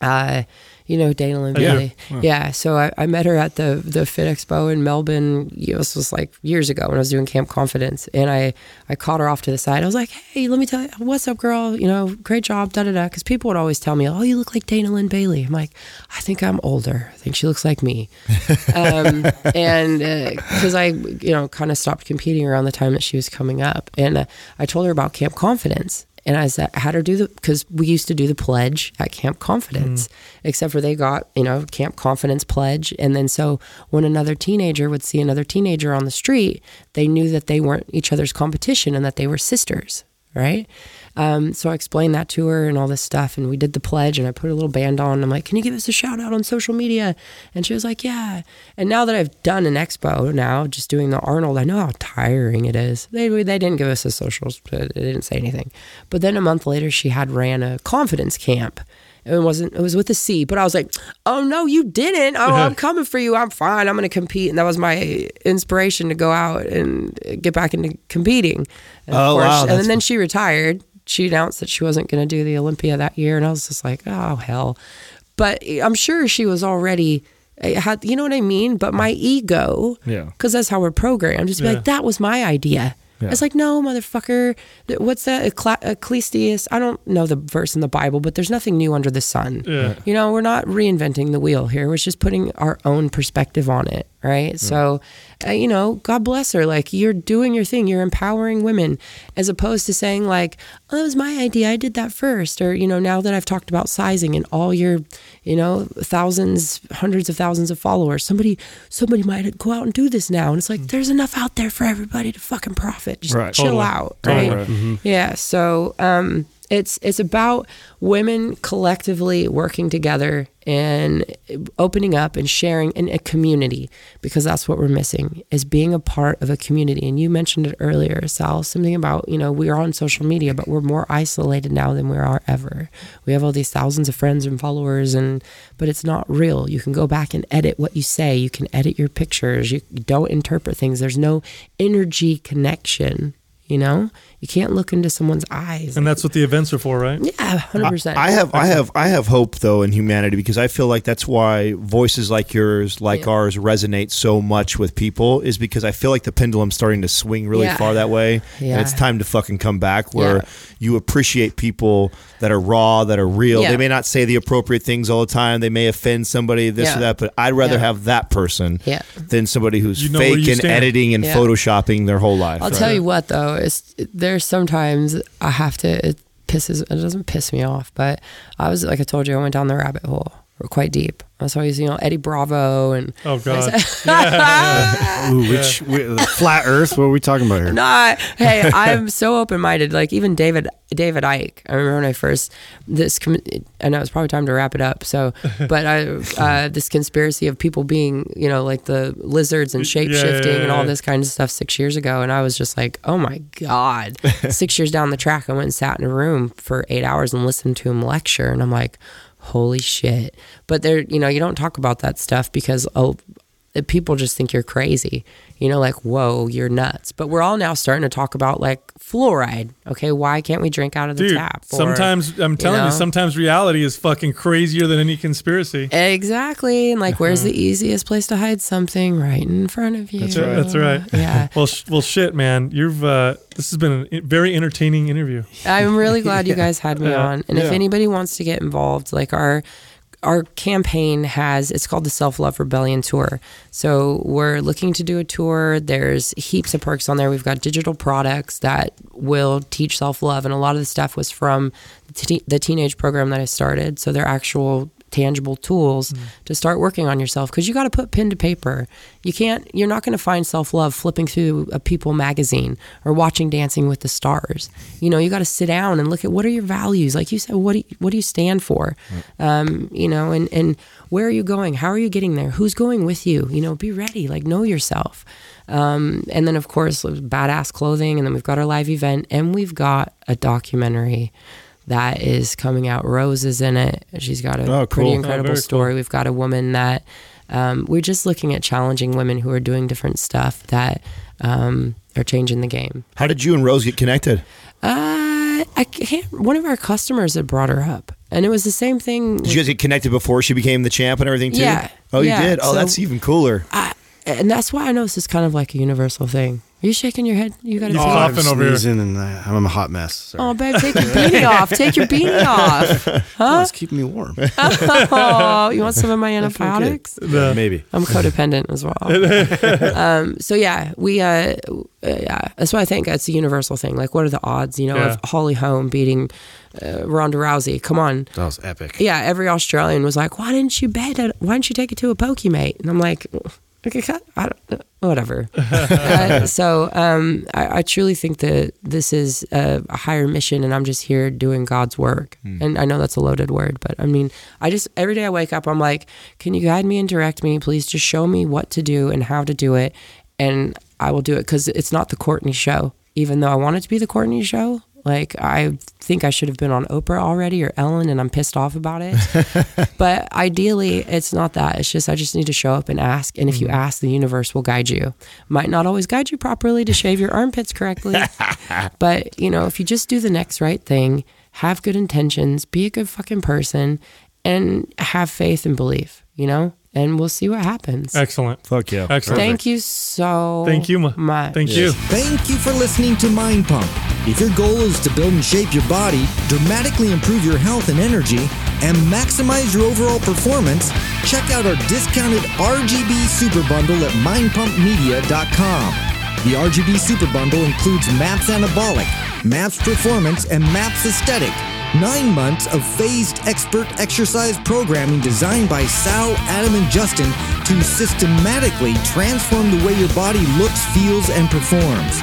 uh, you know Dana Lynn Yeah. Bailey. Yeah. So I, I met her at the the Fit Expo in Melbourne. You know, This was like years ago when I was doing Camp Confidence, and I I caught her off to the side. I was like, "Hey, let me tell you, what's up, girl? You know, great job, da da da." Because people would always tell me, "Oh, you look like Dana Lynn Bailey." I'm like, I think I'm older. I think she looks like me. um, and because I, you know, kind of stopped competing around the time that she was coming up, and uh, I told her about Camp Confidence, and I said, I had her do the because we used to do the pledge at Camp Confidence, mm. except for they got you know Camp Confidence pledge, and then so when another teenager would see another teenager on the street, they knew that they weren't each other's competition and that they were sisters, right? Um, so I explained that to her and all this stuff, and we did the pledge, and I put a little band on. And I'm like, "Can you give us a shout out on social media?" And she was like, "Yeah." And now that I've done an expo, now just doing the Arnold, I know how tiring it is. They they didn't give us a socials, but they didn't say anything. But then a month later, she had ran a confidence camp. It wasn't. It was with a C, but I was like, "Oh no, you didn't! Oh, I'm coming for you. I'm fine. I'm going to compete." And that was my inspiration to go out and get back into competing. And Oh, wow, And that's- then she retired. She announced that she wasn't going to do the Olympia that year, and I was just like, "Oh hell!" But eh, I'm sure she was already eh, had, you know what I mean. But my ego, Yeah. because that's how we're programmed. Just be Yeah. like, "That was my idea." Yeah. It's like, no, motherfucker. What's that? Ecclesiastes. I don't know the verse in the Bible, but there's nothing new under the sun. Yeah. You know, we're not reinventing the wheel here. We're just putting our own perspective on it, right? So, uh, you know, God bless her. Like, you're doing your thing. You're empowering women as opposed to saying, like, oh, that was my idea. I did that first. Or, you know, now that I've talked about sizing and all your, you know, thousands, hundreds of thousands of followers, somebody, somebody might go out and do this now. And it's like, there's enough out there for everybody to fucking profit. Just Right. chill Totally. out, Totally. right? Yeah. So um, it's it's about women collectively working together and opening up and sharing in a community because that's what we're missing is being a part of a community. And you mentioned it earlier, Sal, something about you know we are on social media, but we're more isolated now than we are ever. We have all these thousands of friends and followers, and but it's not real. You can go back and edit what you say. You can edit your pictures. You don't interpret things. There's no energy connection. You know, you can't look into someone's eyes. And that's what the events are for, right? yeah, hundred percent. I have, I have, I have hope though in humanity because I feel like that's why voices like yours, like Yeah. ours, resonate so much with people. Is because I feel like the pendulum's starting to swing really Yeah. far that way, Yeah. and it's time to fucking come back where Yeah. you appreciate people that are raw, that are real. Yeah. They may not say the appropriate things all the time. They may offend somebody, this Yeah. or that, but I'd rather Yeah. have that person Yeah. than somebody who's You know fake and stand. editing and Yeah. photoshopping their whole life. I'll right? tell you what though, it's there's sometimes I have to it pisses it doesn't piss me off, but I was like I told you, I went down the rabbit hole. Were quite deep. That's always you know Eddie Bravo and Oh God. Ooh, which we, flat Earth? What are we talking about here? not. Hey, I'm so open minded. Like even David David Icke. I remember when I first this. com- I know it's probably time to wrap it up. So, but I uh, this conspiracy of people being you know like the lizards and shape shifting yeah, and all this kind of stuff six years ago, and I was just like, oh my god. six years down the track, I went and sat in a room for eight hours and listened to him lecture, and I'm like. Holy shit. But there, you know, you don't talk about that stuff because oh, people just think you're crazy. You know, like, whoa, you're nuts. But we're all now starting to talk about like fluoride. Okay, why can't we drink out of the Dude, tap? Or, sometimes I'm telling you, know. sometimes reality is fucking crazier than any conspiracy. Exactly. And like, where's the easiest place to hide something? Right in front of you. That's right. That's right. Yeah. Well, sh- well, shit, man. You've uh, this has been a very entertaining interview. I'm really glad you guys had me Yeah. on. And if anybody wants to get involved, like our our campaign has it's called the Self Love Rebellion Tour. So we're looking to do a tour. There's heaps of perks on there. We've got digital products that will teach self love, and a lot of the stuff was from the, the teenage program that I started. So they're actual tangible tools to start working on yourself because you got to put pen to paper. You can't. You're not going to find self love flipping through a People magazine or watching Dancing with the Stars. You know, you got to sit down and look at what are your values. Like you said, what do you, what do you stand for? Um, you know, and and where are you going? How are you getting there? Who's going with you? You know, be ready. Like know yourself. Um, and then of course, badass clothing, and then we've got our live event, and we've got a documentary that is coming out. Rose is in it. She's got a Oh, pretty incredible Oh, story. We've got a woman that um, we're just looking at challenging women who are doing different stuff that um, are changing the game. How did you and Rose get connected? Uh, I can't. One of our customers had brought her up, and it was the same thing. Did you guys get connected before she became the champ and everything too? Yeah. Oh, you Yeah. did. Oh, So- that's even cooler. I, and that's why I know this is kind of like a universal thing. Are you shaking your head? You got to. He's Oh, coughing I'm over here. sneezing and I- I'm a hot mess. Sorry. oh, babe, take your beanie off. Take your beanie off. Oh, it's keeping me warm. Oh, you want some of my antibiotics? The- Maybe. I'm codependent as well. um, so yeah, we uh, uh, yeah, that's why I think it's a universal thing. Like, what are the odds? You know, Yeah. of Holly Holm beating uh, Ronda Rousey? Come on. That was epic. Yeah, every Australian was like, "Why didn't you bet? Why didn't you take it to a pokey mate?" And I'm like, "Okay, cut- I don't, whatever." uh, so um, I, I truly think that this is a, a higher mission, and I'm just here doing God's work. And I know that's a loaded word, but I mean, I just every day I wake up, I'm like, "Can you guide me and direct me? Please, just show me what to do and how to do it, and I will do it." Because it's not the Courtney show, even though I want it to be the Courtney show. Like I think I should have been on Oprah already or Ellen, and I'm pissed off about it. but ideally, it's not that. It's just I just need to show up and ask, and if you mm-hmm. ask, the universe will guide you. Might not always guide you properly to shave your armpits correctly, but you know, if you just do the next right thing, have good intentions, be a good fucking person, and have faith and belief. You know, and we'll see what happens. Excellent. Fuck yeah. Excellent. Thank you so. Thank you, much. Thank you. Thank you for listening to Mind Pump. If your goal is to build and shape your body, dramatically improve your health and energy, and maximize your overall performance, check out our discounted RGB Super Bundle at mindpumpmedia.com. The RGB Super Bundle includes MAPS Anabolic, MAPS Performance, and MAPS Aesthetic. Nine months of phased expert exercise programming designed by Sal, Adam, and Justin to systematically transform the way your body looks, feels, and performs.